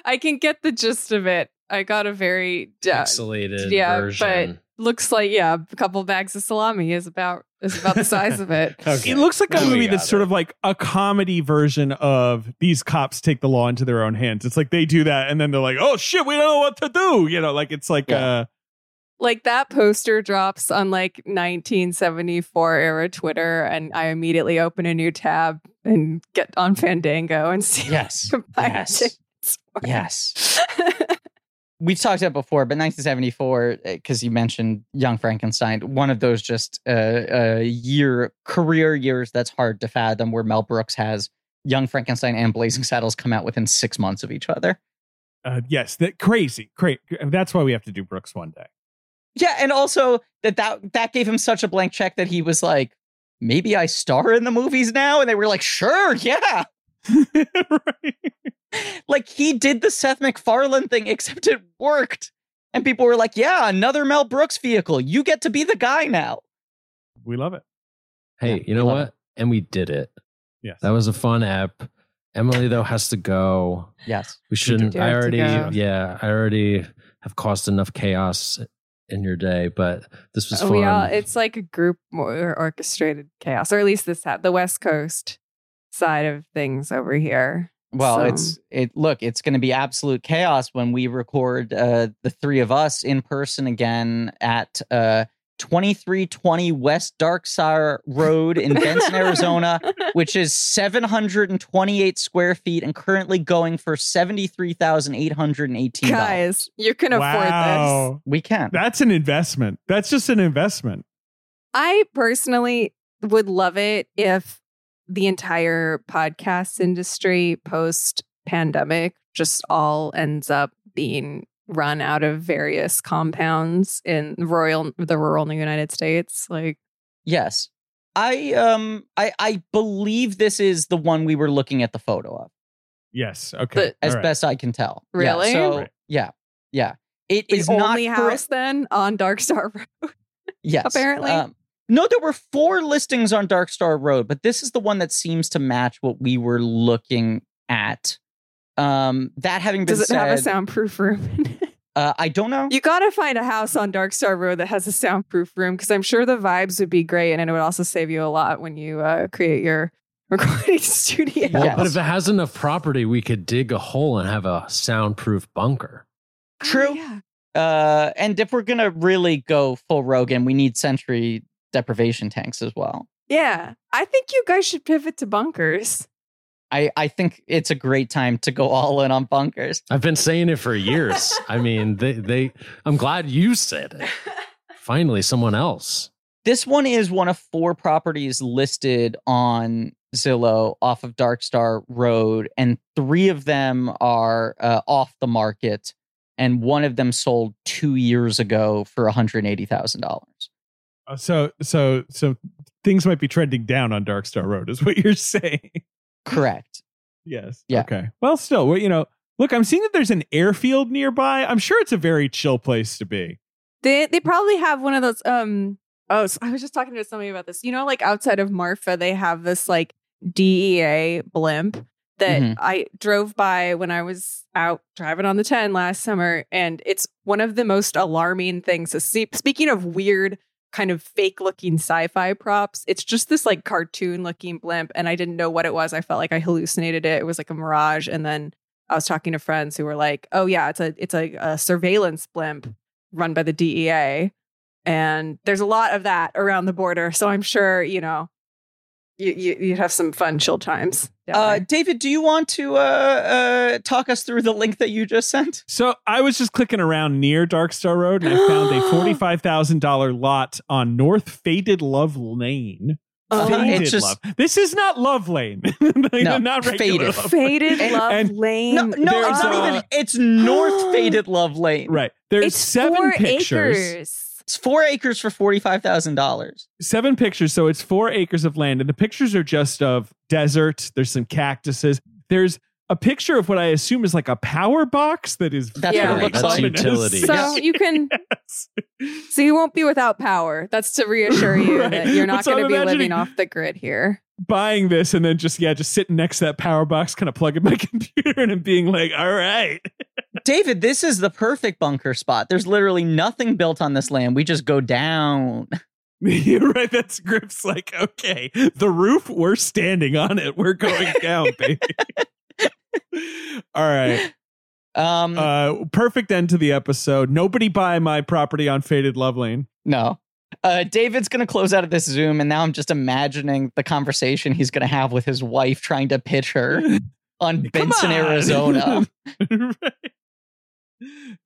I can get the gist of it. I got a very yeah, Pixelated yeah, version. Looks like yeah, a couple bags of salami is about is about the size of it. Okay. It looks like a movie got that's sort of like a comedy version of these cops take the law into their own hands. It's like they do that and then they're like, "Oh shit, we don't know what to do." You know, like it's like Yeah. uh Like that poster drops on like 1974 era Twitter, and I immediately open a new tab and get on Fandango and see. Yes. if I can buy Yes. tickets for it. Yes. we've talked about before, but 1974, because you mentioned Young Frankenstein, one of those just uh, uh, year career years that's hard to fathom, where Mel Brooks has Young Frankenstein and Blazing Saddles come out within six months of each other. uh yes, that crazy. Great. That's why we have to do Brooks one day. Yeah, and also that that that gave him such a blank check that he was like, maybe I star in the movies now, and they were like, sure, yeah. right. Like he did the Seth MacFarlane thing, except it worked. And people were like, yeah, another Mel Brooks vehicle. You get to be the guy now. We love it. Hey, Yeah, you know love what? And we did it. Yes. That was a fun app. Emily though has to go. Yes. We shouldn't. do I already. Yeah, I already have caused enough chaos in your day, but this was Oh, fun. we all, it's like a group or orchestrated chaos, or at least this ha- the West Coast side of things over here. Well, So- it's it. Look, it's going to be absolute chaos when we record uh, the three of us in person again at uh, twenty three twenty West Dark Star Road in Benson, Arizona, which is seven hundred and twenty eight square feet and currently going for seventy three thousand eight hundred and eighteen dollars. Guys, you can afford this. wow. We can. That's an investment. That's just an investment. I personally would love it if the entire podcast industry post pandemic just all ends up being run out of various compounds in royal the rural United States. Like Yes. I um I I believe this is the one we were looking at the photo of. Yes. Okay. as All right. best I can tell. Really? Yeah, so Right. yeah, yeah. It the is only not for- house then on Dark Star Road. yes, apparently. Um, no, there were four listings on Dark Star Road, but this is the one that seems to match what we were looking at. Um, that having been Does it said, have a soundproof room? uh, I don't know. you got to find a house on Dark Star Road that has a soundproof room because I'm sure the vibes would be great and it would also save you a lot when you uh, create your recording studio. Well, Yes. but if it has enough property, we could dig a hole and have a soundproof bunker. True. Oh, yeah. Uh, and if we're gonna really go full Rogan, we need sensory deprivation tanks as well. Yeah. I think you guys should pivot to bunkers. I, I think it's a great time to go all in on bunkers. I've been saying it for years. I mean, they, they. I'm glad you said it. Finally, someone else. This one is one of four properties listed on Zillow off of Dark Star Road, and three of them are uh, off the market, and one of them sold two years ago for one hundred eighty thousand dollars. Uh, So so so things might be trending down on Dark Star Road, is what you're saying. Correct. Yes. Yeah. Okay. Well, still, well, you know, look, I'm seeing that there's an airfield nearby. I'm sure it's a very chill place to be. They they probably have one of those. Um. Oh, so I was just talking to somebody about this. You know, like outside of Marfa, they have this like DEA blimp that Mhm. I drove by when I was out driving on the 10 last summer. And it's one of the most alarming things to see. Speaking of weird, kind of fake looking sci fi props, it's just this like cartoon looking blimp. And I didn't know what it was. I felt like I hallucinated it. It was like a mirage. And then I was talking to friends who were like, oh, yeah, it's a, it's a, a surveillance blimp run by the DEA. And there's a lot of that around the border. So I'm sure, you know, you, you, you'd have some fun chill times. Down Uh, there. David, do you want to uh, uh, talk us through the link that you just sent? So I was just clicking around near Dark Star Road and I found a $45,000 lot on North Faded Love Lane. Oh, Faded it's just- Love. This is not Love Lane. No, not regular Faded. Love Faded And- Love and- Lane. No, no, it's not uh, even. It's North Faded Love Lane. Right. There's it's seven four pictures. acres. It's four acres for forty five thousand dollars. Seven pictures. So it's four acres of land. And the pictures are just of desert. There's some cactuses. There's a picture of what I assume is like a power box that is That's Yeah. what it looks That's like. utility. So Yeah. you can, Yes. so you won't be without power. That's to reassure you Right. that you're not going to be imagining- living off the grid here. Buying this and then just, yeah, just sitting next to that power box, kind of plugging my computer in and being like, all right. David, this is the perfect bunker spot. There's literally nothing built on this land. We just go down. You're right. That's Griff's like, okay, the roof, we're standing on it. We're going down, baby. All right. Um, Uh, perfect end to the episode. Nobody buy my property on Faded Love Lane. no. Uh, David's going to close out of this Zoom, and now I'm just imagining the conversation he's going to have with his wife trying to pitch her on Benson, on. Arizona. Right.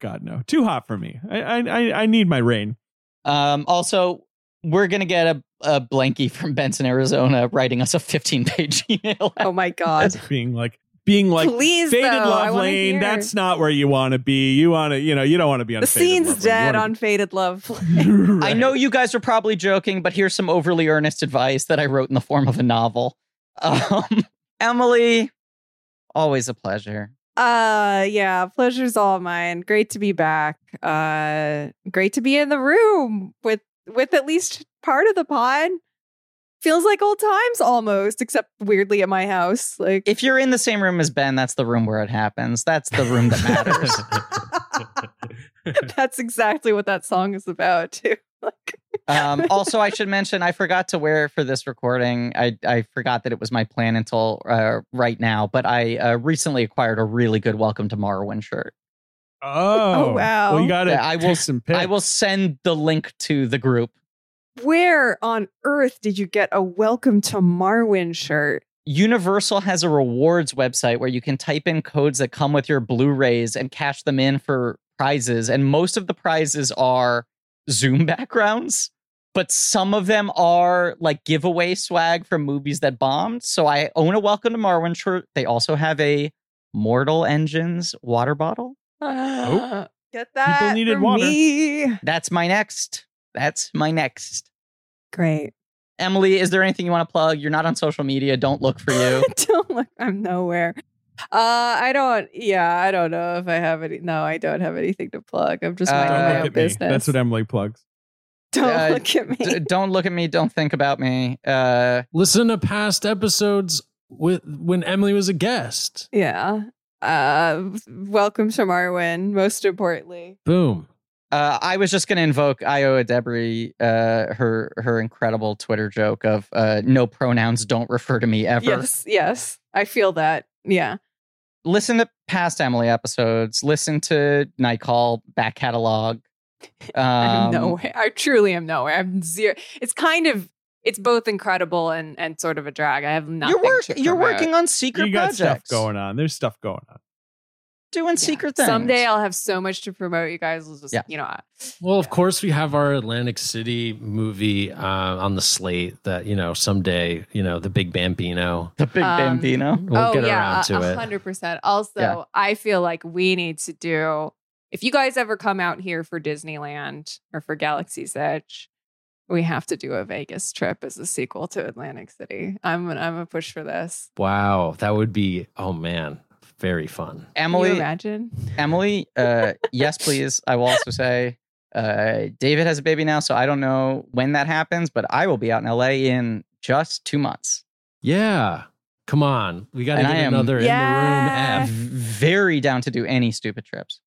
God no, too hot for me. I I I, I need my rain. Um, also, we're going to get a, a blankie from Benson, Arizona, writing us a 15 page email. Oh my God. Being like being like Please, Faded though, Love Lane. hear. That's not where you want to be. You want to, you know, you don't want to be on The Faded scene's Love dead wanna on Faded Love. be- Right. I know you guys are probably joking, but here's some overly earnest advice that I wrote in the form of a novel. Um, Emily, always a pleasure. Uh yeah, pleasure's all mine. Great to be back. Uh great to be in the room with with at least part of the pod. Feels like old times almost, except weirdly at my house. Like If you're in the same room as Ben, that's the room where it happens. That's the room that matters. that's exactly what that song is about too. Like um, also, I should mention I forgot to wear it for this recording. I, I forgot that it was my plan until uh, right now, but I uh, recently acquired a really good Welcome to Marwen shirt. Oh, wow. Well, you got to. Yeah, I will- Some I will send the link to the group. Where on earth did you get a welcome to Marwen shirt? Universal has a rewards website where you can type in codes that come with your Blu-rays and cash them in for prizes. And most of the prizes are Zoom backgrounds, but some of them are like giveaway swag from movies that bombed. So I own a Welcome to Marwen shirt. They also have a Mortal Engines water bottle. Uh, Get that needed for water. me. That's my next. That's my next. Great. Emily, is there anything you want to plug? You're not on social media. Don't look for you. don't look. I'm nowhere. Uh, I don't. Yeah, I don't know if I have any. No, I don't have anything to plug. I'm just Uh, minding Don't my own at me. business. That's what Emily plugs. don't Uh, look at me. D- don't look at me. Don't think about me. Uh, Listen to past episodes with when Emily was a guest. yeah. Uh, welcome to Marwen. Most importantly, Boom. Uh, I was just going to invoke Ayo Edebiri, uh, her her incredible Twitter joke of uh, no pronouns don't refer to me ever. yes, yes, I feel that. Yeah, Listen to past Emily episodes. Listen to Night Call back catalog. I'm Um, nowhere. I truly am nowhere. I'm zero. It's kind of. It's both incredible and and sort of a drag. I have nothing. You're work, to You're working on secret You got projects. stuff going on. There's stuff going on. Doing Yeah. secret things. Someday I'll have so much to promote. You guys will just, Yeah. you know, I- Well, of course, we have our Atlantic City movie uh, on the slate that, you know, someday, you know, the big Bambino. the big Um, Bambino. We'll oh get yeah, around to a it. hundred percent. Also, Yeah. I feel like we need to do. If you guys ever come out here for Disneyland or for Galaxy's Edge, we have to do a Vegas trip as a sequel to Atlantic City. I'm I'm a push for this. Wow, that would be oh man, very fun. Can you Emily, imagine? Emily, uh, yes, please. I will also say, uh, David has a baby now, so I don't know when that happens, but I will be out in LA in just two months. Yeah. Come on. We got to get am- another Yeah. in the room F. Very down to do any stupid trips.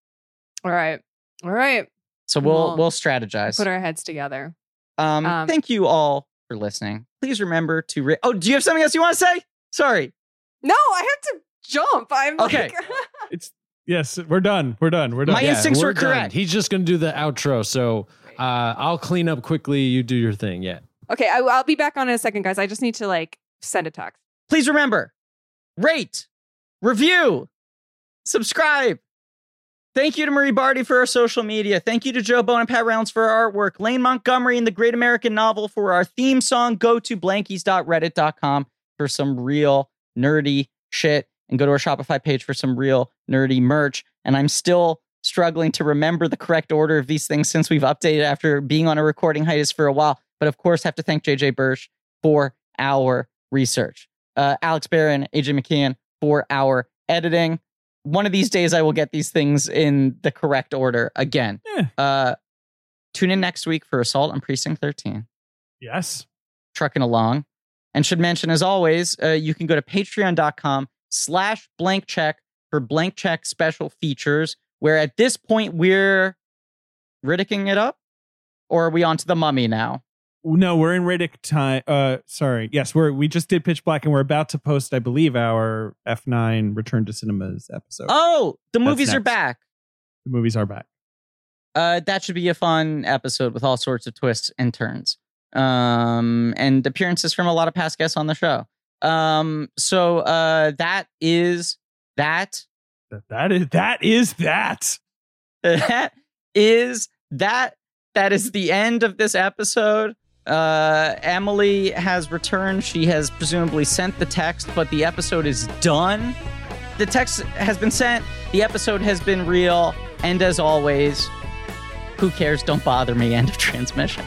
All right, all right. So we'll Well, we'll strategize. Put our heads together. Um, Um, thank you all for listening. Please remember to. Re- oh, do you have something else you want to say? Sorry. No, I have to jump. I'm Okay. like, It's yes, we're done. We're done. We're done. My instincts we're were done. correct. He's just going to do the outro. So uh, I'll clean up quickly. You do your thing. Yeah. okay, I, I'll be back on in a second, guys. I just need to like send a text. Please remember, rate, review, subscribe. Thank you to Marie Bardi for our social media. Thank you to Joe Bone and Pat Reynolds for our artwork. Lane Montgomery and the Great American Novel for our theme song. Go to blankies.reddit.com for some real nerdy shit and go to our Shopify page for some real nerdy merch. And I'm still struggling to remember the correct order of these things since we've updated after being on a recording hiatus for a while. But of course, have to thank JJ Birch for our research. Uh, Alex Barron, AJ McKeon for our editing. One of these days, I will get these things in the correct order again. Yeah. Uh, tune in next week for Assault on Precinct 13 Yes. trucking along. And should mention, as always, uh, you can go to patreon.com slash blank check for blank check special features, where at this point we're Riddicking it up? Or are we on to the mummy now? No, we're in Riddick time. Uh, sorry. Yes, we're we just did Pitch Black, and we're about to post, I believe, our F9 Return to Cinemas episode. Oh, the That's movies are back. The movies are back. Uh, that should be a fun episode with all sorts of twists and turns. Um, and appearances from a lot of past guests on the show. Um, so uh, that is that. That, that is that is that. that is that. That is the end of this episode. Uh emily has returned. She has presumably sent the text but the episode is done. The text has been sent. The episode has been real. And as always who cares? Don't bother me. End of transmission